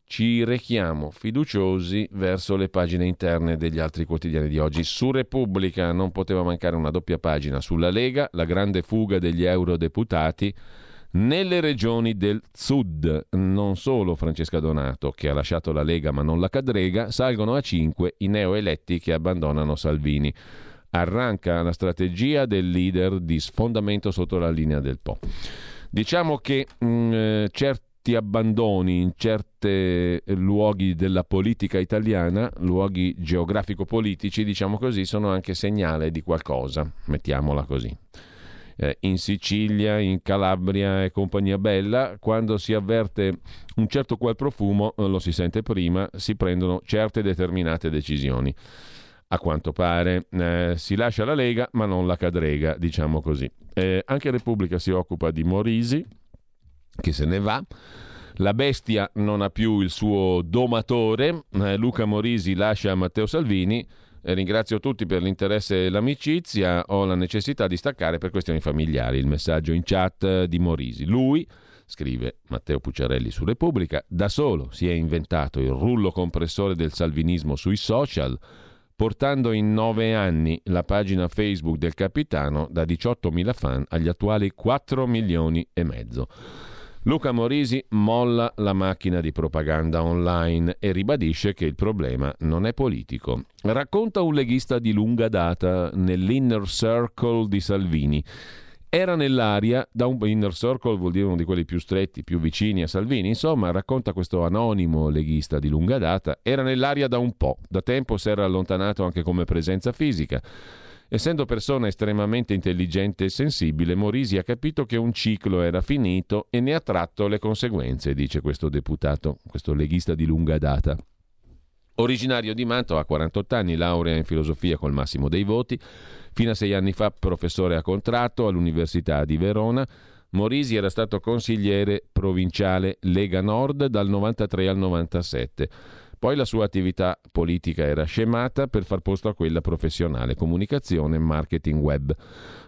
ci rechiamo fiduciosi verso le pagine interne degli altri quotidiani di oggi. Su Repubblica non poteva mancare una doppia pagina sulla Lega, la grande fuga degli eurodeputati nelle regioni del sud, non solo Francesca Donato, che ha lasciato la Lega ma non la cadrega, salgono a 5 i neoeletti che abbandonano Salvini. Arranca la strategia del leader di sfondamento sotto la linea del Po. Diciamo che mh, mm, eh, certi abbandoni in certi luoghi della politica italiana, luoghi geografico-politici, diciamo così, sono anche segnale di qualcosa, mettiamola così. Eh, in Sicilia, in Calabria e compagnia bella, quando si avverte un certo qual profumo, eh, lo si sente prima, si prendono certe determinate decisioni. A quanto pare eh, si lascia la Lega ma non la cadrega, diciamo così. Eh, anche Repubblica si occupa di Morisi, che se ne va. La bestia non ha più il suo domatore, eh, Luca Morisi lascia Matteo Salvini, ringrazio tutti per l'interesse e l'amicizia, ho la necessità di staccare per questioni familiari, il messaggio in chat di Morisi. Lui, scrive Matteo Pucciarelli su Repubblica, da solo si è inventato il rullo compressore del salvinismo sui social, portando in nove anni la pagina Facebook del capitano da 18.000 fan agli attuali 4 milioni e mezzo. Luca Morisi molla la macchina di propaganda online e ribadisce che il problema non è politico. Racconta un leghista di lunga data nell'inner circle di Salvini. Era nell'aria, da un inner circle vuol dire uno di quelli più stretti, più vicini a Salvini, insomma racconta questo anonimo leghista di lunga data, era nell'aria da un po', da tempo si era allontanato anche come presenza fisica. Essendo persona estremamente intelligente e sensibile, Morisi ha capito che un ciclo era finito e ne ha tratto le conseguenze, dice questo deputato, questo leghista di lunga data. Originario di Manto, ha 48 anni, laurea in filosofia col massimo dei voti, fino a sei anni fa professore a contratto all'Università di Verona. Morisi era stato consigliere provinciale Lega Nord dal 93 al 97. Poi la sua attività politica era scemata per far posto a quella professionale, comunicazione marketing web.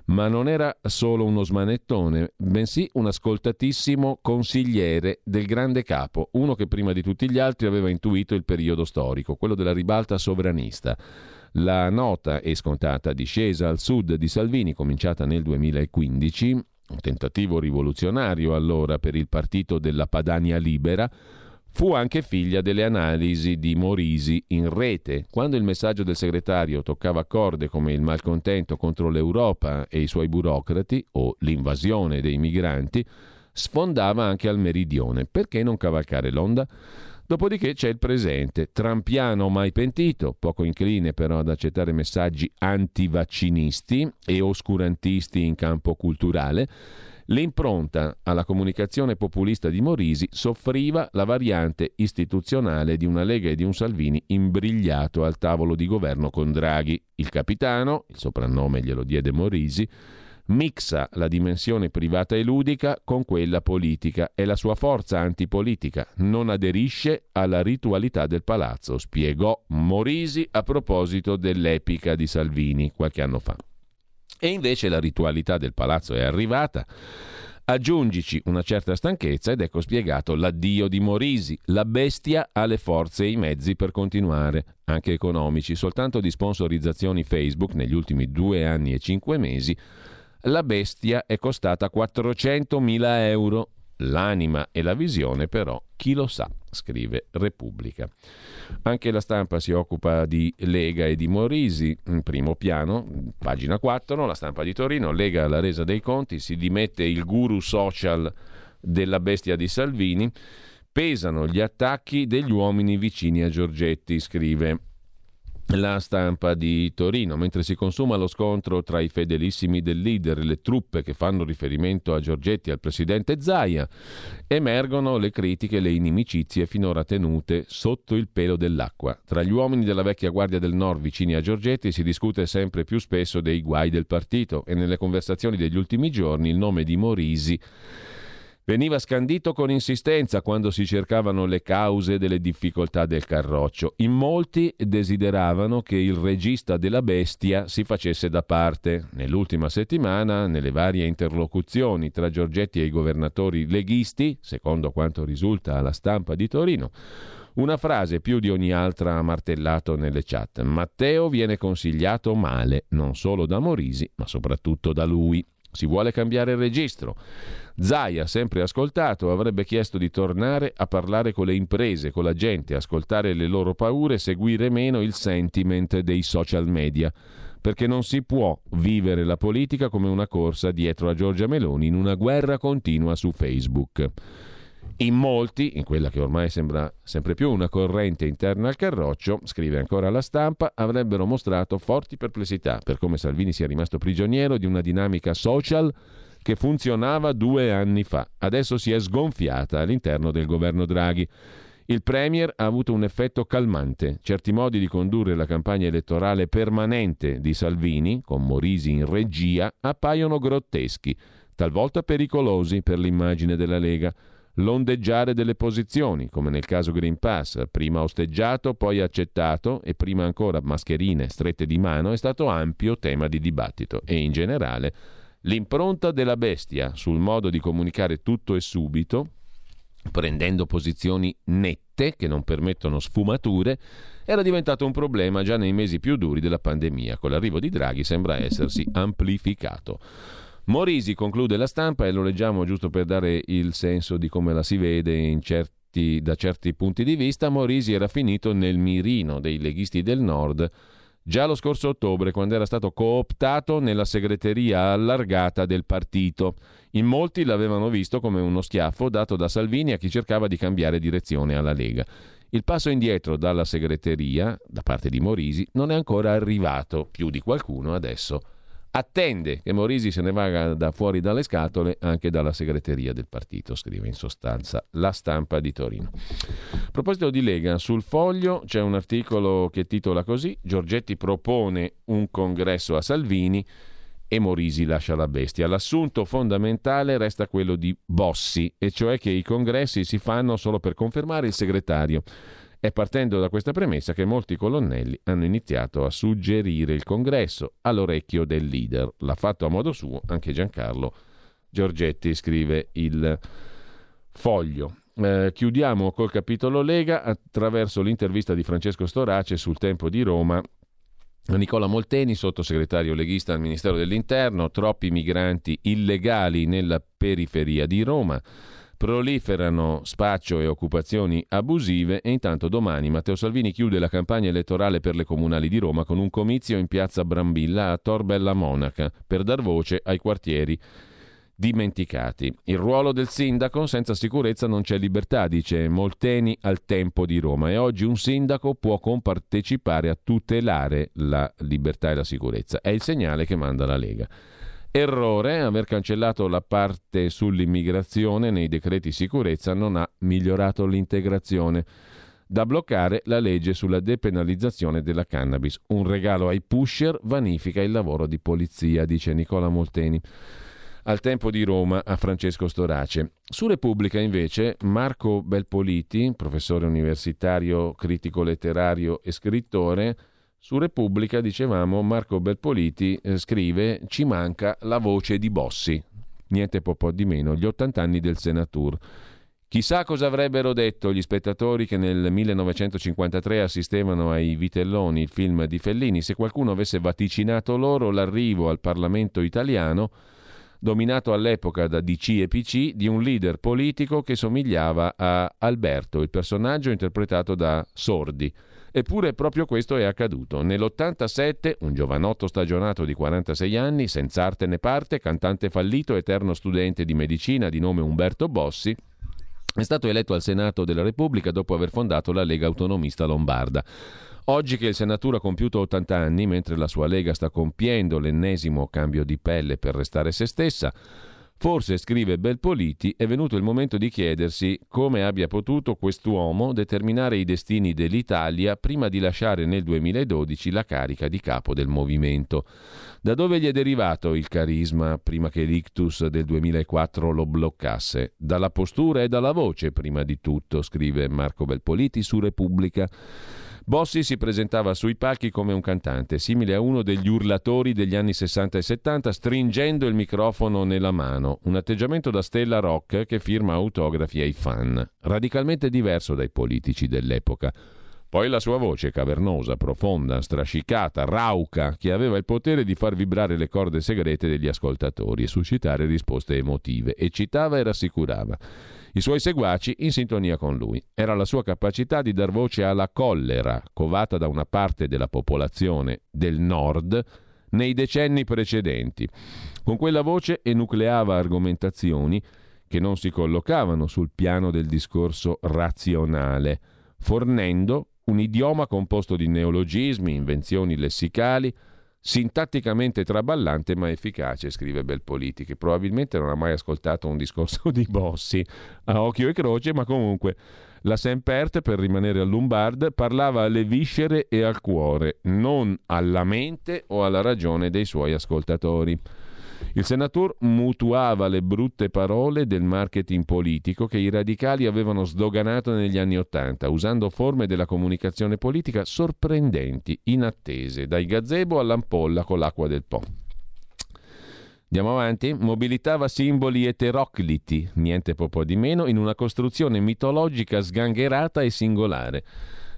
Ma non era solo uno smanettone, bensì un ascoltatissimo consigliere del grande capo, uno che prima di tutti gli altri aveva intuito il periodo storico, quello della ribalta sovranista. La nota e scontata discesa al sud di Salvini, cominciata nel 2015, un tentativo rivoluzionario allora per il partito della Padania Libera, Fu anche figlia delle analisi di Morisi in rete. Quando il messaggio del segretario toccava corde come il malcontento contro l'Europa e i suoi burocrati o l'invasione dei migranti, sfondava anche al meridione. Perché non cavalcare l'onda? Dopodiché c'è il presente, trampiano mai pentito, poco incline però ad accettare messaggi antivaccinisti e oscurantisti in campo culturale, L'impronta alla comunicazione populista di Morisi soffriva la variante istituzionale di una Lega e di un Salvini imbrigliato al tavolo di governo con Draghi. Il capitano, il soprannome glielo diede Morisi, mixa la dimensione privata e ludica con quella politica e la sua forza antipolitica non aderisce alla ritualità del palazzo, spiegò Morisi a proposito dell'epica di Salvini qualche anno fa. E invece la ritualità del palazzo è arrivata. Aggiungici una certa stanchezza ed ecco spiegato l'addio di Morisi. La bestia ha le forze e i mezzi per continuare, anche economici, soltanto di sponsorizzazioni Facebook negli ultimi due anni e cinque mesi. La bestia è costata 400.000 euro. L'anima e la visione però chi lo sa, scrive Repubblica. Anche la stampa si occupa di Lega e di Morisi, in primo piano, pagina 4, la stampa di Torino, Lega alla resa dei conti, si dimette il guru social della bestia di Salvini, pesano gli attacchi degli uomini vicini a Giorgetti, scrive la stampa di Torino, mentre si consuma lo scontro tra i fedelissimi del leader e le truppe che fanno riferimento a Giorgetti e al presidente Zaia, emergono le critiche e le inimicizie finora tenute sotto il pelo dell'acqua. Tra gli uomini della vecchia Guardia del Nord vicini a Giorgetti si discute sempre più spesso dei guai del partito e nelle conversazioni degli ultimi giorni il nome di Morisi Veniva scandito con insistenza quando si cercavano le cause delle difficoltà del carroccio. In molti desideravano che il regista della bestia si facesse da parte. Nell'ultima settimana, nelle varie interlocuzioni tra Giorgetti e i governatori leghisti, secondo quanto risulta alla stampa di Torino, una frase più di ogni altra ha martellato nelle chat. Matteo viene consigliato male, non solo da Morisi, ma soprattutto da lui. Si vuole cambiare il registro. Zaia, sempre ascoltato, avrebbe chiesto di tornare a parlare con le imprese, con la gente, ascoltare le loro paure, seguire meno il sentiment dei social media, perché non si può vivere la politica come una corsa dietro a Giorgia Meloni in una guerra continua su Facebook. In molti, in quella che ormai sembra sempre più una corrente interna al carroccio, scrive ancora la stampa, avrebbero mostrato forti perplessità per come Salvini sia rimasto prigioniero di una dinamica social che funzionava due anni fa. Adesso si è sgonfiata all'interno del governo Draghi. Il Premier ha avuto un effetto calmante. Certi modi di condurre la campagna elettorale permanente di Salvini, con Morisi in regia, appaiono grotteschi, talvolta pericolosi per l'immagine della Lega l'ondeggiare delle posizioni, come nel caso Green Pass, prima osteggiato, poi accettato e prima ancora mascherine strette di mano, è stato ampio tema di dibattito e in generale l'impronta della bestia sul modo di comunicare tutto e subito, prendendo posizioni nette che non permettono sfumature, era diventato un problema già nei mesi più duri della pandemia. Con l'arrivo di Draghi sembra essersi amplificato. Morisi conclude la stampa e lo leggiamo giusto per dare il senso di come la si vede certi, da certi punti di vista. Morisi era finito nel mirino dei leghisti del nord già lo scorso ottobre quando era stato cooptato nella segreteria allargata del partito. In molti l'avevano visto come uno schiaffo dato da Salvini a chi cercava di cambiare direzione alla Lega. Il passo indietro dalla segreteria, da parte di Morisi, non è ancora arrivato. Più di qualcuno adesso attende che Morisi se ne vada da fuori dalle scatole anche dalla segreteria del partito, scrive in sostanza la stampa di Torino. A proposito di Lega, sul foglio c'è un articolo che titola così: Giorgetti propone un congresso a Salvini e Morisi lascia la bestia. L'assunto fondamentale resta quello di Bossi, e cioè che i congressi si fanno solo per confermare il segretario. È partendo da questa premessa che molti colonnelli hanno iniziato a suggerire il congresso all'orecchio del leader. L'ha fatto a modo suo anche Giancarlo Giorgetti, scrive il foglio. Eh, chiudiamo col capitolo Lega attraverso l'intervista di Francesco Storace sul tempo di Roma Nicola Molteni, sottosegretario leghista al Ministero dell'Interno, troppi migranti illegali nella periferia di Roma. Proliferano spaccio e occupazioni abusive e intanto domani Matteo Salvini chiude la campagna elettorale per le comunali di Roma con un comizio in piazza Brambilla a Tor Bella Monaca per dar voce ai quartieri dimenticati. Il ruolo del sindaco senza sicurezza non c'è libertà, dice Molteni al tempo di Roma e oggi un sindaco può compartecipare a tutelare la libertà e la sicurezza. È il segnale che manda la Lega. Errore, aver cancellato la parte sull'immigrazione nei decreti sicurezza non ha migliorato l'integrazione. Da bloccare la legge sulla depenalizzazione della cannabis. Un regalo ai pusher vanifica il lavoro di polizia, dice Nicola Molteni. Al tempo di Roma a Francesco Storace. Su Repubblica invece Marco Belpoliti, professore universitario, critico letterario e scrittore, su Repubblica, dicevamo, Marco Belpoliti eh, scrive ci manca la voce di Bossi, niente po', po di meno, gli 80 anni del Senatur. Chissà cosa avrebbero detto gli spettatori che nel 1953 assistevano ai Vitelloni, il film di Fellini, se qualcuno avesse vaticinato loro l'arrivo al Parlamento italiano, dominato all'epoca da DC e PC, di un leader politico che somigliava a Alberto, il personaggio interpretato da Sordi. Eppure proprio questo è accaduto. Nell'87 un giovanotto stagionato di 46 anni, senza arte né parte, cantante fallito, eterno studente di medicina di nome Umberto Bossi, è stato eletto al Senato della Repubblica dopo aver fondato la Lega Autonomista Lombarda. Oggi che il senatore ha compiuto 80 anni, mentre la sua Lega sta compiendo l'ennesimo cambio di pelle per restare se stessa, Forse, scrive Belpoliti, è venuto il momento di chiedersi come abbia potuto quest'uomo determinare i destini dell'Italia prima di lasciare nel 2012 la carica di capo del movimento. Da dove gli è derivato il carisma prima che l'ictus del 2004 lo bloccasse? Dalla postura e dalla voce, prima di tutto, scrive Marco Belpoliti su Repubblica. Bossi si presentava sui palchi come un cantante, simile a uno degli urlatori degli anni 60 e 70, stringendo il microfono nella mano, un atteggiamento da stella rock che firma autografi ai fan, radicalmente diverso dai politici dell'epoca. Poi la sua voce cavernosa, profonda, strascicata, rauca, che aveva il potere di far vibrare le corde segrete degli ascoltatori e suscitare risposte emotive, eccitava e rassicurava i suoi seguaci in sintonia con lui. Era la sua capacità di dar voce alla collera, covata da una parte della popolazione del nord nei decenni precedenti. Con quella voce enucleava argomentazioni che non si collocavano sul piano del discorso razionale, fornendo un idioma composto di neologismi, invenzioni lessicali, sintatticamente traballante ma efficace, scrive Belpoliti, probabilmente non ha mai ascoltato un discorso <laughs> di Bossi a occhio e croce, ma comunque la Sempert, per rimanere al Lombard, parlava alle viscere e al cuore, non alla mente o alla ragione dei suoi ascoltatori. Il senatore mutuava le brutte parole del marketing politico che i radicali avevano sdoganato negli anni Ottanta, usando forme della comunicazione politica sorprendenti, inattese, dai gazebo all'ampolla con l'acqua del Po. Andiamo avanti. Mobilitava simboli eterocliti, niente po' di meno, in una costruzione mitologica sgangherata e singolare.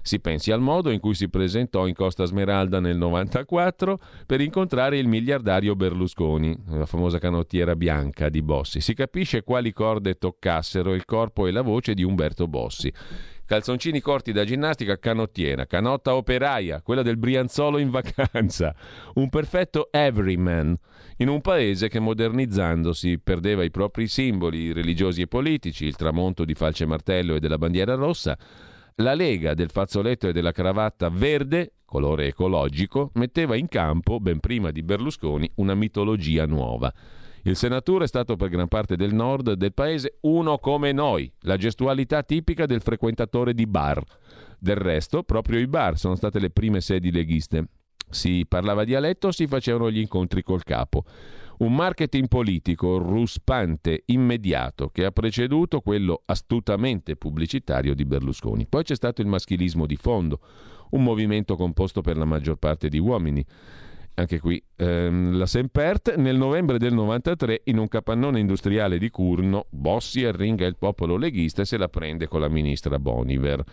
Si pensi al modo in cui si presentò in Costa Smeralda nel 94 per incontrare il miliardario Berlusconi, la famosa canottiera bianca di Bossi. Si capisce quali corde toccassero il corpo e la voce di Umberto Bossi. Calzoncini corti da ginnastica, canottiera, canotta operaia, quella del Brianzolo in vacanza. Un perfetto everyman in un paese che modernizzandosi perdeva i propri simboli religiosi e politici, il tramonto di falce martello e della bandiera rossa, la Lega del fazzoletto e della cravatta verde, colore ecologico, metteva in campo, ben prima di Berlusconi, una mitologia nuova. Il senatore è stato per gran parte del nord del paese uno come noi, la gestualità tipica del frequentatore di bar. Del resto, proprio i bar sono state le prime sedi leghiste. Si parlava dialetto, si facevano gli incontri col capo. Un marketing politico ruspante, immediato, che ha preceduto quello astutamente pubblicitario di Berlusconi. Poi c'è stato il maschilismo di fondo, un movimento composto per la maggior parte di uomini. Anche qui ehm, la Sempert nel novembre del 93 in un capannone industriale di Curno, Bossi arringa il popolo leghista e se la prende con la ministra Boniver.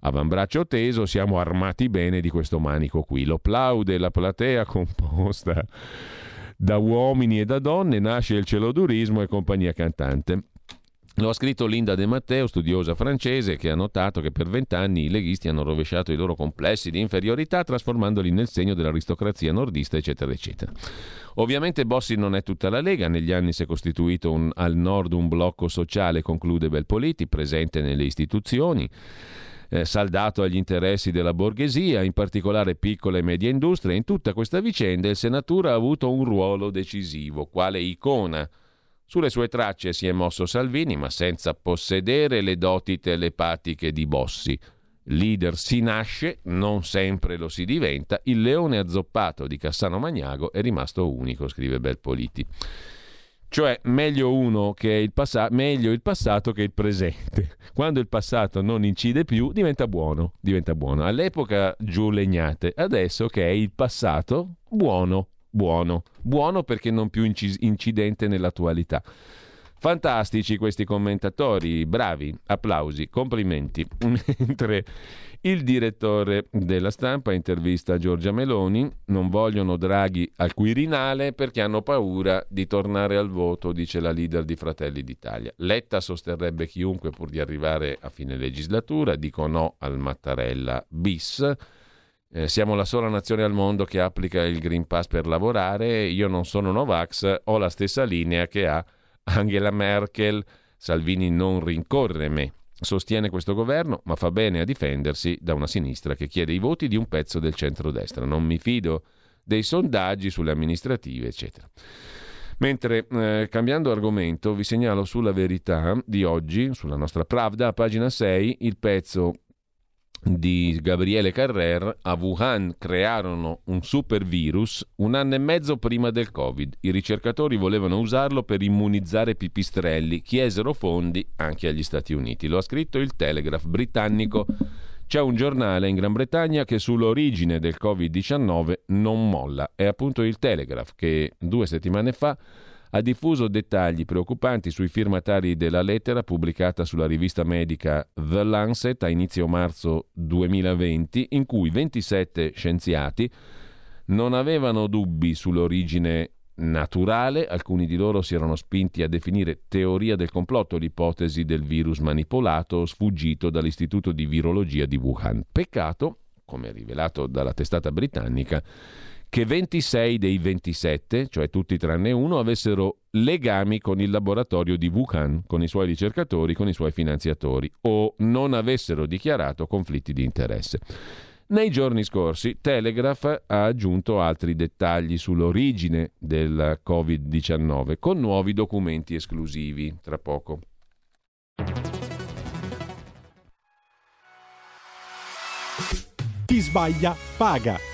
Avambraccio teso, siamo armati bene di questo manico qui. Lo plaude la platea composta da uomini e da donne nasce il celodurismo e compagnia cantante. Lo ha scritto Linda De Matteo, studiosa francese, che ha notato che per vent'anni i leghisti hanno rovesciato i loro complessi di inferiorità trasformandoli nel segno dell'aristocrazia nordista, eccetera, eccetera. Ovviamente Bossi non è tutta la Lega, negli anni si è costituito un, al nord un blocco sociale, conclude Belpoliti, presente nelle istituzioni eh, saldato agli interessi della borghesia, in particolare piccola e media industria. In tutta questa vicenda il senatore ha avuto un ruolo decisivo, quale icona. Sulle sue tracce si è mosso Salvini, ma senza possedere le doti telepatiche di Bossi. Leader si nasce, non sempre lo si diventa. Il leone azzoppato di Cassano Magnago è rimasto unico, scrive Belpoliti. Cioè, meglio uno che il passato, meglio il passato che il presente. <laughs> Quando il passato non incide più, diventa buono, diventa buono. All'epoca giù legnate, adesso che è il passato, buono, buono. Buono perché non più incidente nell'attualità. Fantastici questi commentatori, bravi, applausi, complimenti. <laughs> Mentre il direttore della stampa intervista Giorgia Meloni, non vogliono Draghi al Quirinale perché hanno paura di tornare al voto, dice la leader di Fratelli d'Italia. Letta sosterrebbe chiunque pur di arrivare a fine legislatura, dico no al Mattarella bis. Eh, siamo la sola nazione al mondo che applica il Green Pass per lavorare, io non sono Novax, ho la stessa linea che ha Angela Merkel, Salvini non rincorre me. Sostiene questo governo, ma fa bene a difendersi da una sinistra che chiede i voti di un pezzo del centrodestra. Non mi fido dei sondaggi sulle amministrative, eccetera. Mentre, eh, cambiando argomento, vi segnalo sulla verità di oggi, sulla nostra Pravda, a pagina 6, il pezzo di Gabriele Carrer, a Wuhan crearono un super virus un anno e mezzo prima del Covid. I ricercatori volevano usarlo per immunizzare pipistrelli, chiesero fondi anche agli Stati Uniti. Lo ha scritto il Telegraph britannico. C'è un giornale in Gran Bretagna che sull'origine del Covid-19 non molla. È appunto il Telegraph che due settimane fa ha diffuso dettagli preoccupanti sui firmatari della lettera pubblicata sulla rivista medica The Lancet a inizio marzo 2020, in cui 27 scienziati non avevano dubbi sull'origine naturale, alcuni di loro si erano spinti a definire teoria del complotto l'ipotesi del virus manipolato o sfuggito dall'Istituto di Virologia di Wuhan. Peccato, come rivelato dalla testata britannica, che 26 dei 27, cioè tutti tranne uno, avessero legami con il laboratorio di Wuhan, con i suoi ricercatori, con i suoi finanziatori, o non avessero dichiarato conflitti di interesse. Nei giorni scorsi Telegraph ha aggiunto altri dettagli sull'origine del Covid-19 con nuovi documenti esclusivi. Tra poco. Chi sbaglia paga.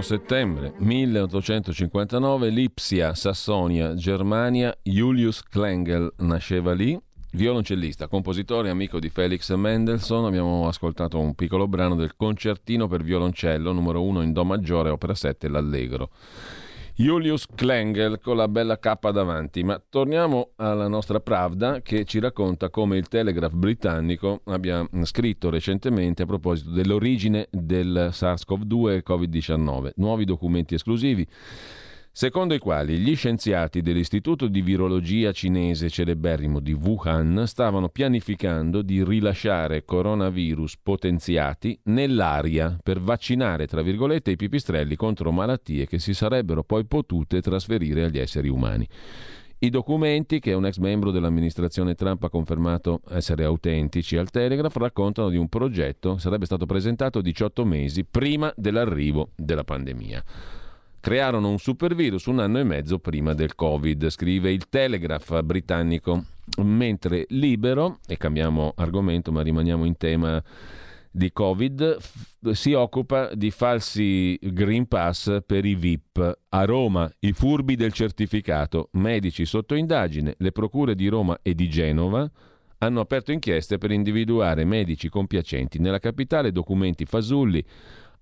Settembre 1859, Lipsia, Sassonia, Germania, Julius Klengel nasceva lì, violoncellista, compositore, amico di Felix Mendelssohn. Abbiamo ascoltato un piccolo brano del concertino per violoncello numero 1 in Do maggiore, opera 7, l'Allegro. Julius Klengel con la bella K davanti, ma torniamo alla nostra Pravda che ci racconta come il Telegraph britannico abbia scritto recentemente a proposito dell'origine del SARS-CoV-2 e Covid-19, nuovi documenti esclusivi secondo i quali gli scienziati dell'Istituto di Virologia cinese celeberrimo di Wuhan stavano pianificando di rilasciare coronavirus potenziati nell'aria per vaccinare, tra virgolette, i pipistrelli contro malattie che si sarebbero poi potute trasferire agli esseri umani. I documenti che un ex membro dell'amministrazione Trump ha confermato essere autentici al Telegraph raccontano di un progetto che sarebbe stato presentato 18 mesi prima dell'arrivo della pandemia. Crearono un supervirus un anno e mezzo prima del Covid, scrive il Telegraph britannico. Mentre Libero, e cambiamo argomento ma rimaniamo in tema di Covid, f- si occupa di falsi Green Pass per i VIP. A Roma, i furbi del certificato, medici sotto indagine, le procure di Roma e di Genova hanno aperto inchieste per individuare medici compiacenti. Nella capitale documenti fasulli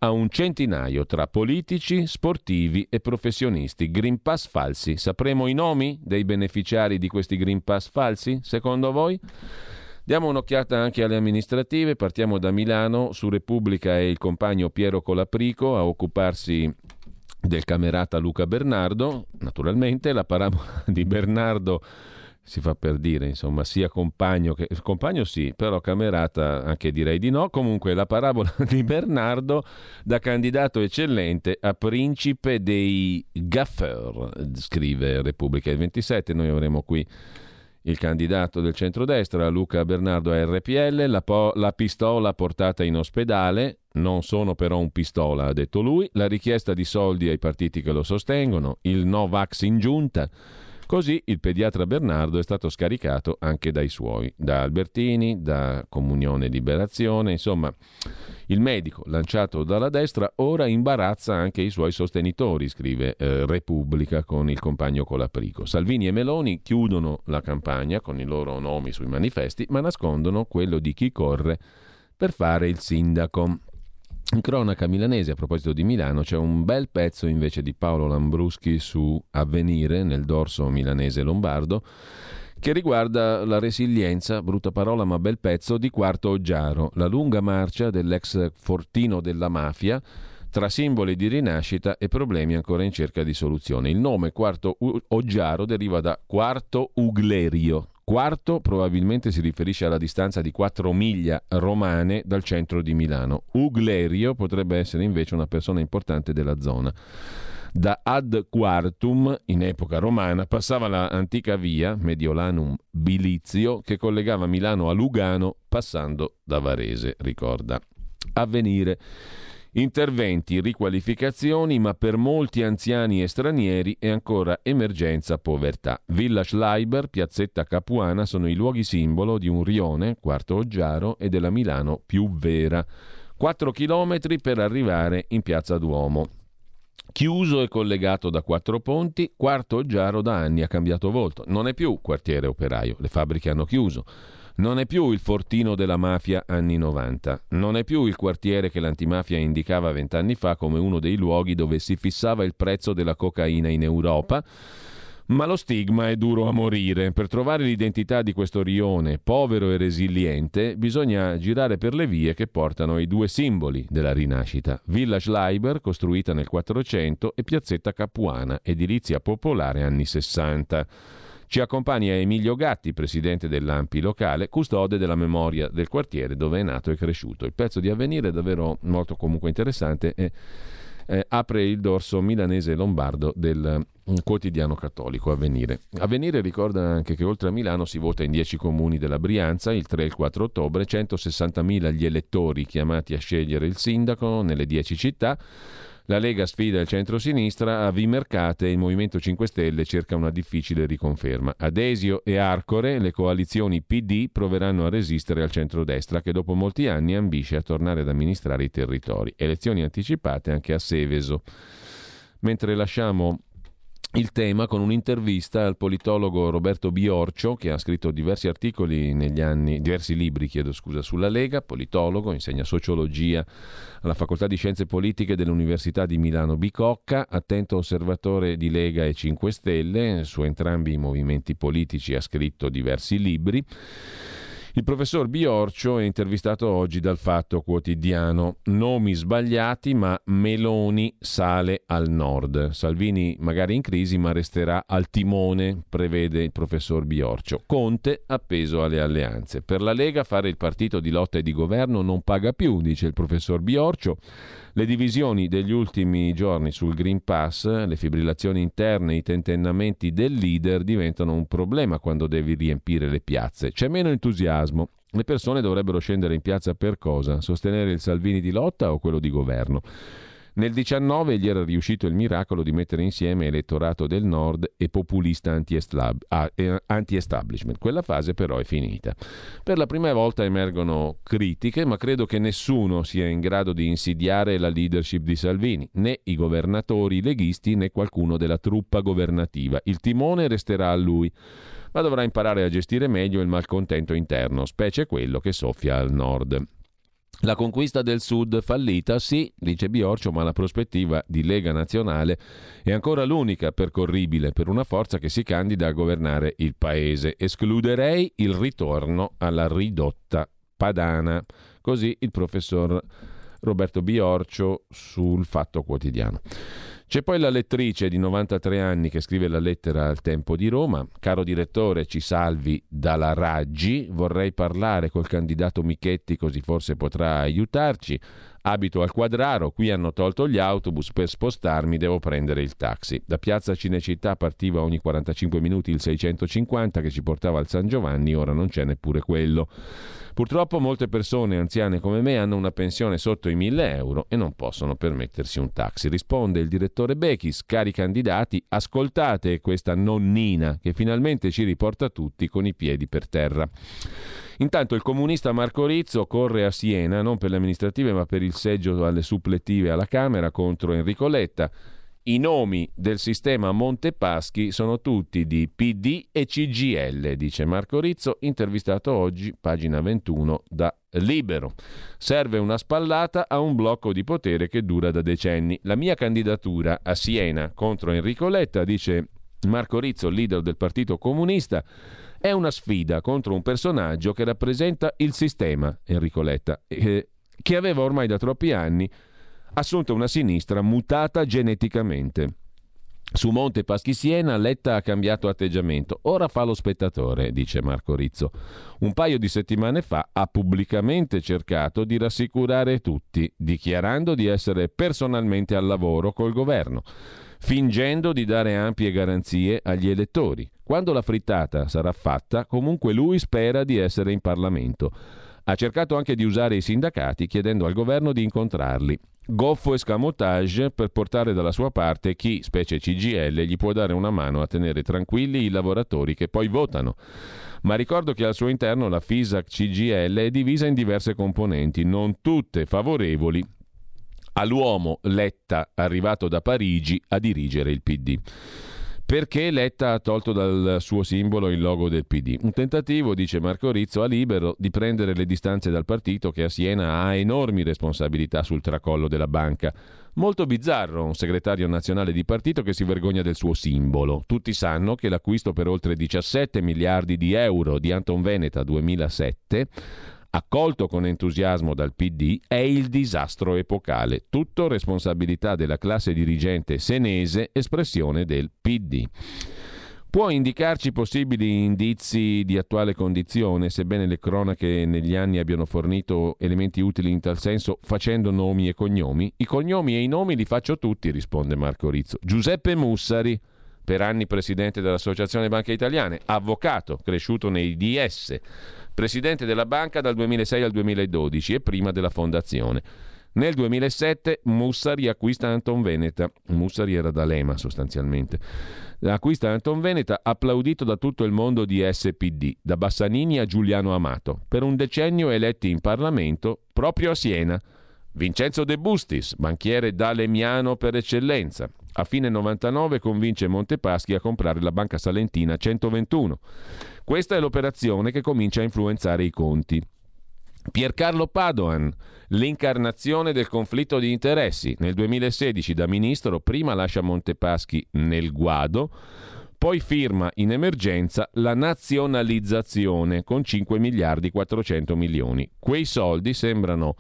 a un centinaio tra politici, sportivi e professionisti. Green Pass falsi. Sapremo i nomi dei beneficiari di questi Green Pass falsi, secondo voi? Diamo un'occhiata anche alle amministrative, partiamo da Milano, su Repubblica è il compagno Piero Colaprico a occuparsi del camerata Luca Bernardo, naturalmente la parabola <laughs> di Bernardo si fa per dire, insomma, sia compagno che compagno sì, però camerata anche direi di no. Comunque la parabola <laughs> di Bernardo da candidato eccellente a principe dei gaffer, scrive Repubblica il 27, noi avremo qui il candidato del centrodestra, Luca Bernardo a RPL, la, po- la pistola portata in ospedale, non sono però un pistola, ha detto lui, la richiesta di soldi ai partiti che lo sostengono, il no vax in giunta. Così il pediatra Bernardo è stato scaricato anche dai suoi, da Albertini, da Comunione Liberazione, insomma il medico lanciato dalla destra ora imbarazza anche i suoi sostenitori, scrive eh, Repubblica con il compagno Colaprico. Salvini e Meloni chiudono la campagna con i loro nomi sui manifesti, ma nascondono quello di chi corre per fare il sindaco. In cronaca milanese, a proposito di Milano, c'è un bel pezzo invece di Paolo Lambruschi su Avvenire nel dorso milanese lombardo che riguarda la resilienza, brutta parola ma bel pezzo, di Quarto Oggiaro, la lunga marcia dell'ex fortino della mafia tra simboli di rinascita e problemi ancora in cerca di soluzione. Il nome Quarto Oggiaro deriva da Quarto Uglerio, Quarto probabilmente si riferisce alla distanza di 4 miglia romane dal centro di Milano. Uglerio potrebbe essere invece una persona importante della zona. Da Ad Quartum, in epoca romana, passava l'antica via Mediolanum Bilizio che collegava Milano a Lugano passando da Varese, ricorda. Avvenire. Interventi, riqualificazioni, ma per molti anziani e stranieri è ancora emergenza povertà. Villa Schleiber, Piazzetta Capuana sono i luoghi simbolo di un rione, Quarto Oggiaro, e della Milano più vera. 4 chilometri per arrivare in Piazza Duomo. Chiuso e collegato da quattro ponti, Quarto Oggiaro da anni ha cambiato volto. Non è più quartiere operaio, le fabbriche hanno chiuso. Non è più il fortino della mafia anni 90, non è più il quartiere che l'antimafia indicava vent'anni fa come uno dei luoghi dove si fissava il prezzo della cocaina in Europa, ma lo stigma è duro a morire. Per trovare l'identità di questo rione povero e resiliente bisogna girare per le vie che portano ai due simboli della rinascita. Villa Schleiber, costruita nel 400, e Piazzetta Capuana, edilizia popolare anni 60. Ci accompagna Emilio Gatti, presidente dell'AMPI locale, custode della memoria del quartiere dove è nato e cresciuto. Il pezzo di avvenire è davvero molto comunque interessante e eh, apre il dorso milanese e lombardo del mm, quotidiano cattolico Avvenire. Avvenire ricorda anche che oltre a Milano si vota in 10 comuni della Brianza il 3 e il 4 ottobre, 160.000 gli elettori chiamati a scegliere il sindaco nelle 10 città. La Lega sfida il centro-sinistra, a Vimercate il Movimento 5 Stelle cerca una difficile riconferma. Adesio e Arcore, le coalizioni PD, proveranno a resistere al centro-destra che dopo molti anni ambisce a tornare ad amministrare i territori. Elezioni anticipate anche a Seveso. Mentre lasciamo il tema con un'intervista al politologo Roberto Biorcio che ha scritto diversi articoli negli anni, diversi libri chiedo scusa, sulla Lega, politologo, insegna sociologia alla Facoltà di Scienze Politiche dell'Università di Milano Bicocca, attento osservatore di Lega e 5 Stelle, su entrambi i movimenti politici ha scritto diversi libri. Il professor Biorcio è intervistato oggi dal Fatto Quotidiano. Nomi sbagliati, ma Meloni sale al nord. Salvini magari in crisi, ma resterà al timone, prevede il professor Biorcio. Conte appeso alle alleanze. Per la Lega fare il partito di lotta e di governo non paga più, dice il professor Biorcio. Le divisioni degli ultimi giorni sul Green Pass, le fibrillazioni interne, i tentennamenti del leader diventano un problema quando devi riempire le piazze. C'è meno entusiasmo. Le persone dovrebbero scendere in piazza per cosa? Sostenere il Salvini di lotta o quello di governo? Nel 19 gli era riuscito il miracolo di mettere insieme elettorato del nord e populista ah, anti-establishment. Quella fase però è finita. Per la prima volta emergono critiche, ma credo che nessuno sia in grado di insidiare la leadership di Salvini, né i governatori leghisti né qualcuno della truppa governativa. Il timone resterà a lui ma dovrà imparare a gestire meglio il malcontento interno, specie quello che soffia al nord. La conquista del Sud fallita, sì, dice Biorcio, ma la prospettiva di Lega Nazionale è ancora l'unica percorribile per una forza che si candida a governare il paese. Escluderei il ritorno alla ridotta padana. Così il professor Roberto Biorcio sul Fatto Quotidiano. C'è poi la lettrice di 93 anni che scrive la lettera al Tempo di Roma. Caro direttore, ci salvi dalla Raggi. Vorrei parlare col candidato Michetti così forse potrà aiutarci. Abito al Quadraro, qui hanno tolto gli autobus, per spostarmi devo prendere il taxi. Da piazza Cinecittà partiva ogni 45 minuti il 650 che ci portava al San Giovanni, ora non c'è neppure quello. Purtroppo molte persone anziane come me hanno una pensione sotto i 1000 euro e non possono permettersi un taxi. Risponde il direttore Bechis, cari candidati, ascoltate questa nonnina che finalmente ci riporta tutti con i piedi per terra. Intanto il comunista Marco Rizzo corre a Siena non per le amministrative ma per il seggio alle supplettive alla Camera contro Enrico Letta. I nomi del sistema Montepaschi sono tutti di PD e CGL, dice Marco Rizzo, intervistato oggi, pagina 21, da Libero. Serve una spallata a un blocco di potere che dura da decenni. La mia candidatura a Siena contro Enrico Letta, dice Marco Rizzo, leader del Partito Comunista, è una sfida contro un personaggio che rappresenta il sistema, Enrico Letta, eh, che aveva ormai da troppi anni assunto una sinistra mutata geneticamente. Su Monte Paschi Siena Letta ha cambiato atteggiamento. Ora fa lo spettatore, dice Marco Rizzo. Un paio di settimane fa ha pubblicamente cercato di rassicurare tutti, dichiarando di essere personalmente al lavoro col governo, fingendo di dare ampie garanzie agli elettori. Quando la frittata sarà fatta, comunque lui spera di essere in Parlamento. Ha cercato anche di usare i sindacati chiedendo al governo di incontrarli. Goffo escamotage per portare dalla sua parte chi, specie CGL, gli può dare una mano a tenere tranquilli i lavoratori che poi votano. Ma ricordo che al suo interno la FISAC CGL è divisa in diverse componenti, non tutte favorevoli all'uomo Letta arrivato da Parigi a dirigere il PD. Perché Letta ha tolto dal suo simbolo il logo del PD? Un tentativo, dice Marco Rizzo, a libero di prendere le distanze dal partito che a Siena ha enormi responsabilità sul tracollo della banca. Molto bizzarro un segretario nazionale di partito che si vergogna del suo simbolo. Tutti sanno che l'acquisto per oltre 17 miliardi di euro di Anton Veneta 2007 accolto con entusiasmo dal PD, è il disastro epocale, tutto responsabilità della classe dirigente senese, espressione del PD. Può indicarci possibili indizi di attuale condizione, sebbene le cronache negli anni abbiano fornito elementi utili in tal senso, facendo nomi e cognomi? I cognomi e i nomi li faccio tutti, risponde Marco Rizzo. Giuseppe Mussari, per anni presidente dell'Associazione Banche Italiane, avvocato, cresciuto nei DS presidente della banca dal 2006 al 2012 e prima della fondazione. Nel 2007 Mussari acquista Anton Veneta. Mussari era da Lema sostanzialmente. Acquista Anton Veneta applaudito da tutto il mondo di SPD, da Bassanini a Giuliano Amato. Per un decennio eletti in Parlamento proprio a Siena. Vincenzo De Bustis, banchiere dalemiano per eccellenza. A fine 99 convince Montepaschi a comprare la banca salentina 121. Questa è l'operazione che comincia a influenzare i conti. Piercarlo Padoan, l'incarnazione del conflitto di interessi. Nel 2016 da ministro prima lascia Montepaschi nel guado, poi firma in emergenza la nazionalizzazione con 5 miliardi 400 milioni. Quei soldi sembrano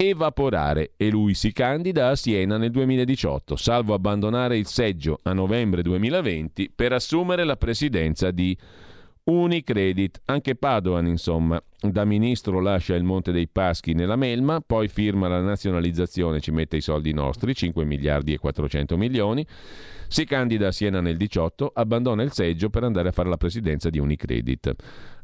evaporare e lui si candida a Siena nel 2018, salvo abbandonare il seggio a novembre 2020 per assumere la presidenza di Unicredit. Anche Padoan, insomma, da ministro lascia il Monte dei Paschi nella melma, poi firma la nazionalizzazione, ci mette i soldi nostri, 5 miliardi e 400 milioni, si candida a Siena nel 18, abbandona il seggio per andare a fare la presidenza di Unicredit.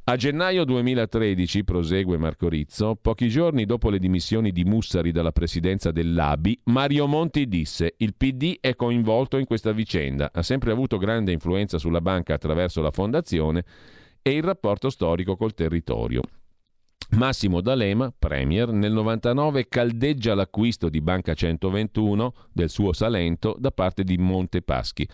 A gennaio 2013, prosegue Marco Rizzo, pochi giorni dopo le dimissioni di Mussari dalla presidenza dell'ABI, Mario Monti disse il PD è coinvolto in questa vicenda, ha sempre avuto grande influenza sulla banca attraverso la fondazione e il rapporto storico col territorio. Massimo D'Alema, premier, nel 99 caldeggia l'acquisto di Banca 121 del suo Salento da parte di Montepaschi.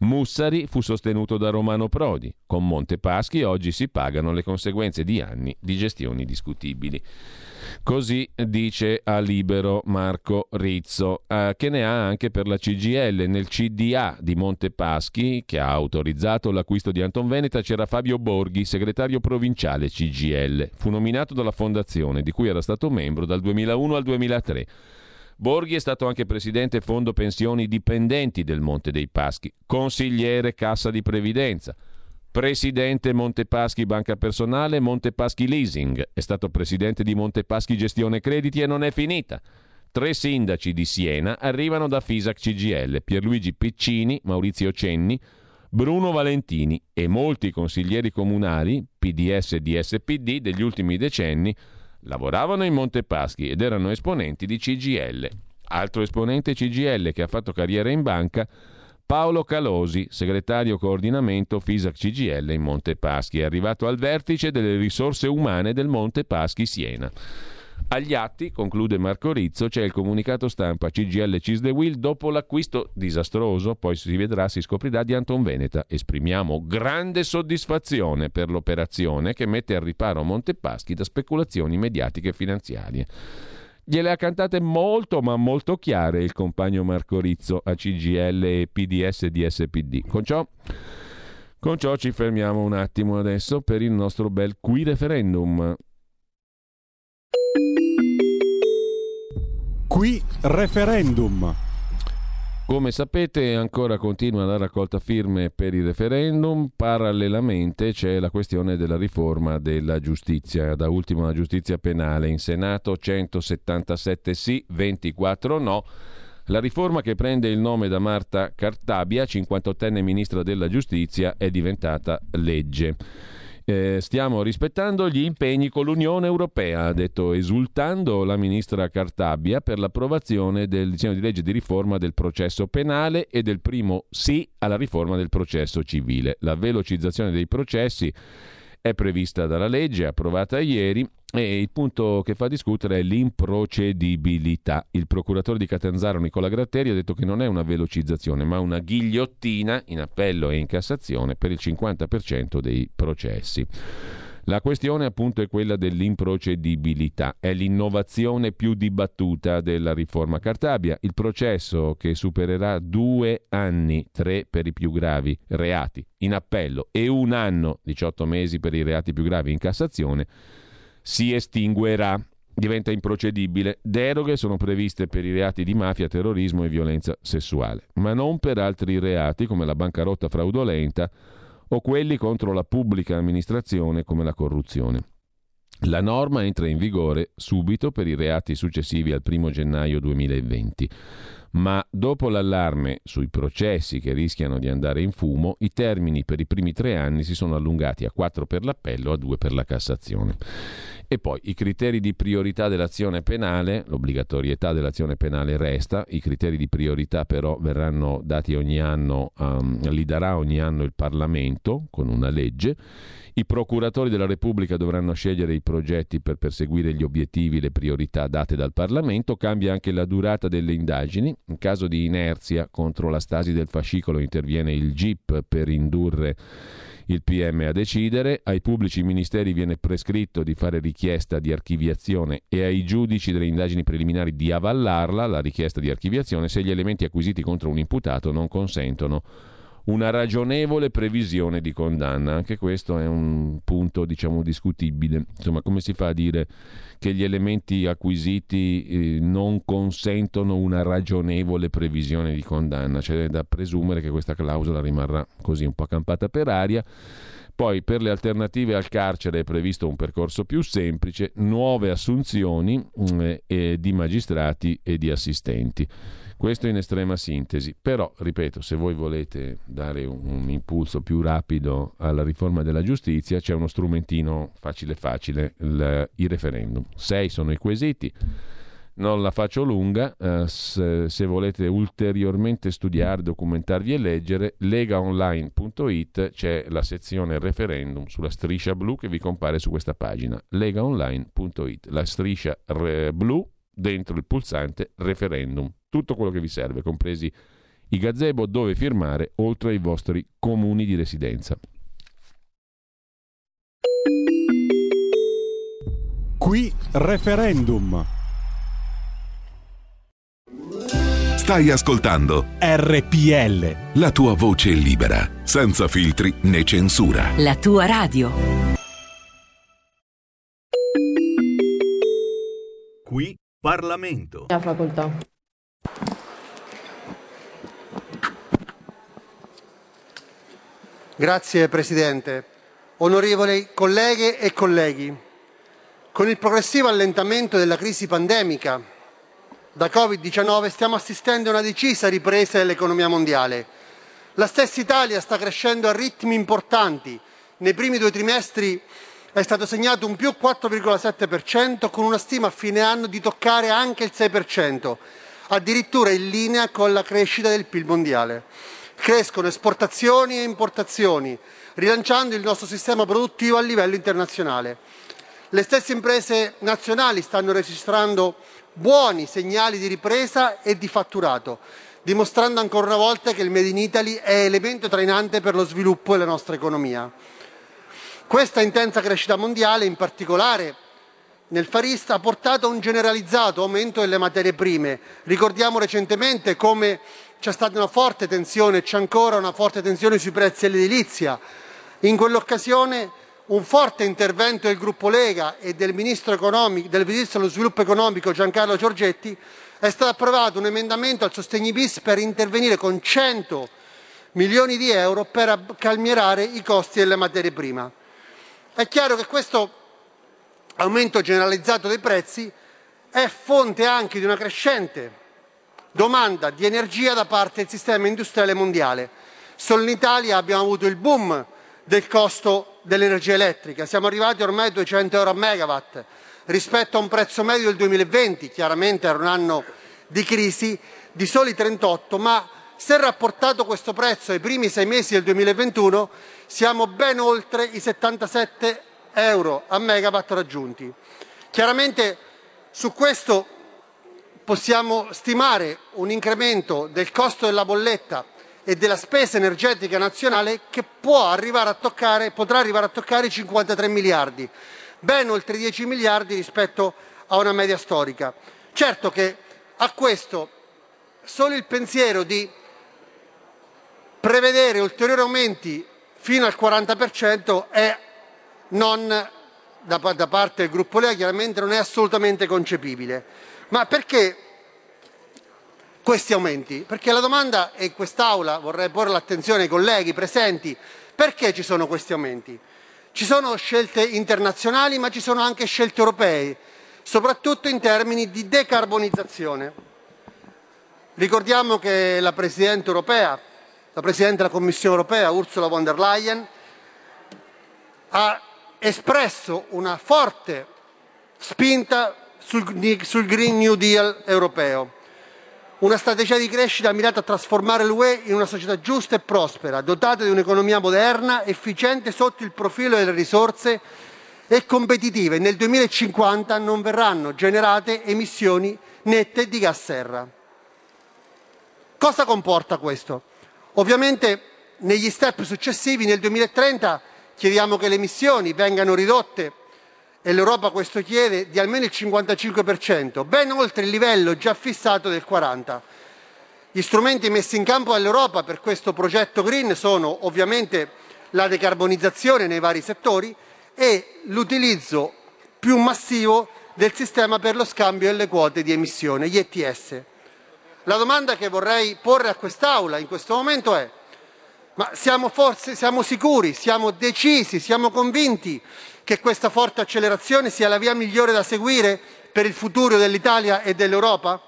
Mussari fu sostenuto da Romano Prodi. Con Montepaschi oggi si pagano le conseguenze di anni di gestioni discutibili. Così dice a libero Marco Rizzo, eh, che ne ha anche per la CGL. Nel CDA di Montepaschi, che ha autorizzato l'acquisto di Anton Veneta, c'era Fabio Borghi, segretario provinciale CGL. Fu nominato dalla fondazione, di cui era stato membro dal 2001 al 2003. Borghi è stato anche presidente Fondo Pensioni Dipendenti del Monte dei Paschi, consigliere Cassa di Previdenza. Presidente Montepaschi Banca Personale, Montepaschi Leasing. È stato presidente di Montepaschi Gestione Crediti e non è finita. Tre sindaci di Siena arrivano da Fisac CGL, Pierluigi Piccini, Maurizio Cenni, Bruno Valentini e molti consiglieri comunali, PDS e DSPD, degli ultimi decenni, lavoravano in Montepaschi ed erano esponenti di CGL. Altro esponente CGL che ha fatto carriera in banca Paolo Calosi, segretario coordinamento FISAC CGL in Montepaschi, è arrivato al vertice delle risorse umane del Montepaschi Siena. Agli atti, conclude Marco Rizzo, c'è il comunicato stampa CGL Cisdewil dopo l'acquisto disastroso, poi si vedrà, si scoprirà, di Anton Veneta. Esprimiamo grande soddisfazione per l'operazione che mette al riparo Montepaschi da speculazioni mediatiche e finanziarie. Gliele ha cantate molto ma molto chiare il compagno Marco Rizzo a CGL e PDS di SPD. Con ciò, con ciò ci fermiamo un attimo adesso per il nostro bel qui referendum. Qui referendum. Come sapete ancora continua la raccolta firme per il referendum, parallelamente c'è la questione della riforma della giustizia, da ultimo la giustizia penale in Senato 177 sì, 24 no. La riforma che prende il nome da Marta Cartabia, 58enne ministra della giustizia, è diventata legge. Eh, stiamo rispettando gli impegni con l'Unione Europea, ha detto esultando la ministra Cartabia per l'approvazione del disegno di legge di riforma del processo penale e del primo sì alla riforma del processo civile. La velocizzazione dei processi è prevista dalla legge approvata ieri e il punto che fa discutere è l'improcedibilità. Il procuratore di Catanzaro Nicola Gratteri ha detto che non è una velocizzazione, ma una ghigliottina in appello e in Cassazione per il 50% dei processi. La questione appunto è quella dell'improcedibilità, è l'innovazione più dibattuta della riforma Cartabia, il processo che supererà due anni, tre per i più gravi reati in appello e un anno, 18 mesi per i reati più gravi in Cassazione, si estinguerà, diventa improcedibile. Deroghe sono previste per i reati di mafia, terrorismo e violenza sessuale, ma non per altri reati come la bancarotta fraudolenta o quelli contro la pubblica amministrazione come la corruzione. La norma entra in vigore subito per i reati successivi al 1 gennaio 2020, ma dopo l'allarme sui processi che rischiano di andare in fumo, i termini per i primi tre anni si sono allungati a quattro per l'appello, a due per la Cassazione. E poi i criteri di priorità dell'azione penale, l'obbligatorietà dell'azione penale resta, i criteri di priorità però verranno dati ogni anno, um, li darà ogni anno il Parlamento con una legge. I procuratori della Repubblica dovranno scegliere i progetti per perseguire gli obiettivi, le priorità date dal Parlamento. Cambia anche la durata delle indagini. In caso di inerzia contro la stasi del fascicolo interviene il GIP per indurre il PM a decidere, ai pubblici ministeri viene prescritto di fare richiesta di archiviazione e ai giudici delle indagini preliminari di avallarla, la richiesta di archiviazione, se gli elementi acquisiti contro un imputato non consentono una ragionevole previsione di condanna. Anche questo è un punto, diciamo, discutibile. Insomma, come si fa a dire che gli elementi acquisiti eh, non consentono una ragionevole previsione di condanna? C'è da presumere che questa clausola rimarrà così un po' accampata per aria. Poi per le alternative al carcere è previsto un percorso più semplice, nuove assunzioni eh, di magistrati e di assistenti. Questo in estrema sintesi. Però, ripeto, se voi volete dare un, un, impulso più rapido alla riforma della giustizia, c'è uno strumentino facile facile, il, il referendum. Sei sono i quesiti. Non la faccio lunga, eh, se, volete ulteriormente studiare, documentarvi e leggere, legaonline.it c'è la sezione referendum sulla striscia blu che vi compare su questa pagina, legaonline.it, la striscia re, blu dentro il pulsante referendum, tutto quello che vi serve, compresi i gazebo dove firmare oltre ai vostri comuni di residenza. Qui referendum. Stai ascoltando RPL. La tua voce libera, senza filtri né censura. La tua radio. Qui Parlamento. La facoltà. Grazie Presidente. Onorevoli colleghe e colleghi, con il progressivo allentamento della crisi pandemica da Covid-19 stiamo assistendo a una decisa ripresa dell'economia mondiale. La stessa Italia sta crescendo a ritmi importanti. Nei primi due trimestri è stato segnato un più 4,7% con una stima a fine anno di toccare anche il 6%, addirittura in linea con la crescita del PIL mondiale. Crescono esportazioni e importazioni, rilanciando il nostro sistema produttivo a livello internazionale. Le stesse imprese nazionali stanno registrando buoni segnali di ripresa e di fatturato, dimostrando ancora una volta che il Made in Italy è elemento trainante per lo sviluppo della nostra economia. Questa intensa crescita mondiale, in particolare nel Farista, ha portato a un generalizzato aumento delle materie prime. Ricordiamo recentemente come c'è stata una forte tensione, c'è ancora una forte tensione sui prezzi dell'edilizia. In quell'occasione un forte intervento del gruppo Lega e del ministro, del ministro dello sviluppo economico Giancarlo Giorgetti è stato approvato un emendamento al sostegni bis per intervenire con 100 milioni di euro per calmierare i costi delle materie prime. È chiaro che questo aumento generalizzato dei prezzi è fonte anche di una crescente domanda di energia da parte del sistema industriale mondiale. Solo in Italia abbiamo avuto il boom del costo dell'energia elettrica. Siamo arrivati ormai a 200 euro a megawatt rispetto a un prezzo medio del 2020, chiaramente era un anno di crisi, di soli 38, ma se rapportato questo prezzo ai primi sei mesi del 2021 siamo ben oltre i 77 euro a megawatt raggiunti. Chiaramente su questo possiamo stimare un incremento del costo della bolletta e della spesa energetica nazionale che può arrivare a toccare, potrà arrivare a toccare i 53 miliardi, ben oltre 10 miliardi rispetto a una media storica. Certo che a questo solo il pensiero di prevedere ulteriori aumenti fino al 40% è non da, da parte del gruppo Lega chiaramente non è assolutamente concepibile. Ma perché questi aumenti? Perché la domanda, e in quest'Aula vorrei porre l'attenzione ai colleghi presenti, perché ci sono questi aumenti? Ci sono scelte internazionali, ma ci sono anche scelte europee, soprattutto in termini di decarbonizzazione. Ricordiamo che la Presidente europea, la Presidente della Commissione europea, Ursula von der Leyen, ha espresso una forte spinta sul, sul Green New Deal europeo una strategia di crescita mirata a trasformare l'UE in una società giusta e prospera, dotata di un'economia moderna, efficiente sotto il profilo delle risorse e competitive. Nel 2050 non verranno generate emissioni nette di gas serra. Cosa comporta questo? Ovviamente negli step successivi, nel 2030, chiediamo che le emissioni vengano ridotte e l'Europa questo chiede, di almeno il 55%, ben oltre il livello già fissato del 40%. Gli strumenti messi in campo dall'Europa per questo progetto green sono ovviamente la decarbonizzazione nei vari settori e l'utilizzo più massivo del sistema per lo scambio delle quote di emissione, gli ETS. La domanda che vorrei porre a quest'Aula in questo momento è ma siamo, forse, siamo sicuri, siamo decisi, siamo convinti che questa forte accelerazione sia la via migliore da seguire per il futuro dell'Italia e dell'Europa?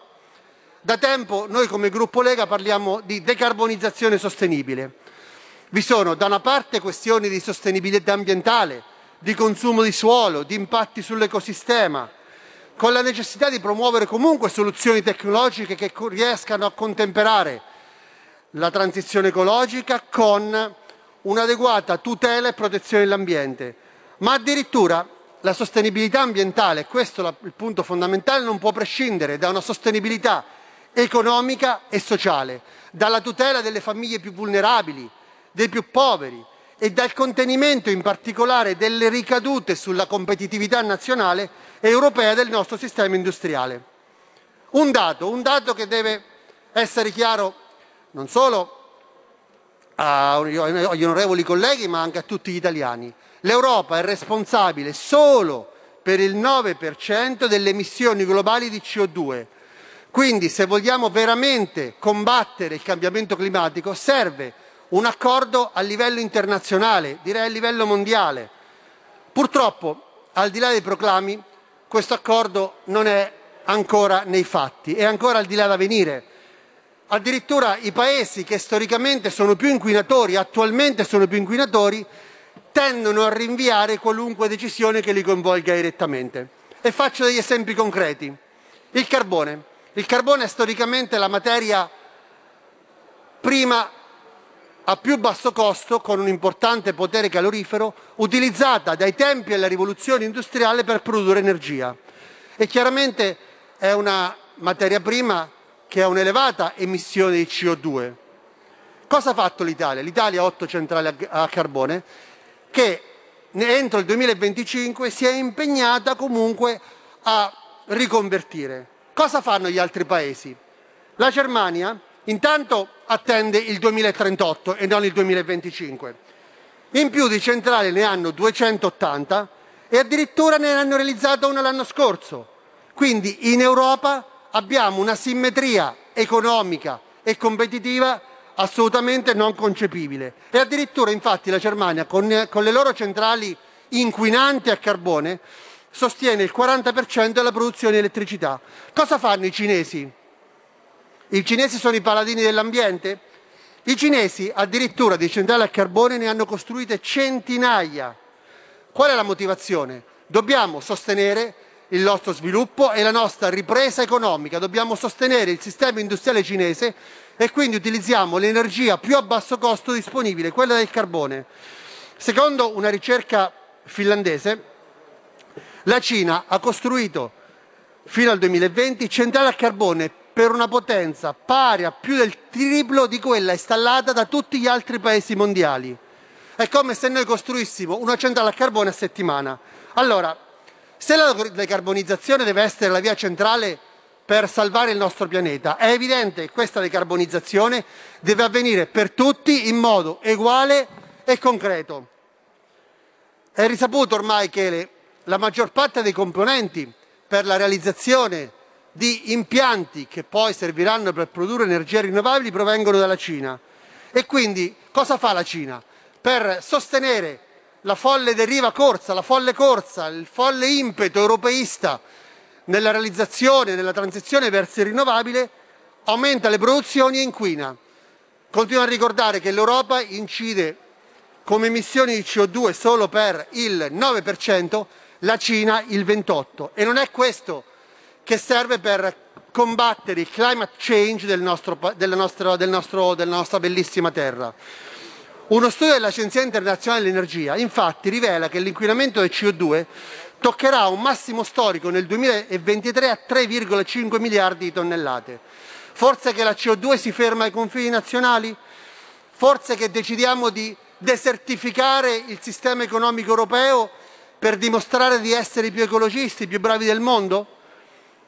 Da tempo noi come gruppo Lega parliamo di decarbonizzazione sostenibile. Vi sono da una parte questioni di sostenibilità ambientale, di consumo di suolo, di impatti sull'ecosistema, con la necessità di promuovere comunque soluzioni tecnologiche che riescano a contemperare la transizione ecologica con un'adeguata tutela e protezione dell'ambiente, ma addirittura la sostenibilità ambientale, questo è il punto fondamentale, non può prescindere da una sostenibilità economica e sociale, dalla tutela delle famiglie più vulnerabili, dei più poveri e dal contenimento in particolare delle ricadute sulla competitività nazionale e europea del nostro sistema industriale. Un dato, un dato che deve essere chiaro non solo agli onorevoli colleghi ma anche a tutti gli italiani. L'Europa è responsabile solo per il 9% delle emissioni globali di CO2. Quindi se vogliamo veramente combattere il cambiamento climatico serve un accordo a livello internazionale, direi a livello mondiale. Purtroppo, al di là dei proclami, questo accordo non è ancora nei fatti, è ancora al di là da venire. Addirittura i paesi che storicamente sono più inquinatori, attualmente sono più inquinatori, tendono a rinviare qualunque decisione che li coinvolga direttamente. E faccio degli esempi concreti. Il carbone. Il carbone è storicamente la materia prima a più basso costo, con un importante potere calorifero, utilizzata dai tempi della rivoluzione industriale per produrre energia. E chiaramente è una materia prima che ha un'elevata emissione di CO2. Cosa ha fatto l'Italia? L'Italia ha otto centrali a carbone che entro il 2025 si è impegnata comunque a riconvertire. Cosa fanno gli altri paesi? La Germania intanto attende il 2038 e non il 2025. In più di centrali ne hanno 280 e addirittura ne hanno realizzato una l'anno scorso. Quindi in Europa abbiamo una simmetria economica e competitiva assolutamente non concepibile. E addirittura infatti la Germania con, con le loro centrali inquinanti a carbone sostiene il 40% della produzione di elettricità. Cosa fanno i cinesi? I cinesi sono i paladini dell'ambiente? I cinesi addirittura di centrali a carbone ne hanno costruite centinaia. Qual è la motivazione? Dobbiamo sostenere il nostro sviluppo e la nostra ripresa economica, dobbiamo sostenere il sistema industriale cinese e quindi utilizziamo l'energia più a basso costo disponibile, quella del carbone. Secondo una ricerca finlandese, la Cina ha costruito fino al 2020 centrali a carbone per una potenza pari a più del triplo di quella installata da tutti gli altri paesi mondiali. È come se noi costruissimo una centrale a carbone a settimana. Allora, se la decarbonizzazione deve essere la via centrale per salvare il nostro pianeta, è evidente che questa decarbonizzazione deve avvenire per tutti in modo uguale e concreto. È risaputo ormai che le la maggior parte dei componenti per la realizzazione di impianti che poi serviranno per produrre energie rinnovabili provengono dalla Cina. E quindi cosa fa la Cina? Per sostenere la folle deriva corsa, la folle corsa, il folle impeto europeista nella realizzazione, nella transizione verso il rinnovabile, aumenta le produzioni e inquina. Continuo a ricordare che l'Europa incide come emissioni di CO2 solo per il 9%, la Cina il 28 e non è questo che serve per combattere il climate change del nostro, della, nostra, del nostro, della nostra bellissima terra. Uno studio dell'Agenzia internazionale dell'energia infatti rivela che l'inquinamento del CO2 toccherà un massimo storico nel 2023 a 3,5 miliardi di tonnellate. Forse che la CO2 si ferma ai confini nazionali? Forse che decidiamo di desertificare il sistema economico europeo per dimostrare di essere i più ecologisti, i più bravi del mondo?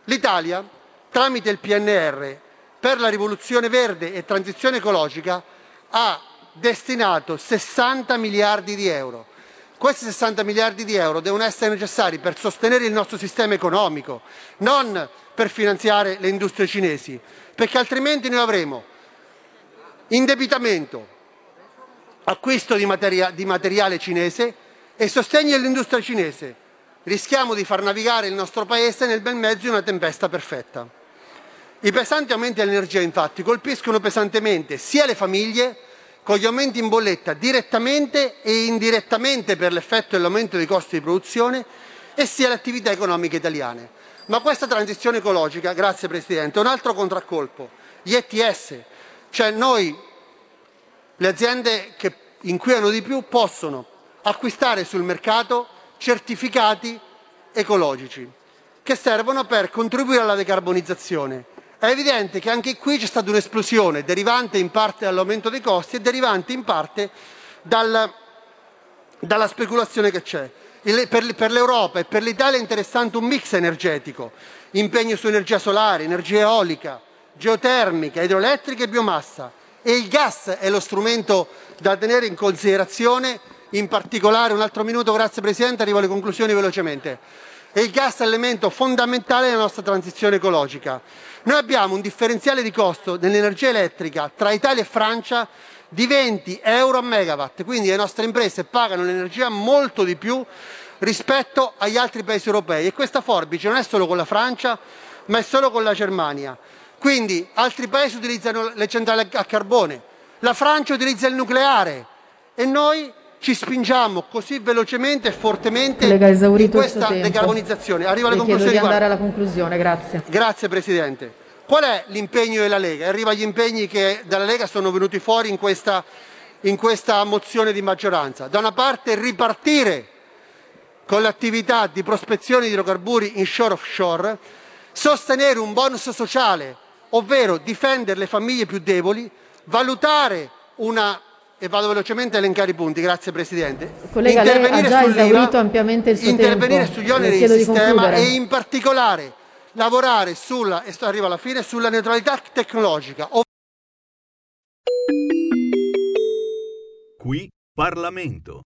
L'Italia, tramite il PNR, per la rivoluzione verde e transizione ecologica, ha destinato 60 miliardi di euro. Questi 60 miliardi di euro devono essere necessari per sostenere il nostro sistema economico, non per finanziare le industrie cinesi, perché altrimenti noi avremo indebitamento, acquisto di, materia- di materiale cinese e sostegno all'industria cinese, rischiamo di far navigare il nostro Paese nel bel mezzo di una tempesta perfetta. I pesanti aumenti dell'energia infatti colpiscono pesantemente sia le famiglie con gli aumenti in bolletta direttamente e indirettamente per l'effetto dell'aumento dei costi di produzione e sia le attività economiche italiane. Ma questa transizione ecologica, grazie Presidente, è un altro contraccolpo. Gli ETS, cioè noi, le aziende che inquinano di più, possono acquistare sul mercato certificati ecologici che servono per contribuire alla decarbonizzazione. È evidente che anche qui c'è stata un'esplosione derivante in parte dall'aumento dei costi e derivante in parte dal, dalla speculazione che c'è. Per l'Europa e per l'Italia è interessante un mix energetico, impegno su energia solare, energia eolica, geotermica, idroelettrica e biomassa. E il gas è lo strumento da tenere in considerazione, in particolare, un altro minuto, grazie Presidente, arrivo alle conclusioni velocemente. E il gas è elemento fondamentale della nostra transizione ecologica. Noi abbiamo un differenziale di costo dell'energia elettrica tra Italia e Francia di 20 euro a megawatt, quindi le nostre imprese pagano l'energia molto di più rispetto agli altri paesi europei e questa forbice non è solo con la Francia ma è solo con la Germania. Quindi altri paesi utilizzano le centrali a carbone, la Francia utilizza il nucleare e noi ci spingiamo così velocemente e fortemente in questa decarbonizzazione. Arrivo alle conclusioni. di andare alla conclusione, grazie. Grazie Presidente. Qual è l'impegno della Lega? Arriva agli impegni che dalla Lega sono venuti fuori in questa, in questa mozione di maggioranza. Da una parte ripartire con l'attività di prospezione di idrocarburi in shore offshore, sostenere un bonus sociale, ovvero difendere le famiglie più deboli, valutare una e vado velocemente a elencare i punti, grazie Presidente. Collega, lei ha Intervenire già sull'IVA, esaurito ampiamente il suo intervenire tempo. sugli oneri di sistema e in particolare lavorare sulla, e sto- arrivo alla fine, sulla neutralità tecnologica. Qui Parlamento.